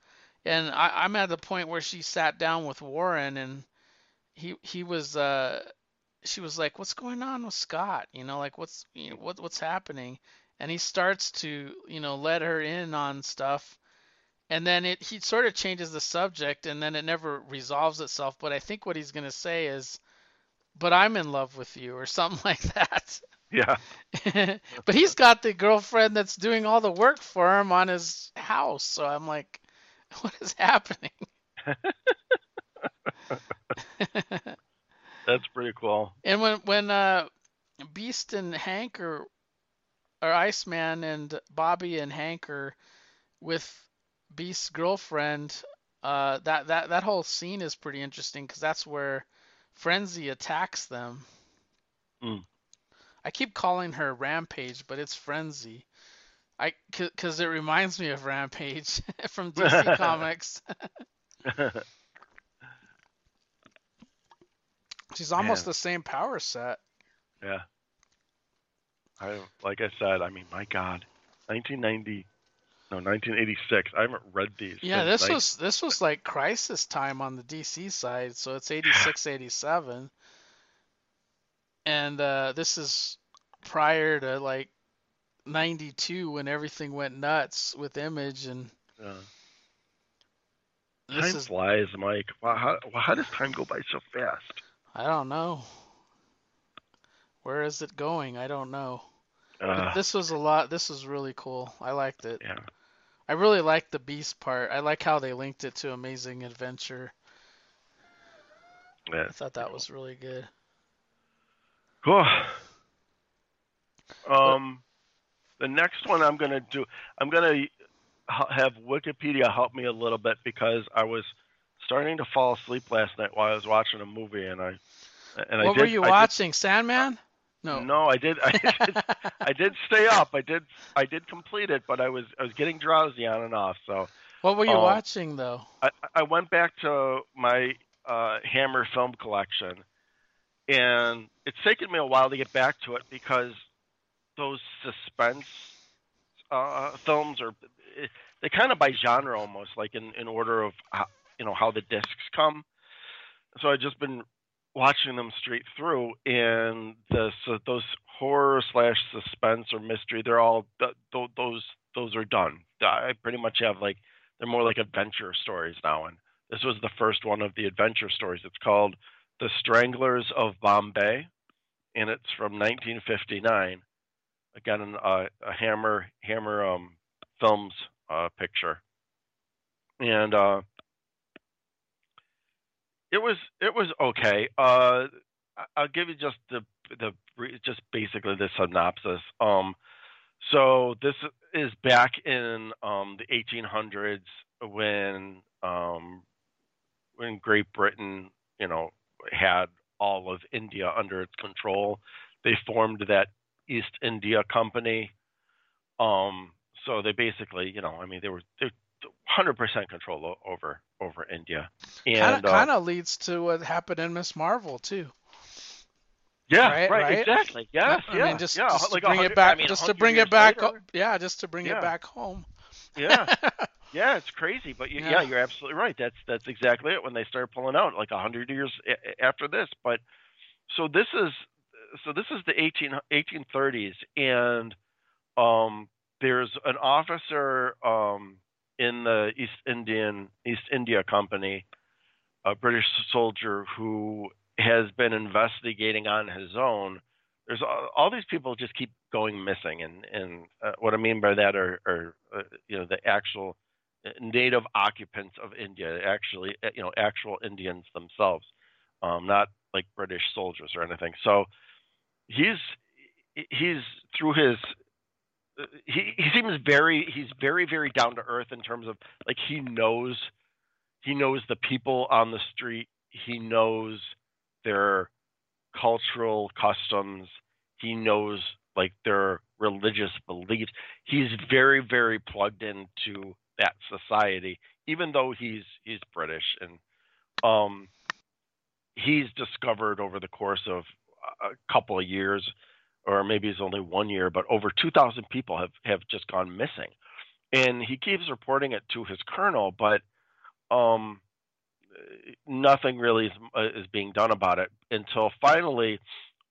And I, I'm at the point where she sat down with Warren and he he was uh she was like, "What's going on with Scott? You know, like what's you know, what what's happening?" And he starts to you know let her in on stuff, and then it he sort of changes the subject, and then it never resolves itself. But I think what he's gonna say is, "But I'm in love with you," or something like that. Yeah. but he's got the girlfriend that's doing all the work for him on his house. So I'm like, what is happening? That's pretty cool. and when when uh Beast and Hank are or Iceman and Bobby and Hank are with Beast's girlfriend, uh that that that whole scene is pretty interesting because that's where Frenzy attacks them. Mm. I keep calling her Rampage, but it's Frenzy. I because it reminds me of Rampage from DC Comics. She's almost Man. the same power set. yeah. I like I said, I mean, my God, 1990, no, 1986. I haven't read these. Yeah, this nine- was this was like crisis time on the DC side, so it's 86, 87. And uh, this is prior to like 92 when everything went nuts with Image and Yeah. this time is flies, Mike. Wow, how, how does time go by so fast? I don't know. Where is it going? I don't know. Uh, this was a lot. This was really cool. I liked it. yeah. I really liked the Beast part. I like how they linked it to Amazing Adventure. yeah. I thought that was really good. Cool. Um, the next one I'm gonna do, I'm gonna have Wikipedia help me a little bit because I was starting to fall asleep last night while I was watching a movie, and I and I what did. were you I did- watching? Sandman? No. No, I did. I did. I did stay up. I did. I did complete it, but I was I was getting drowsy on and off. So what were you Oh. watching though? I, I went back to my uh, Hammer film collection, and it's taken me a while to get back to it because those suspense uh, films are they kind of by genre almost, like in, in order of how, you know how the discs come. So I've just been watching them straight through, and the so those horror slash suspense or mystery, they're all th- th- those those are done. I pretty much have like they're more like adventure stories now, and this was the first one of the adventure stories. It's called The Stranglers of Bombay, and it's from 1959. Again, uh, a Hammer Hammer um, Films uh, picture, and uh, it was it was okay. Uh, I'll give you just the the just basically the synopsis. Um, so this is back in um, the 1800s when um, when Great Britain, you know, had all of India under its control. They formed that East India Company. Um, so they basically, you know, I mean, they were they 100% control over over India. And kind of uh, leads to what happened in Miss Marvel too. Yeah, right, right, right? exactly. Yes, I yeah, mean, just, yeah. just like to bring it back, I mean, just to bring it back, later, yeah, just to bring yeah. it back home. yeah, yeah, it's crazy, but you, yeah. yeah. you're absolutely right. That's that's exactly it. When they started pulling out, like a hundred years after this, but so this is so this is the 18 1830s, and um, there's an officer um, in the East Indian East India Company, a British soldier who has been investigating on his own. There's all, all these people just keep going missing, and and uh, what I mean by that are, are uh, you know the actual uh, native occupants of India, actually uh, you know actual Indians themselves, um, not like British soldiers or anything. So he's he's through his he he seems very he's very very down to earth in terms of like he knows he knows the people on the street. He knows their cultural customs. He knows like their religious beliefs. He's very very plugged into that society even though he's he's british. And um he's discovered over the course of a couple of years or maybe it's only one year, but over 2,000 people have, have just gone missing. And he keeps reporting it to his colonel, but um, nothing really is, uh, is, being done about it until finally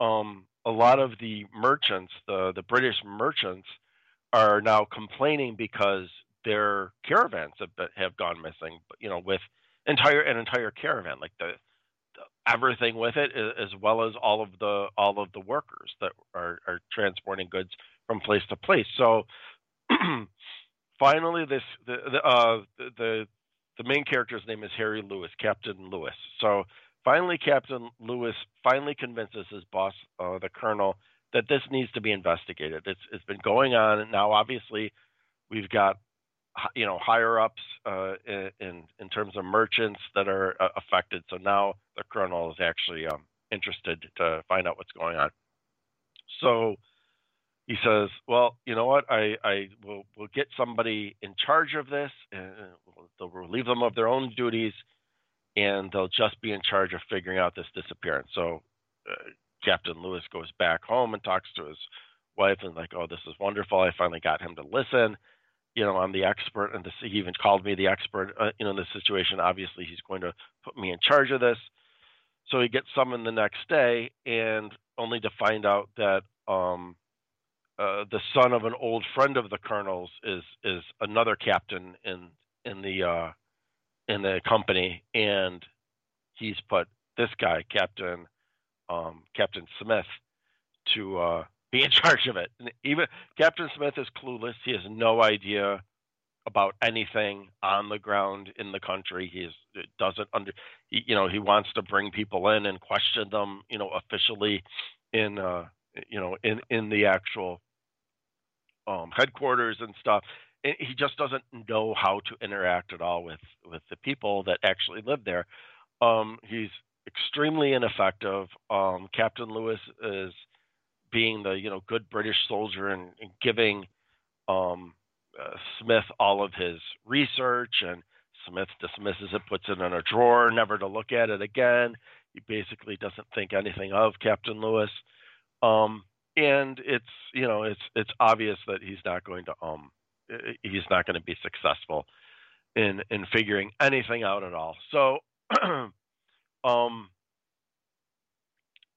um, a lot of the merchants, the, the British merchants, are now complaining because their caravans have, have gone missing, you know, with entire an entire caravan, like the everything with it, as well as all of the all of the workers that are, are transporting goods from place to place. So finally, this the the, uh, the the main character's name is Harry Lewis, Captain Lewis. So finally, Captain Lewis finally convinces his boss, uh, the colonel, that this needs to be investigated. It's it's been going on, now obviously we've got you know higher ups uh, in in terms of merchants that are uh, affected. So now the colonel is actually um, interested to find out what's going on. So he says, "Well, you know what? I I will will get somebody in charge of this. And they'll relieve them of their own duties, and they'll just be in charge of figuring out this disappearance." So uh, Captain Lewis goes back home and talks to his wife and like, "Oh, this is wonderful. I finally got him to listen." You know, I'm the expert, and this, he even called me the expert, uh, you know, in this situation. Obviously, he's going to put me in charge of this. So he gets summoned the next day, and only to find out that um, uh, the son of an old friend of the colonel's is is another captain in in the uh, in the company, and he's put this guy, Captain um, Captain Smith, to uh, be in charge of it. And even Captain Smith is clueless. He has no idea about anything on the ground in the country. He is, doesn't under, he, you know, he wants to bring people in and question them, you know, officially in, uh, you know, in in the actual um, headquarters and stuff. And he just doesn't know how to interact at all with with the people that actually live there. Um, he's extremely ineffective. Um, Captain Lewis is being the you know good British soldier and, and giving um, uh, Smith all of his research, and Smith dismisses it, puts it in a drawer, never to look at it again. He basically doesn't think anything of Captain Lewis, um, and it's you know it's it's obvious that he's not going to um he's not going to be successful in in figuring anything out at all. So um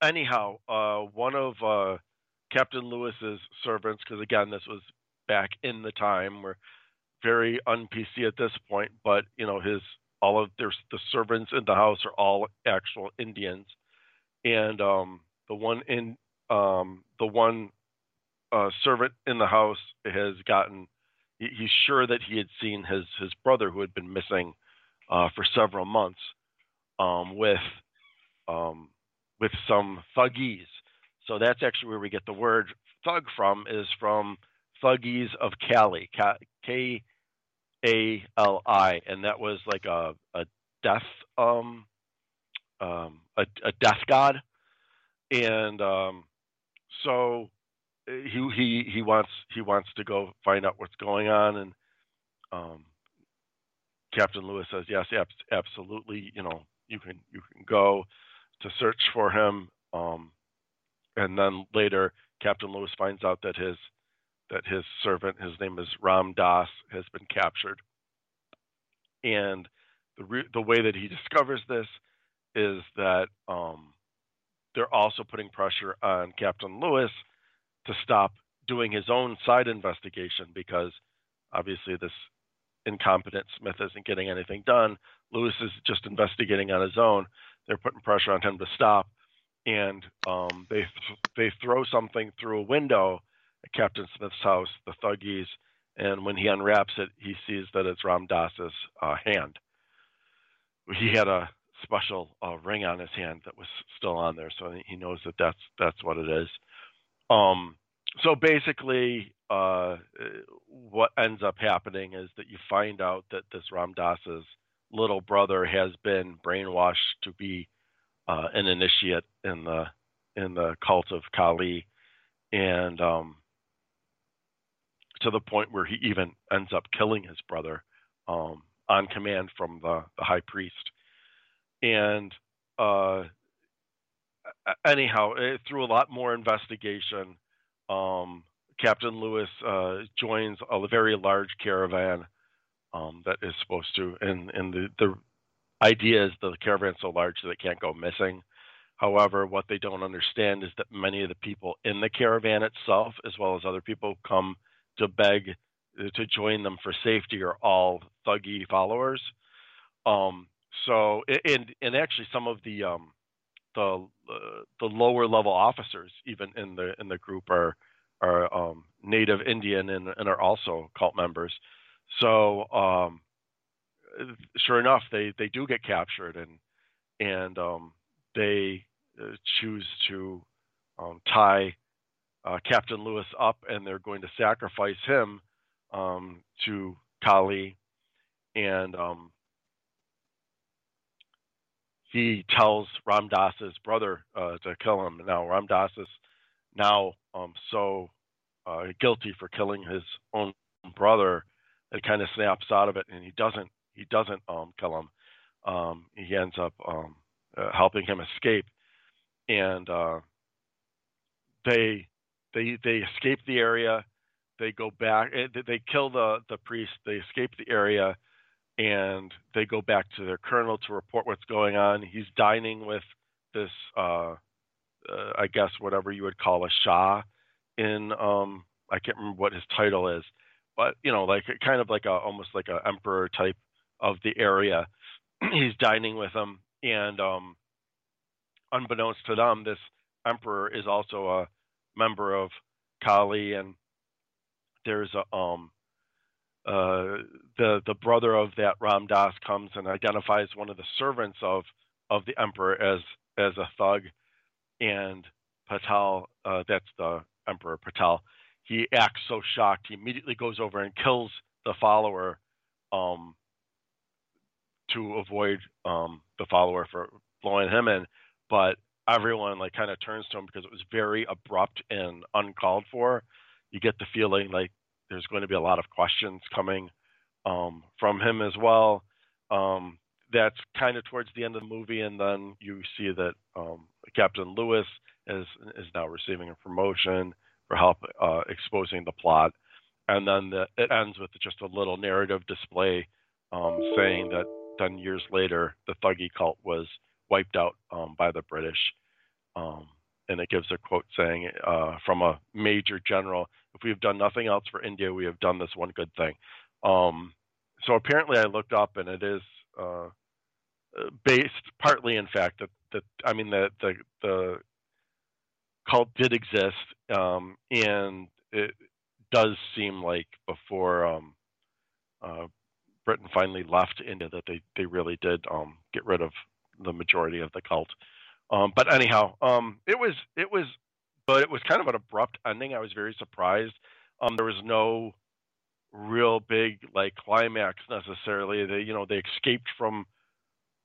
anyhow, uh, one of uh, Captain Lewis's servants, because again, this was back in the time, we're very un PC at this point, but you know, his all of there's the servants in the house are all actual Indians, and um, the one in um, the one uh, servant in the house has gotten. He, he's sure that he had seen his his brother who had been missing uh, for several months um, with um, with some thuggees. So that's actually where we get the word thug from is from thuggees of Kali, K A L I, and that was like a a death um um a, a death god, and um so he he he wants he wants to go find out what's going on, and um, Captain Lewis says yes, ab- absolutely. You know, you can you can go to search for him. Um, and then later, Captain Lewis finds out that his that his servant, his name is Ram Das, has been captured. And the re- the way that he discovers this is that um, they're also putting pressure on Captain Lewis to stop doing his own side investigation because obviously this incompetent Smith isn't getting anything done. Lewis is just investigating on his own. They're putting pressure on him to stop, and um, they they throw something through a window at Captain Smith's house, the Thuggees, and when he unwraps it, he sees that it's Ram Dass's uh, hand. He had a special uh, ring on his hand that was still on there, so he knows that that's that's what it is. Um, so basically, uh, what ends up happening is that you find out that this Ram Dass's little brother has been brainwashed to be uh, an initiate in the in the cult of Kali, and um, to the point where he even ends up killing his brother um, on command from the, the high priest. And uh, anyhow, eh, through a lot more investigation, um, Captain Lewis uh, joins a very large caravan um, that is supposed to, and, and the, the idea is the caravan's so large that it can't go missing. However, what they don't understand is that many of the people in the caravan itself, as well as other people, come to beg uh, to join them for safety are all Thuggee followers. Um, so, and and actually, some of the um, the uh, the lower level officers, even in the in the group, are are um, native Indian and, and are also cult members. So, um, sure enough, they they do get captured and and um, they uh, choose to um, tie uh, Captain Lewis up, and they're going to sacrifice him um, to Kali, and um, he tells Ram Dass's brother uh, to kill him. Now Ram Das is now um, so uh, guilty for killing his own brother that kind of snaps out of it, and he doesn't he doesn't um, kill him. Um, he ends up um, uh, helping him escape, and uh, they they they escape the area. They go back. Eh, they kill the the priest. They escape the area, and they go back to their colonel to report what's going on. He's dining with this, uh, uh, I guess, whatever you would call a shah in. Um, I can't remember what his title is, but you know, like kind of like a almost like a emperor type of the area. He's dining with them, and um, unbeknownst to them, this emperor is also a member of Kali, and there's a um uh, the the brother of that Ram Dass comes and identifies one of the servants of of the emperor as as a thug, and Patel, uh, that's the emperor Patel, he acts so shocked he immediately goes over and kills the follower, um, to avoid um the follower for blowing him in, but everyone like kind of turns to him because it was very abrupt and uncalled for. You get the feeling like there's going to be a lot of questions coming um, from him as well. Um, that's kind of towards the end of the movie, and then you see that um, Captain Lewis is is now receiving a promotion for help uh, exposing the plot, and then the, it ends with just a little narrative display um, saying that then years later the Thuggee cult was wiped out um, by the British. Um, and it gives a quote saying uh, from a major general, "If we have done nothing else for India, we have done this one good thing." Um, so apparently, I looked up, and it is uh, based partly, in fact, that that I mean the the the cult did exist, um, and it does seem like before um, uh, Britain finally left India that they they really did um, get rid of the majority of the cult. Um, but anyhow, um, it was it was, but it was kind of an abrupt ending. I was very surprised. Um, there was no real big like climax necessarily. They you know they escaped from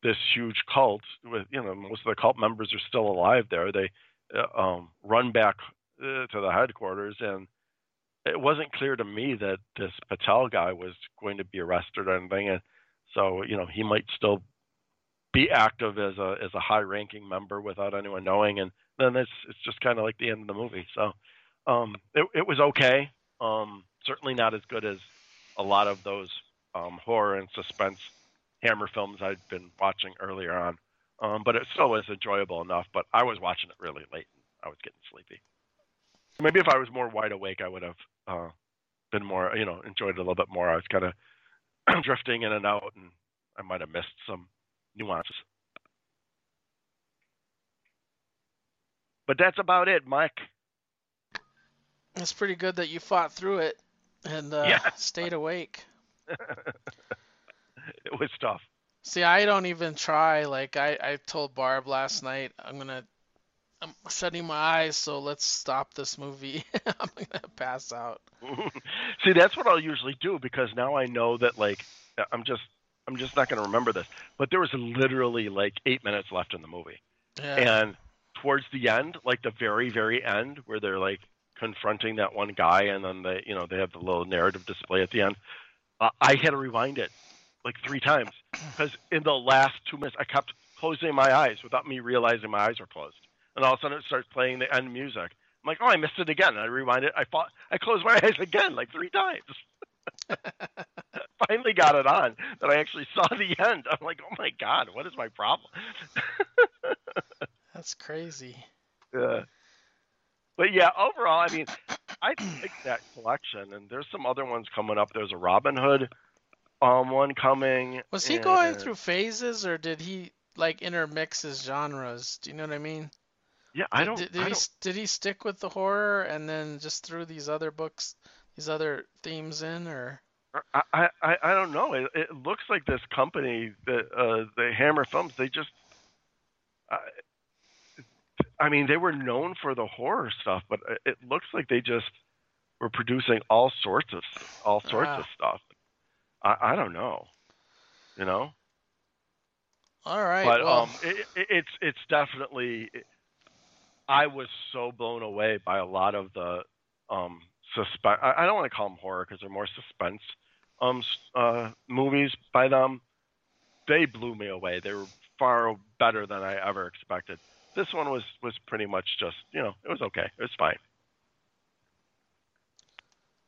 this huge cult with you know most of the cult members are still alive there. They uh, um, run back uh, to the headquarters, and it wasn't clear to me that this Patel guy was going to be arrested or anything, and so you know he might still be active as a as a high ranking member without anyone knowing, and then it's it's just kind of like the end of the movie. So um, it it was okay. Um, certainly not as good as a lot of those um, horror and suspense Hammer films I'd been watching earlier on. Um, but it still was enjoyable enough. But I was watching it really late. And I was getting sleepy. Maybe if I was more wide awake, I would have uh, been more, you know, enjoyed it a little bit more. I was kind of drifting in and out, and I might have missed some nuances. But that's about it, Mike. It's pretty good that you fought through it and uh, Yeah. stayed awake. it was tough. See, I don't even try. Like I, I told Barb last night, I'm gonna, I'm shutting my eyes, so let's stop this movie. I'm gonna pass out. See, that's what I'll usually do because now I know that like I'm just I'm just not to remember this. But there was literally like eight minutes left in the movie, Yeah. and towards the end, like the very very end, where they're like confronting that one guy, and then they you know they have the little narrative display at the end. Uh, I had to rewind it like three times because in the last two minutes I kept closing my eyes without me realizing my eyes were closed, and all of a sudden it starts playing the end music. I'm like, oh, I missed it again. I rewind it. I fought, I closed my eyes again like three times. Finally got it on that I actually saw the end. I'm like, oh my god, what is my problem? That's crazy. Yeah. But yeah, overall, I mean, I like that collection, and there's some other ones coming up. There's a Robin Hood um one coming. Was he going through phases, or did he like intermix his genres? Do you know what I mean? Yeah, I don't. Did, did I he don't did he stick with the horror and then just threw these other books, these other themes in, or? I, I, I- don't know. It, it looks like this company, the uh, the Hammer Films, they just. I I mean, they were known for the horror stuff, but it- it looks like they just were producing all sorts of all sorts Ah. of stuff. I, I don't know, you know. All right. but well, um, it, it, it's it's definitely. I was so blown away by a lot of the um suspense. I, I don't want to call them horror because they're more suspense um uh movies by them. They blew me away. They were far better than I ever expected. This one was was pretty much just you know it was okay. It was fine.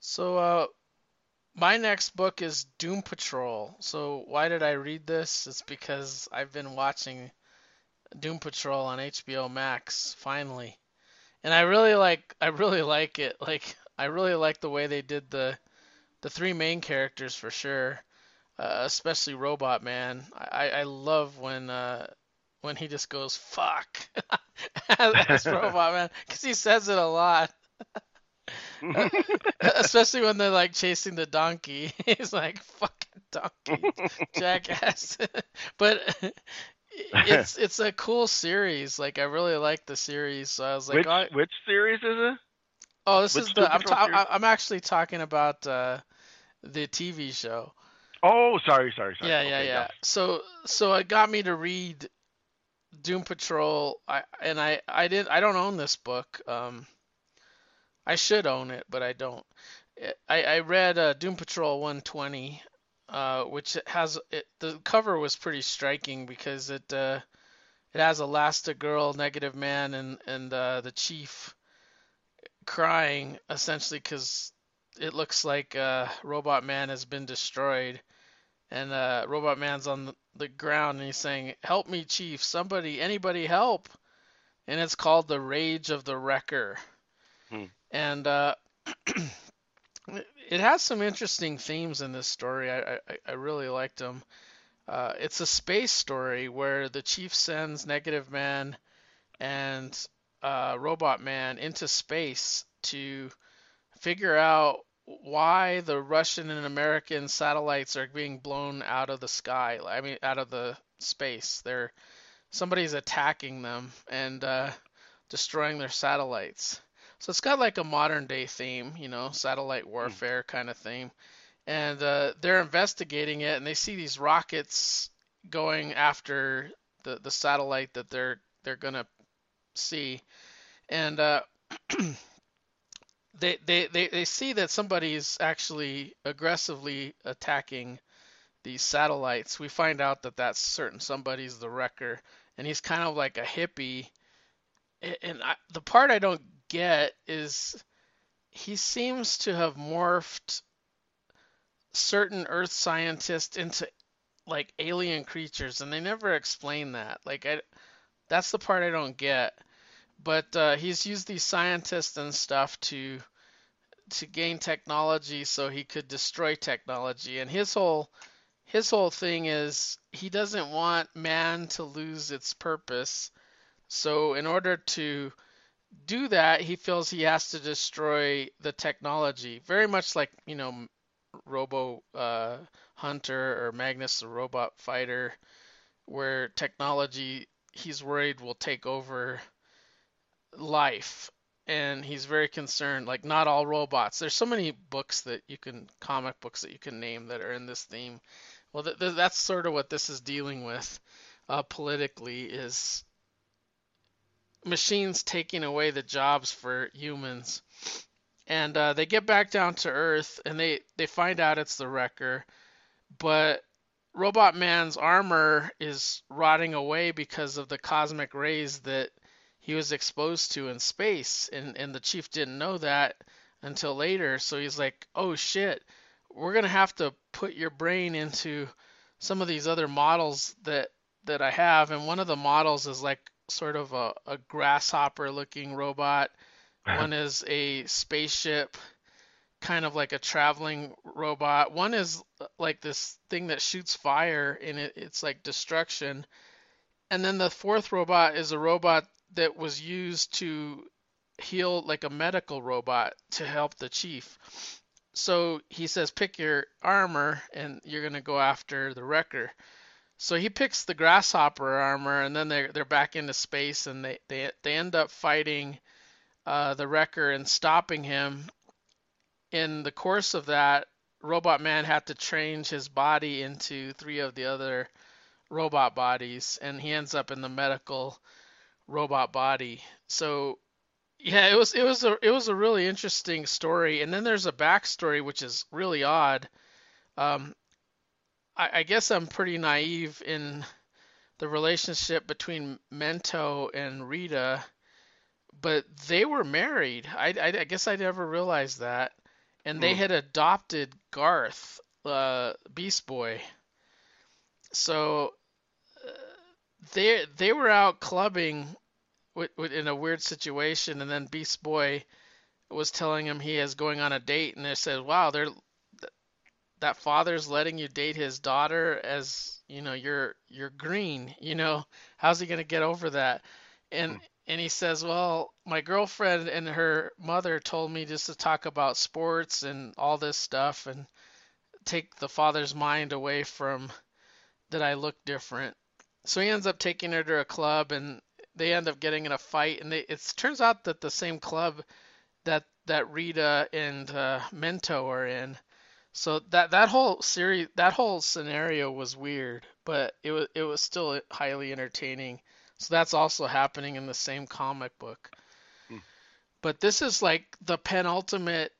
So, uh, my next book is Doom Patrol. So, why did I read this? It's because I've been watching Doom Patrol on HBO Max finally. And I really like I really like it. Like I really like the way they did the the three main characters for sure. Uh, especially Robot Man. I, I love when uh, when he just goes fuck as, as Robot Man because he says it a lot. Especially when they're like chasing the donkey. He's like, fucking donkey, jackass. but it's it's a cool series. Like I really like the series. So I was like, which oh, which series is it? oh, this which is the I'm ta- I'm actually talking about uh, the TV show. Oh, sorry, sorry, sorry. Yeah, yeah, Okay, yeah. So so it got me to read Doom Patrol. I and I I did I don't own this book. Um, I should own it, but I don't. I I read uh, Doom Patrol 120, uh, which has it. The cover was pretty striking because it uh, it has Elastigirl, Negative Man, and and uh, the Chief crying essentially because it looks like uh, Robot Man has been destroyed and uh, Robot Man's on the, the ground and he's saying, "Help me, Chief! Somebody, anybody, help!" And it's called the Rage of the Wrecker, Hmm. and uh, it has some interesting themes in this story. I I, I really liked them. Uh, it's a space story where the Chief sends Negative Man and uh, Robot Man into space to figure out why the Russian and American satellites are being blown out of the sky. I mean, out of the space. They're somebody's attacking them and uh, destroying their satellites. So it's got like a modern day theme, you know, satellite warfare kind of theme. And uh, they're investigating it, and they see these rockets going after the, the satellite that they're they're gonna see. And uh, they, they, they, they see that somebody's actually aggressively attacking these satellites. We find out that that's certain somebody's the wrecker, and he's kind of like a hippie. And I, the part I don't get is he seems to have morphed certain Earth scientists into like alien creatures, and they never explain that. Like I, that's the part I don't get. But uh, he's used these scientists and stuff to to gain technology so he could destroy technology. And his whole his whole thing is he doesn't want man to lose its purpose. So in order to do that, he feels he has to destroy the technology. Very much like, you know, Robo uh, Hunter or Magnus the Robot Fighter, where technology he's worried will take over life. And he's very concerned like not all robots. There's so many books that you can comic books that you can name that are in this theme. Well th- th- that's sort of what this is dealing with uh, politically is machines taking away the jobs for humans. And uh, they get back down to earth and they they find out it's the wrecker. But robot man's armor is rotting away because of the cosmic rays that he was exposed to in space and and the chief didn't know that until later. So he's like oh shit. We're going to have to put your brain into some of these other models that that I have. And one of the models is like sort of a, a grasshopper looking robot one is a spaceship kind of like a traveling robot one is like this thing that shoots fire and it, it's like destruction and then the fourth robot is a robot that was used to heal like a medical robot to help the chief. So he says, pick your armor and you're going to go after the wrecker. So he picks the grasshopper armor and then they're, they're back into space and they, they, they end up fighting uh, the wrecker and stopping him. In the course of that, Robot Man had to change his body into three of the other robot bodies and he ends up in the medical robot body. So yeah, it was it was a it was a really interesting story. And then there's a backstory which is really odd. Um, I, I guess I'm pretty naive in the relationship between Mento and Rita, but they were married. I, I, I guess I never realized that. And they mm. had adopted Garth, uh, Beast Boy. So they they were out clubbing in a weird situation, and then Beast Boy was telling him he is going on a date, and they said, "Wow, they're that father's letting you date his daughter as you know you're you're green. You know how's he gonna get over that?" And hmm. and he says, "Well, my girlfriend and her mother told me just to talk about sports and all this stuff and take the father's mind away from." that I look different. So he ends up taking her to a club, and they end up getting in a fight. And they, it turns out that the same club that that Rita and uh, Mento are in. So that that whole series, that whole scenario was weird, but it was it was still highly entertaining. So that's also happening in the same comic book. Hmm. But this is like the penultimate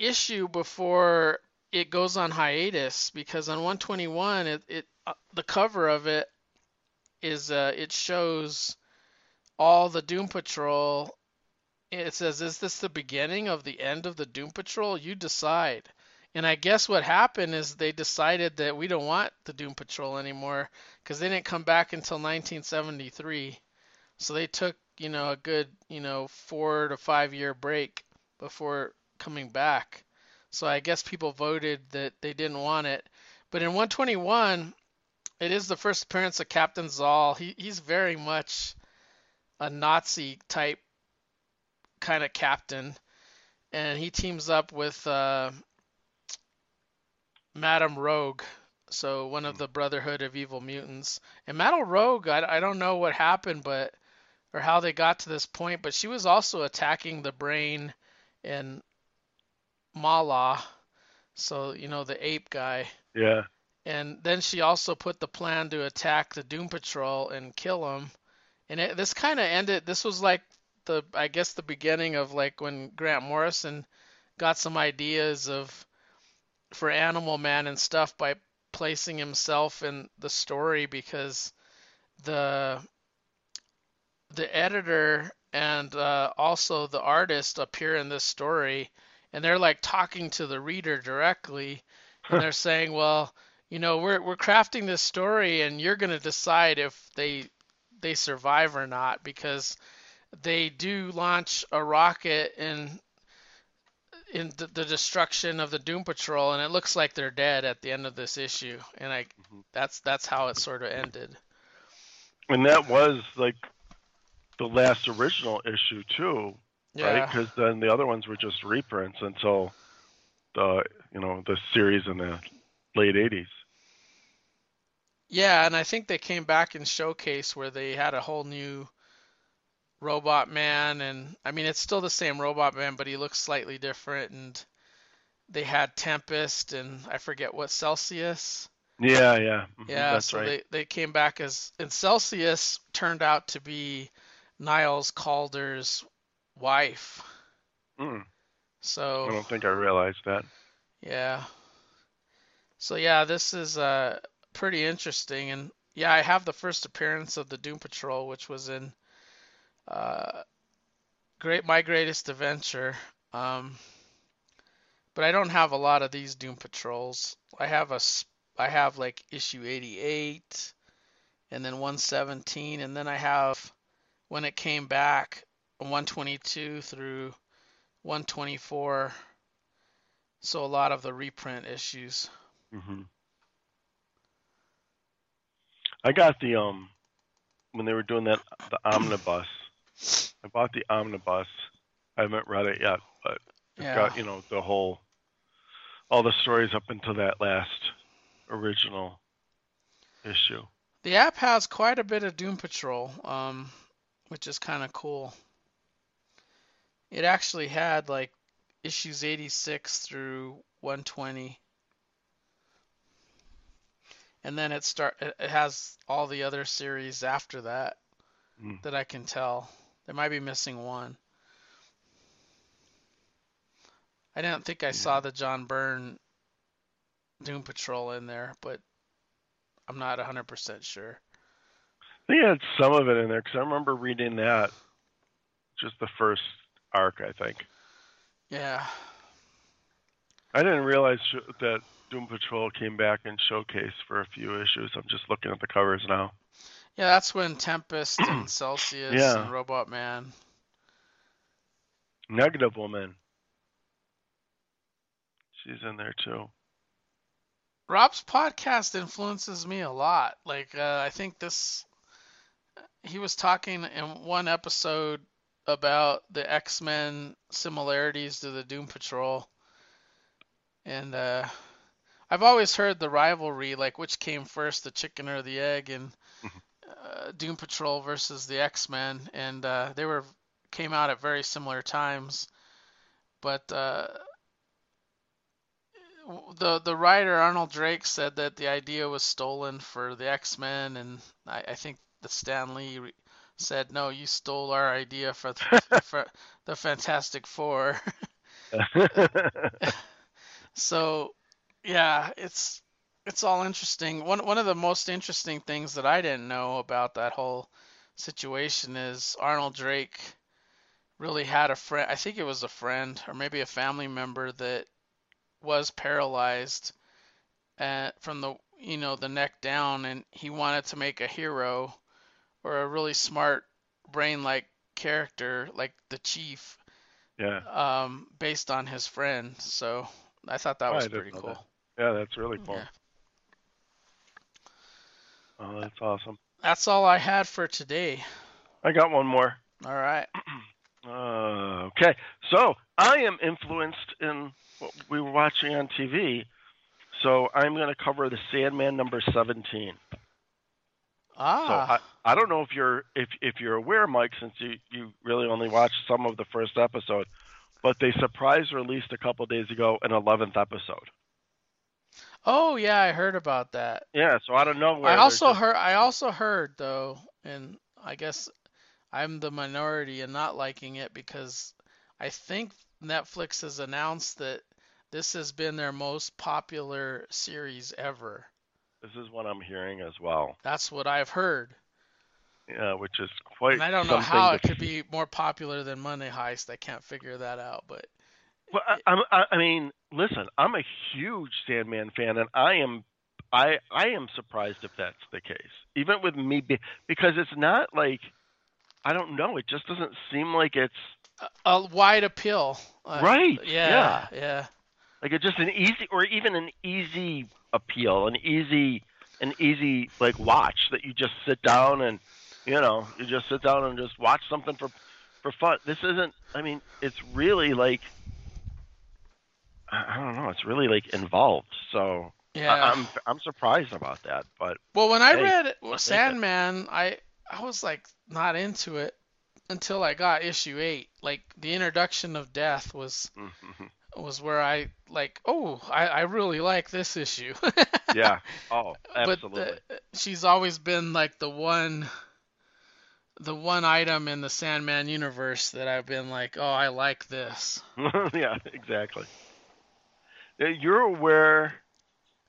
issue before it goes on hiatus because on 121 it, it uh, the cover of it is uh, it shows all the Doom Patrol. It says, "Is this the beginning of the end of the Doom Patrol? You decide." And I guess what happened is they decided that we don't want the Doom Patrol anymore because they didn't come back until 1973. So they took, you know, a good, you know, four to five year break before coming back. So I guess people voted that they didn't want it. But in 121, it is the first appearance of Captain Zahl. He he's very much a Nazi type kind of captain, and he teams up with uh, Madame Rogue, so one of hmm. the Brotherhood of Evil Mutants. And Madame Rogue, I, I don't know what happened, but or how they got to this point, but she was also attacking the brain and Mallah, so you know the ape guy. Yeah. And then she also put the plan to attack the Doom Patrol and kill them. And it, this kind of ended. This was like the I guess the beginning of like when Grant Morrison got some ideas of for Animal Man and stuff by placing himself in the story because the the editor and uh, also the artist appear in this story and they're like talking to the reader directly and they're saying well you know we're we're crafting this story and you're going to decide if they they survive or not because they do launch a rocket in in the, the destruction of the Doom Patrol and it looks like they're dead at the end of this issue and I Mhm. that's that's how it sort of ended. And that was like the last original issue too, right? Because then the other ones were just reprints until the you know the series in the late '80s. Yeah, and I think they came back in Showcase where they had a whole new Robot Man, and I mean it's still the same Robot Man, but he looks slightly different. And they had Tempest, and I forget what Celsius. Yeah, yeah, mhm, Yeah, that's so right. they they came back as and Celsius turned out to be Niles Caulder's wife. Mm, So I don't think I realized that. yeah. So yeah, this is uh pretty interesting and yeah, I have the first appearance of the Doom Patrol which was in uh Great My Greatest Adventure. Um but I don't have a lot of these Doom Patrols. I have a I have like issue 88 and then 117 and then I have when it came back 122 through 124 so a lot of the reprint issues. hmm I got the um when they were doing that the omnibus. I bought the omnibus. I haven't read it yet, but it's Yeah. got you know the whole all the stories up until that last original issue. The app has quite a bit of Doom Patrol, um, which is kind of cool. It actually had like issues 86 through 120. And then it start it has all the other series after that Mm. that I can tell. There might be missing one. I didn't think I saw the John Byrne Doom Patrol in there, but I'm not 100% sure. They had some of it in there because I remember reading that, just the first arc, I think. Yeah. I didn't realize that Doom Patrol came back in Showcase for a few issues. I'm just looking at the covers now. Yeah, that's when Tempest and Celsius Yeah. and Robot Man. Negative Woman. She's in there too. Rob's podcast influences me a lot. Like, uh, I think this, he was talking in one episode about the X Men similarities to the Doom Patrol. And uh, I've always heard the rivalry, like which came first, the chicken or the egg, and uh, Doom Patrol versus the X Men. And uh, they were came out at very similar times. But uh, the the writer Arnold Drake said that the idea was stolen for the X Men, and I, I think the Stan Lee re- said, "No, you stole our idea for the, for the Fantastic Four. so, yeah, it's it's all interesting. One one of the most interesting things that I didn't know about that whole situation is Arnold Drake really had a friend. I think it was a friend or maybe a family member that was paralyzed uh, from the you know the neck down, and he wanted to make a hero or a really smart brain-like character like the chief yeah, um, based on his friend. So I thought that Oh, was pretty cool. yeah, that's really cool. Yeah. Oh, that's awesome. That's all I had for today. I got one more. All right. Uh, okay, so I am influenced in what we were watching on TV. So I'm going to cover the Sandman number 17. So Ah, I, I don't know if you're if if you're aware, Mike, since you you really only watched some of the first episode, but they surprise released a couple days ago an 11th episode. Oh yeah, I heard about that. Yeah, so I don't know where I also just- heard. I also heard though, and I guess I'm the minority in not liking it because I think Netflix has announced that this has been their most popular series ever. This is what I'm hearing as well. That's what I've heard. Yeah, which is quite. And I don't know how it could be more popular than Money Heist. I can't figure that out, but Well, I, I, I mean, listen, I'm a huge Sandman fan, and I am, I, I am surprised if that's the case. Even with me, be, because it's not like, I don't know, it just doesn't seem like it's a, a wide appeal. Uh, Right, Yeah. Yeah. like it's just an easy, or even an easy appeal, an easy, an easy like watch that you just sit down and, you know, you just sit down and just watch something for, for fun. This isn't. I mean, it's really like. I I don't know. It's really like involved. So Yeah. I, I'm I'm surprised about that, but Well, when I Hey, read it. Sandman, I I was like not into it until I got issue eight. Like the introduction of death was mm-hmm. was where I like, oh, I, I really like this issue. yeah. Oh, but uh, absolutely. the, she's always been like the one the one item in the Sandman universe that I've been like, oh, I like this. yeah, exactly. Uh, You're aware.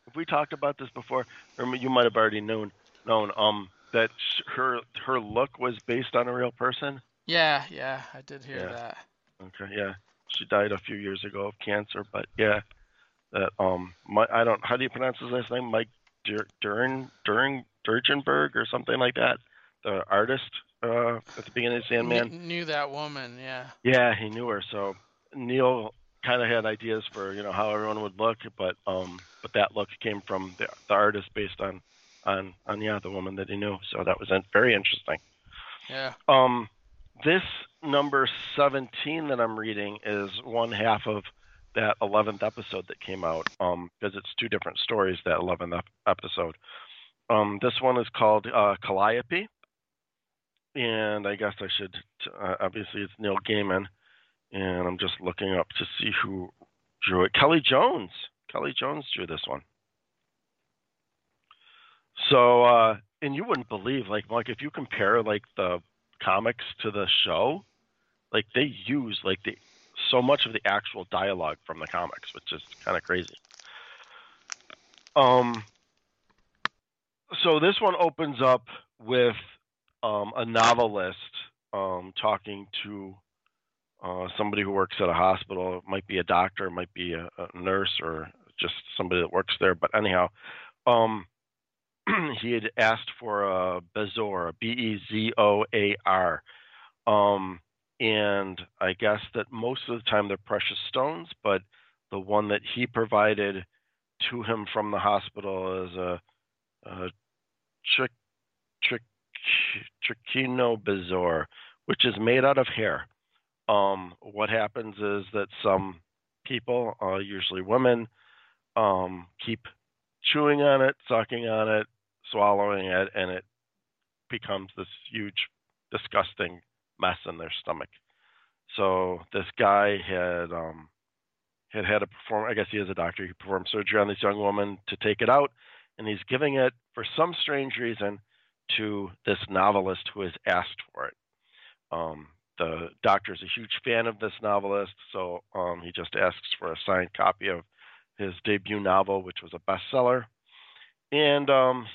If we talked about this before, or you might have already known known um that her her look was based on a real person. Yeah, yeah, I did hear Yeah. that. Okay, yeah. She died a few years ago of cancer, but yeah, that um, my, I don't. How do you pronounce his last name? Mike Dur- Durin Durin Durgenberg or something like that. The artist uh, at the beginning of Sandman. Kn- knew that woman, yeah. Yeah, he knew her. So Neil kind of had ideas for you know how everyone would look, but um, but that look came from the, the artist based on on on yeah the woman that he knew. So that was very interesting. Yeah. Um, this number 17 that I'm reading is one half of that 11th episode that came out um, because it's two different stories, that 11th episode. Um, this one is called uh, Calliope. And I guess I should, uh, obviously, it's Neil Gaiman. And I'm just looking up to see who drew it. Kelly Jones. Kelly Jones drew this one. So, uh, and you wouldn't believe, like, like if you compare like the comics to the show, like they use like the so much of the actual dialogue from the comics, which is kind of crazy. Um, so this one opens up with um, a novelist um, talking to uh, somebody who works at a hospital. It might be a doctor, it might be a, a nurse, or just somebody that works there. But anyhow, um, he had asked for a Bezoar, B E Z O A R. Um, and I guess that most of the time they're precious stones, but the one that he provided to him from the hospital is a, a trichino bezoar, which is made out of hair. Um, what happens is that some people, uh, usually women, um, keep chewing on it, sucking on it, swallowing it, and it becomes this huge, disgusting mess in their stomach. So this guy had um, had had to perform. I guess he is a doctor. He performed surgery on this young woman to take it out, and he's giving it for some strange reason to this novelist who has asked for it. Um, the doctor is a huge fan of this novelist, so um, he just asks for a signed copy of his debut novel, which was a bestseller, and um,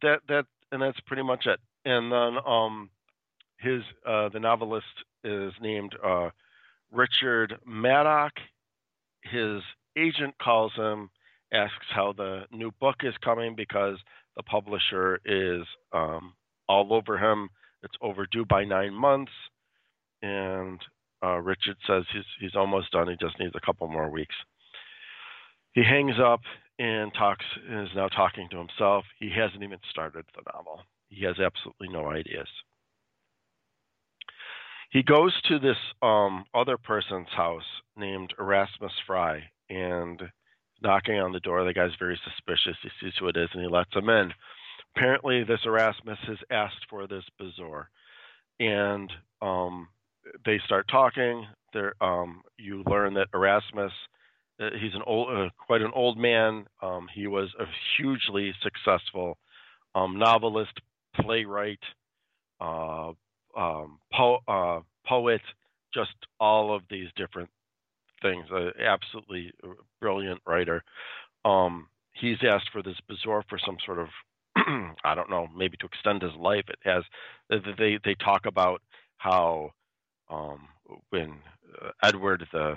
that that and that's pretty much it. And then um, his uh, the novelist is named uh, Richard Madoc. His agent calls him, asks how the new book is coming because the publisher is um, all over him. It's overdue by nine months, and uh, Richard says he's he's almost done. He just needs a couple more weeks. He hangs up and talks is now talking to himself. He hasn't even started the novel. He has absolutely no ideas. He goes to this um, other person's house named Erasmus Fry and knocking on the door. The guy's very suspicious. He sees who it is and he lets him in. Apparently, this Erasmus has asked for this Bezoar, and um, they start talking. There, um, you learn that Erasmus uh, he's an old, uh, quite an old man. Um, he was a hugely successful um, novelist, playwright, uh, um, po- uh, poet, just all of these different things. Absolutely brilliant writer. Um, he's asked for this Bezoar for some sort of I don't know, maybe to extend his life. It has they they talk about how um, when uh, Edward the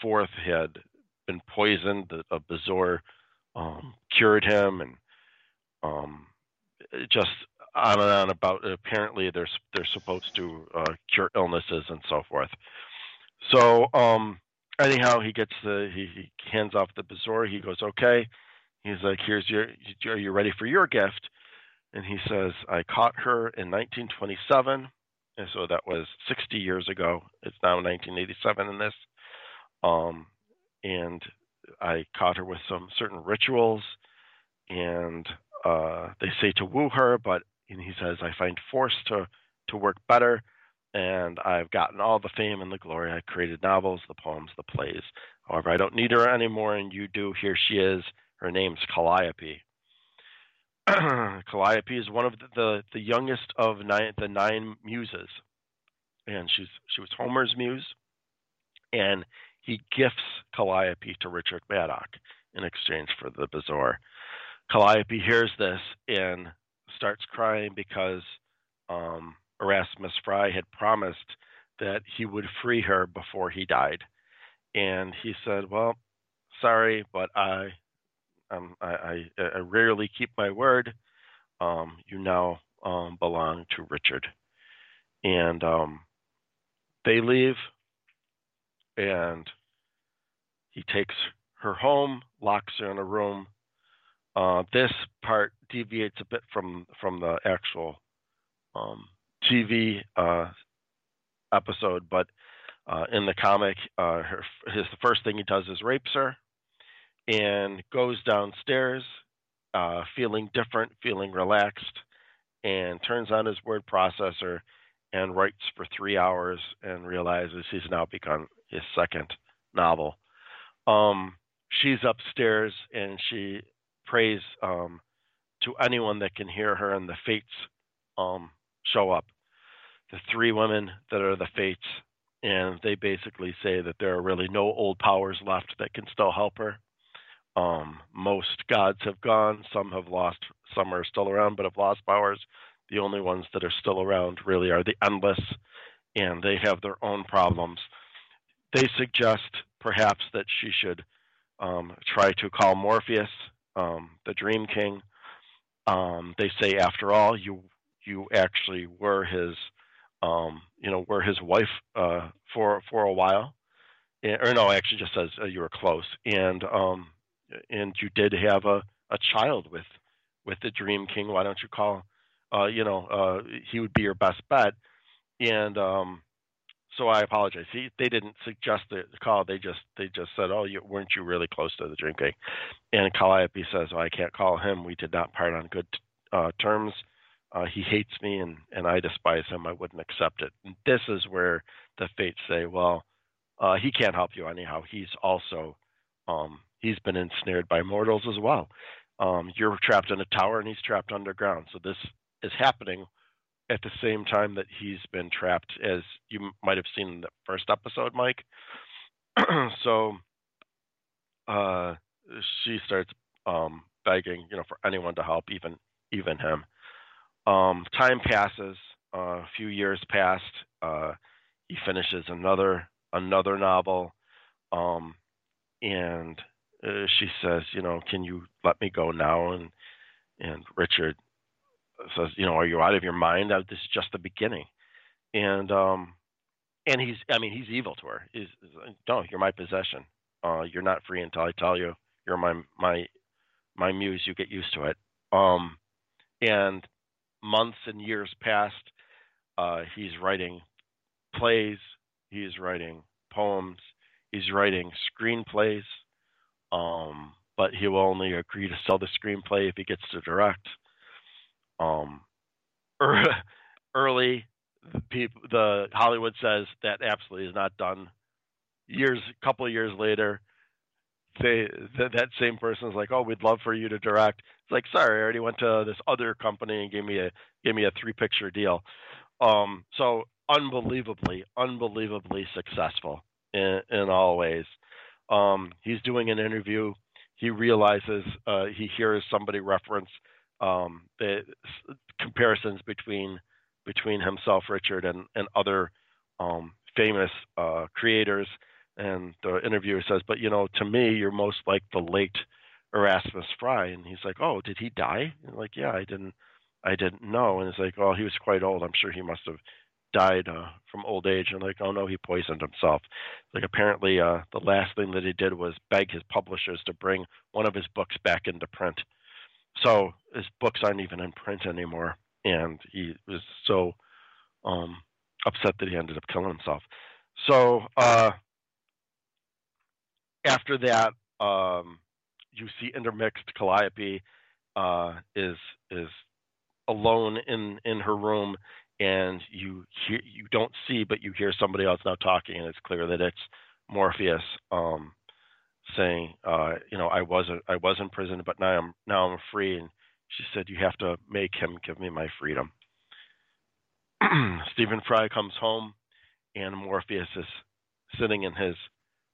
Fourth had been poisoned, the a Bezoar um, cured him, and um, just on and on about. Apparently, they're they're supposed to uh, cure illnesses and so forth. So um, anyhow, he gets the he, he hands off the Bezoar. He goes, okay. He's like, here's your. Are you ready for your gift? And he says, I caught her in 1927, and so that was 60 years ago. It's now 1987 in this. Um, and I caught her with some certain rituals, and uh, they say to woo her, but he says I find force to to work better, and I've gotten all the fame and the glory. I created novels, the poems, the plays. However, I don't need her anymore, and you do. Here she is. Her name's Calliope. Calliope is one of the, the, the youngest of nine, the nine muses, and she's she was Homer's muse, and he gifts Calliope to Richard Madoc in exchange for the bezoar. Calliope hears this and starts crying because um, Erasmus Fry had promised that he would free her before he died, and he said, "Well, sorry, but I, um, I, I, I, rarely keep my word. Um, you now um, belong to Richard," and um, they leave and he takes her home, locks her in a room. Uh, this part deviates a bit from from the actual um, TV uh, episode, but uh, in the comic, uh, her, his the first thing he does is rapes her, and goes downstairs, uh, feeling different, feeling relaxed, and turns on his word processor and writes for three hours and realizes he's now begun his second novel. Um, she's upstairs and she prays um, to anyone that can hear her, and the fates um, show up. The three women that are the fates, and they basically say that there are really no old powers left that can still help her. Um, most gods have gone, some have lost, some are still around but have lost powers. The only ones that are still around really are the endless, and they have their own problems they suggest perhaps that she should um, try to call Morpheus, um, the Dream King. Um, they say, after all, you you actually were his, um, you know, were his wife uh, for for a while, and, or no, actually just says uh, you were close, and um, and you did have a, a child with with the Dream King. Why don't you call? Uh, you know, uh, he would be your best bet, and um, so I apologize. He, they didn't suggest the call. They just they just said, "Oh, you, weren't you really close to the Dream King?" And Calliope says, oh, "I can't call him. We did not part on good uh, terms. Uh, he hates me, and and I despise him. I wouldn't accept it." And this is where the fates say, "Well, uh, he can't help you anyhow. He's also um, he's been ensnared by mortals as well. Um, you're trapped in a tower, and he's trapped underground. So this is happening at the same time that he's been trapped, as you might have seen in the first episode, Mike. so uh, she starts um, begging, you know, for anyone to help, even even him. Um, time passes. Uh, a few years passed. Uh, he finishes another another novel, um, and uh, she says, you know, can you let me go now? And and Richard says, you know, are you out of your mind? Uh, this is just the beginning. And um, and he's, I mean, he's evil to her. He's, no, you're my possession. Uh, you're not free until I tell you. You're my my my muse. You get used to it. Um, and months and years passed. Uh, he's writing plays. He's writing poems. He's writing screenplays. Um, but he will only agree to sell the screenplay if he gets to direct um, early, the, people, the Hollywood says that absolutely is not done. Years, a couple of years later, they th- that same person is like, "Oh, we'd love for you to direct." It's like, sorry, I already went to this other company and gave me a gave me a three picture deal. Um, so unbelievably, unbelievably successful in, in all ways. Um, he's doing an interview. He realizes uh, he hears somebody reference um, the comparisons between between himself, Richard, and and other um, famous uh, creators. And the interviewer says, "But you know, to me, you're most like the late Erasmus Fry." And he's like, "Oh, did he die?" Like, "Yeah, I didn't, I didn't know." And it's like, "Oh, he was quite old. I'm sure he must have died uh, from old age." And like, "Oh no, he poisoned himself." Like apparently, uh, the last thing that he did was beg his publishers to bring one of his books back into print. So his books aren't even in print anymore, and he was so um, upset that he ended up killing himself. So uh, after that, um, you see intermixed Calliope uh, is is alone in in her room, and you hear you don't see, but you hear somebody else now talking, and it's clear that it's Morpheus um, saying, uh, you know, I was I was in prison, but now I'm now I'm free, and she said, you have to make him give me my freedom. Stephen Fry comes home, and Morpheus is sitting in his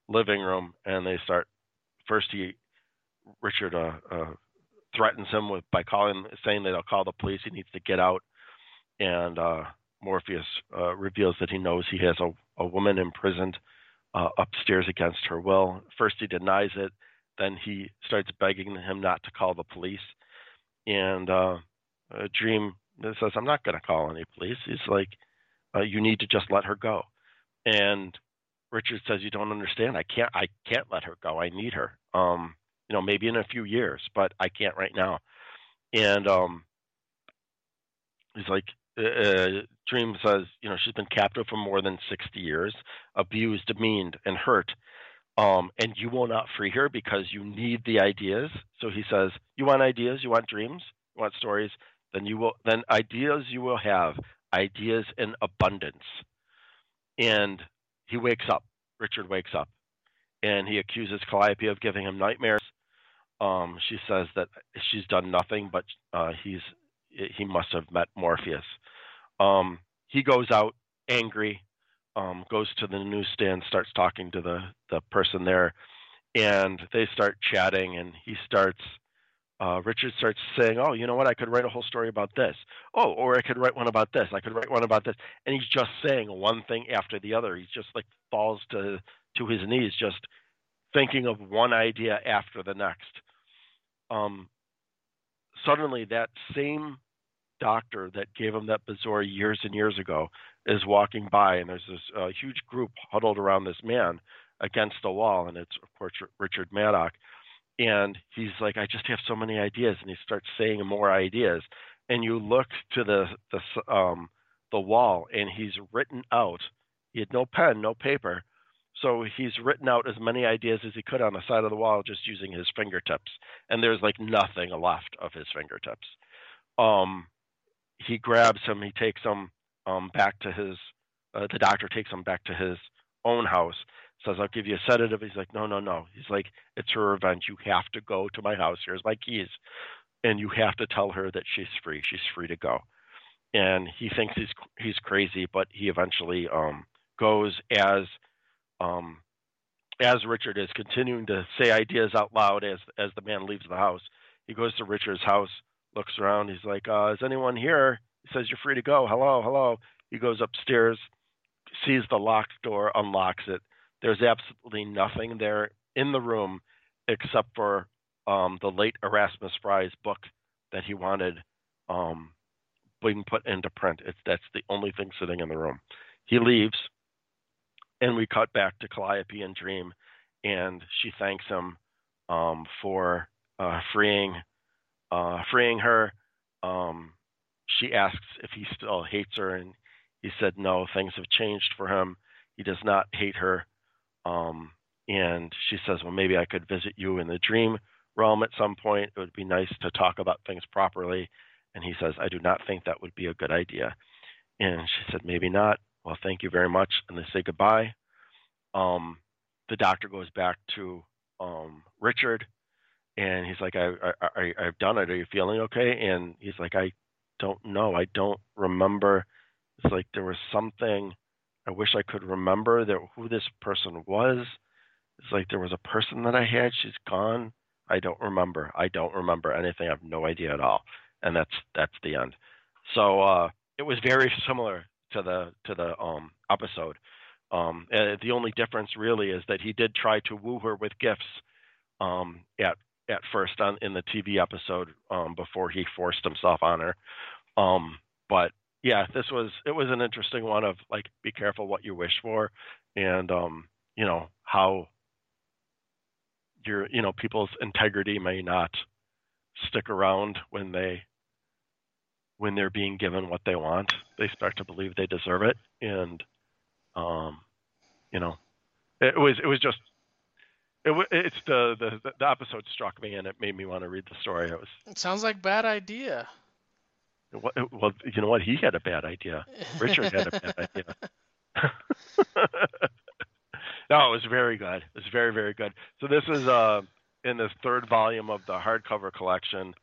living room, and they start. First, he Richard uh, uh, threatens him with by calling, saying that he'll call the police. He needs to get out, and uh, Morpheus uh, reveals that he knows he has a, a woman imprisoned uh, upstairs against her will. First, he denies it. Then he starts begging him not to call the police. And uh, Dream says, "I'm not going to call any police." He's like, "You need to just let her go." And Richard says, "You don't understand. I can't. I can't let her go. I need her. Um, you know, maybe in a few years, but I can't right now." And um, he's like, uh, uh, Dream says, "You know, she's been captive for more than 60 years, abused, demeaned, and hurt." Um, and you will not free her because you need the ideas. So he says, "You want ideas? You want dreams? You want stories? Then you will. Then ideas you will have ideas in abundance." And he wakes up. Richard wakes up, and he accuses Calliope of giving him nightmares. Um, she says that she's done nothing, but uh, he's he must have met Morpheus. Um, he goes out angry, um, goes to the newsstand, starts talking to the the person there, and they start chatting, and he starts. Uh, Richard starts saying, "Oh, you know what? I could write a whole story about this. Oh, or I could write one about this. I could write one about this." And he's just saying one thing after the other. He's just like falls to to his knees, just thinking of one idea after the next. Um, suddenly, that same doctor that gave him that Bezoar years and years ago is walking by, and there's this uh, huge group huddled around this man against the wall, and it's of course Richard Madoc. And he's like, I just have so many ideas, and he starts saying more ideas. And you look to the the um, the wall, and he's written out. He had no pen, no paper, so he's written out as many ideas as he could on the side of the wall, just using his fingertips. And there's like nothing left of his fingertips. Um, he grabs him. He takes him um, back to his. Uh, the doctor takes him back to his own house. Says, "I'll give you a sedative." He's like, "No, no, no." He's like, "It's her revenge. You have to go to my house. Here's my keys, and you have to tell her that she's free. She's free to go." And he thinks he's he's crazy, but he eventually um, goes as um, as Richard is continuing to say ideas out loud as as the man leaves the house. He goes to Richard's house looks around. He's like, uh, "Is anyone here?" He says, "You're free to go." Hello, hello. He goes upstairs, sees the locked door, unlocks it. There's absolutely nothing there in the room except for um, the late Erasmus Fry's book that he wanted um, being put into print. It's that's the only thing sitting in the room. He leaves, and we cut back to Calliope and Dream, and she thanks him um, for uh, freeing uh, freeing her. Um, she asks if he still hates her, and he said no. Things have changed for him. He does not hate her. Um, and she says, well, maybe I could visit you in the dream realm at some point. It would be nice to talk about things properly. And he says, I do not think that would be a good idea. And she said, maybe not. Well, thank you very much. And they say goodbye. Um, the doctor goes back to um, Richard and he's like, I, I, I, I've done it. Are you feeling okay? And he's like, I don't know. I don't remember. It's like there was something I wish I could remember that who this person was. It's like there was a person that I had. She's gone. I don't remember. I don't remember anything. I have no idea at all. And that's that's the end. So uh, it was very similar to the to the um, episode. Um, the only difference really is that he did try to woo her with gifts um, at at first on in the TV episode um, before he forced himself on her. Um, but yeah, this was it was an interesting one of like be careful what you wish for, and um, you know how your you know people's integrity may not stick around when they when they're being given what they want. They start to believe they deserve it, and um, you know, it was it was just it, it's the, the the episode struck me and it made me want to read the story. It was. It sounds like bad idea. Well, you know what? He had a bad idea. Richard had a bad idea. no, it was very good. It was very very good. So this is uh in the third volume of the hardcover collection.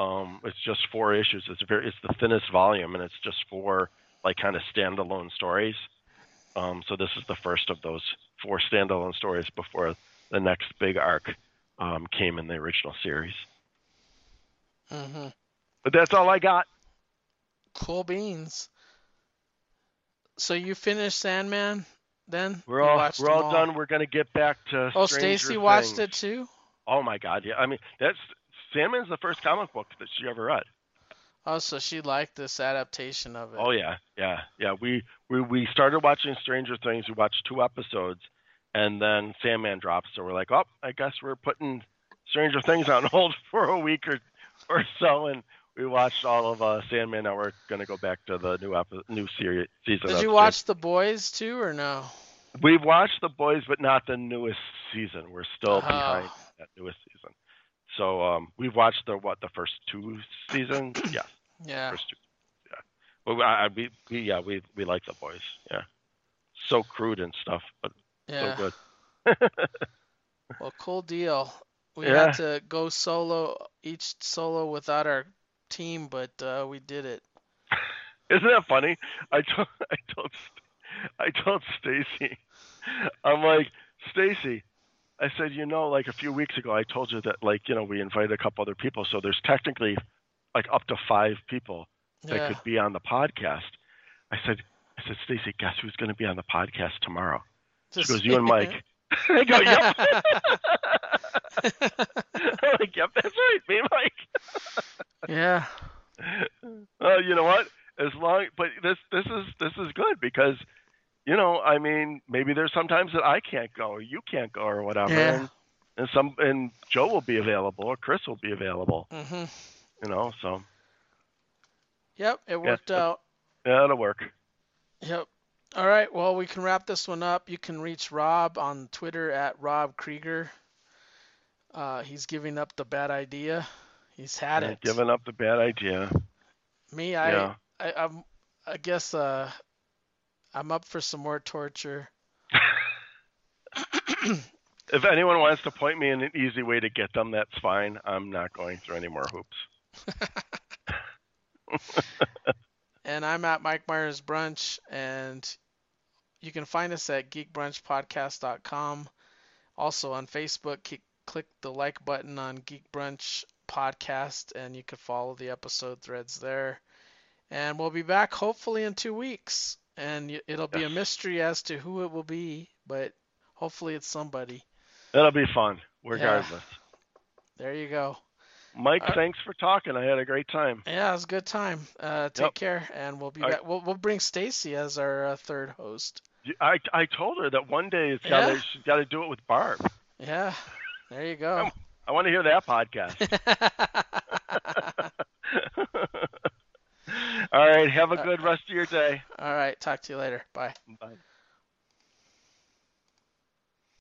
Um, it's just four issues. It's very it's the thinnest volume and it's just four like kind of standalone stories. Um, so this is the first of those four standalone stories before the next big arc um, came in the original series. Mm-hmm. But that's all I got. Cool beans. So you finished Sandman then? We're all we're all, all, done. We're gonna get back to. Oh, Stacy watched it too. Oh my God! Yeah, I mean that's Sandman's the first comic book that she ever read. Oh, so she liked this adaptation of it. Oh yeah, yeah, yeah. We we we started watching Stranger Things. We watched two episodes, and then Sandman drops. So we're like, oh, I guess we're putting Stranger Things on hold for a week or or so, and we watched all of uh, Sandman. Now we're gonna go back to the new epi- new series season. Did you watch The Boys too, or no? We've watched The Boys, but not the newest season. We're still oh. behind that newest season. So um, we've watched the what the first two seasons. yeah. Yeah. First two. Yeah. Well, I, I, we, we yeah we we like the boys. Yeah. So crude and stuff, but yeah. so good. well, cool deal. We yeah. had to go solo each solo without our team, but uh, we did it. Isn't that funny? I told I told I told Stacy, I'm like Stacy, I said, you know, like a few weeks ago, I told you that, like, you know, we invited a couple other people, so there's technically like up to five people that yeah. could be on the podcast. I said, I said, Stacy, guess who's going to be on the podcast tomorrow? Just she goes, you and Mike. I go, yep. I'm like, yep, that's right, me and Mike. yeah. Uh, you know what? As long, but this this is this is good because you know, I mean, maybe there's sometimes that I can't go, or you can't go, or whatever, yeah. and, and some and Joe will be available, or Chris will be available. Mm-hmm. You know, so. Yep, it worked yeah, out. Yeah, it'll work. Yep. All right. Well, we can wrap this one up. You can reach Rob on Twitter at Rob Krieger. Uh, he's giving up the bad idea. He's had yeah, it. Giving up the bad idea. Me, I, yeah. I, I'm, I guess, uh, I'm up for some more torture. if anyone wants to point me in an easy way to get them, that's fine. I'm not going through any more hoops. and I'm at Mike Myers Brunch, and you can find us at geekbrunchpodcast.com. Also on Facebook, click the like button on Geek Brunch Podcast, and you can follow the episode threads there. And we'll be back hopefully in two weeks and it'll be yes. a mystery as to who it will be, but hopefully it's somebody. That'll be fun, regardless. Yeah. There you go. Mike, uh, thanks for talking. I had a great time. Yeah, it was a good time. Uh, take yep. care, and we'll be back. We'll, we'll bring Stacy as our uh, third host. I, I told her that one day it's got yeah. she's got to do it with Barb. Yeah, there you go. I, I want to hear that podcast. All right. Have a good rest of your day. All right. Talk to you later. Bye. Bye.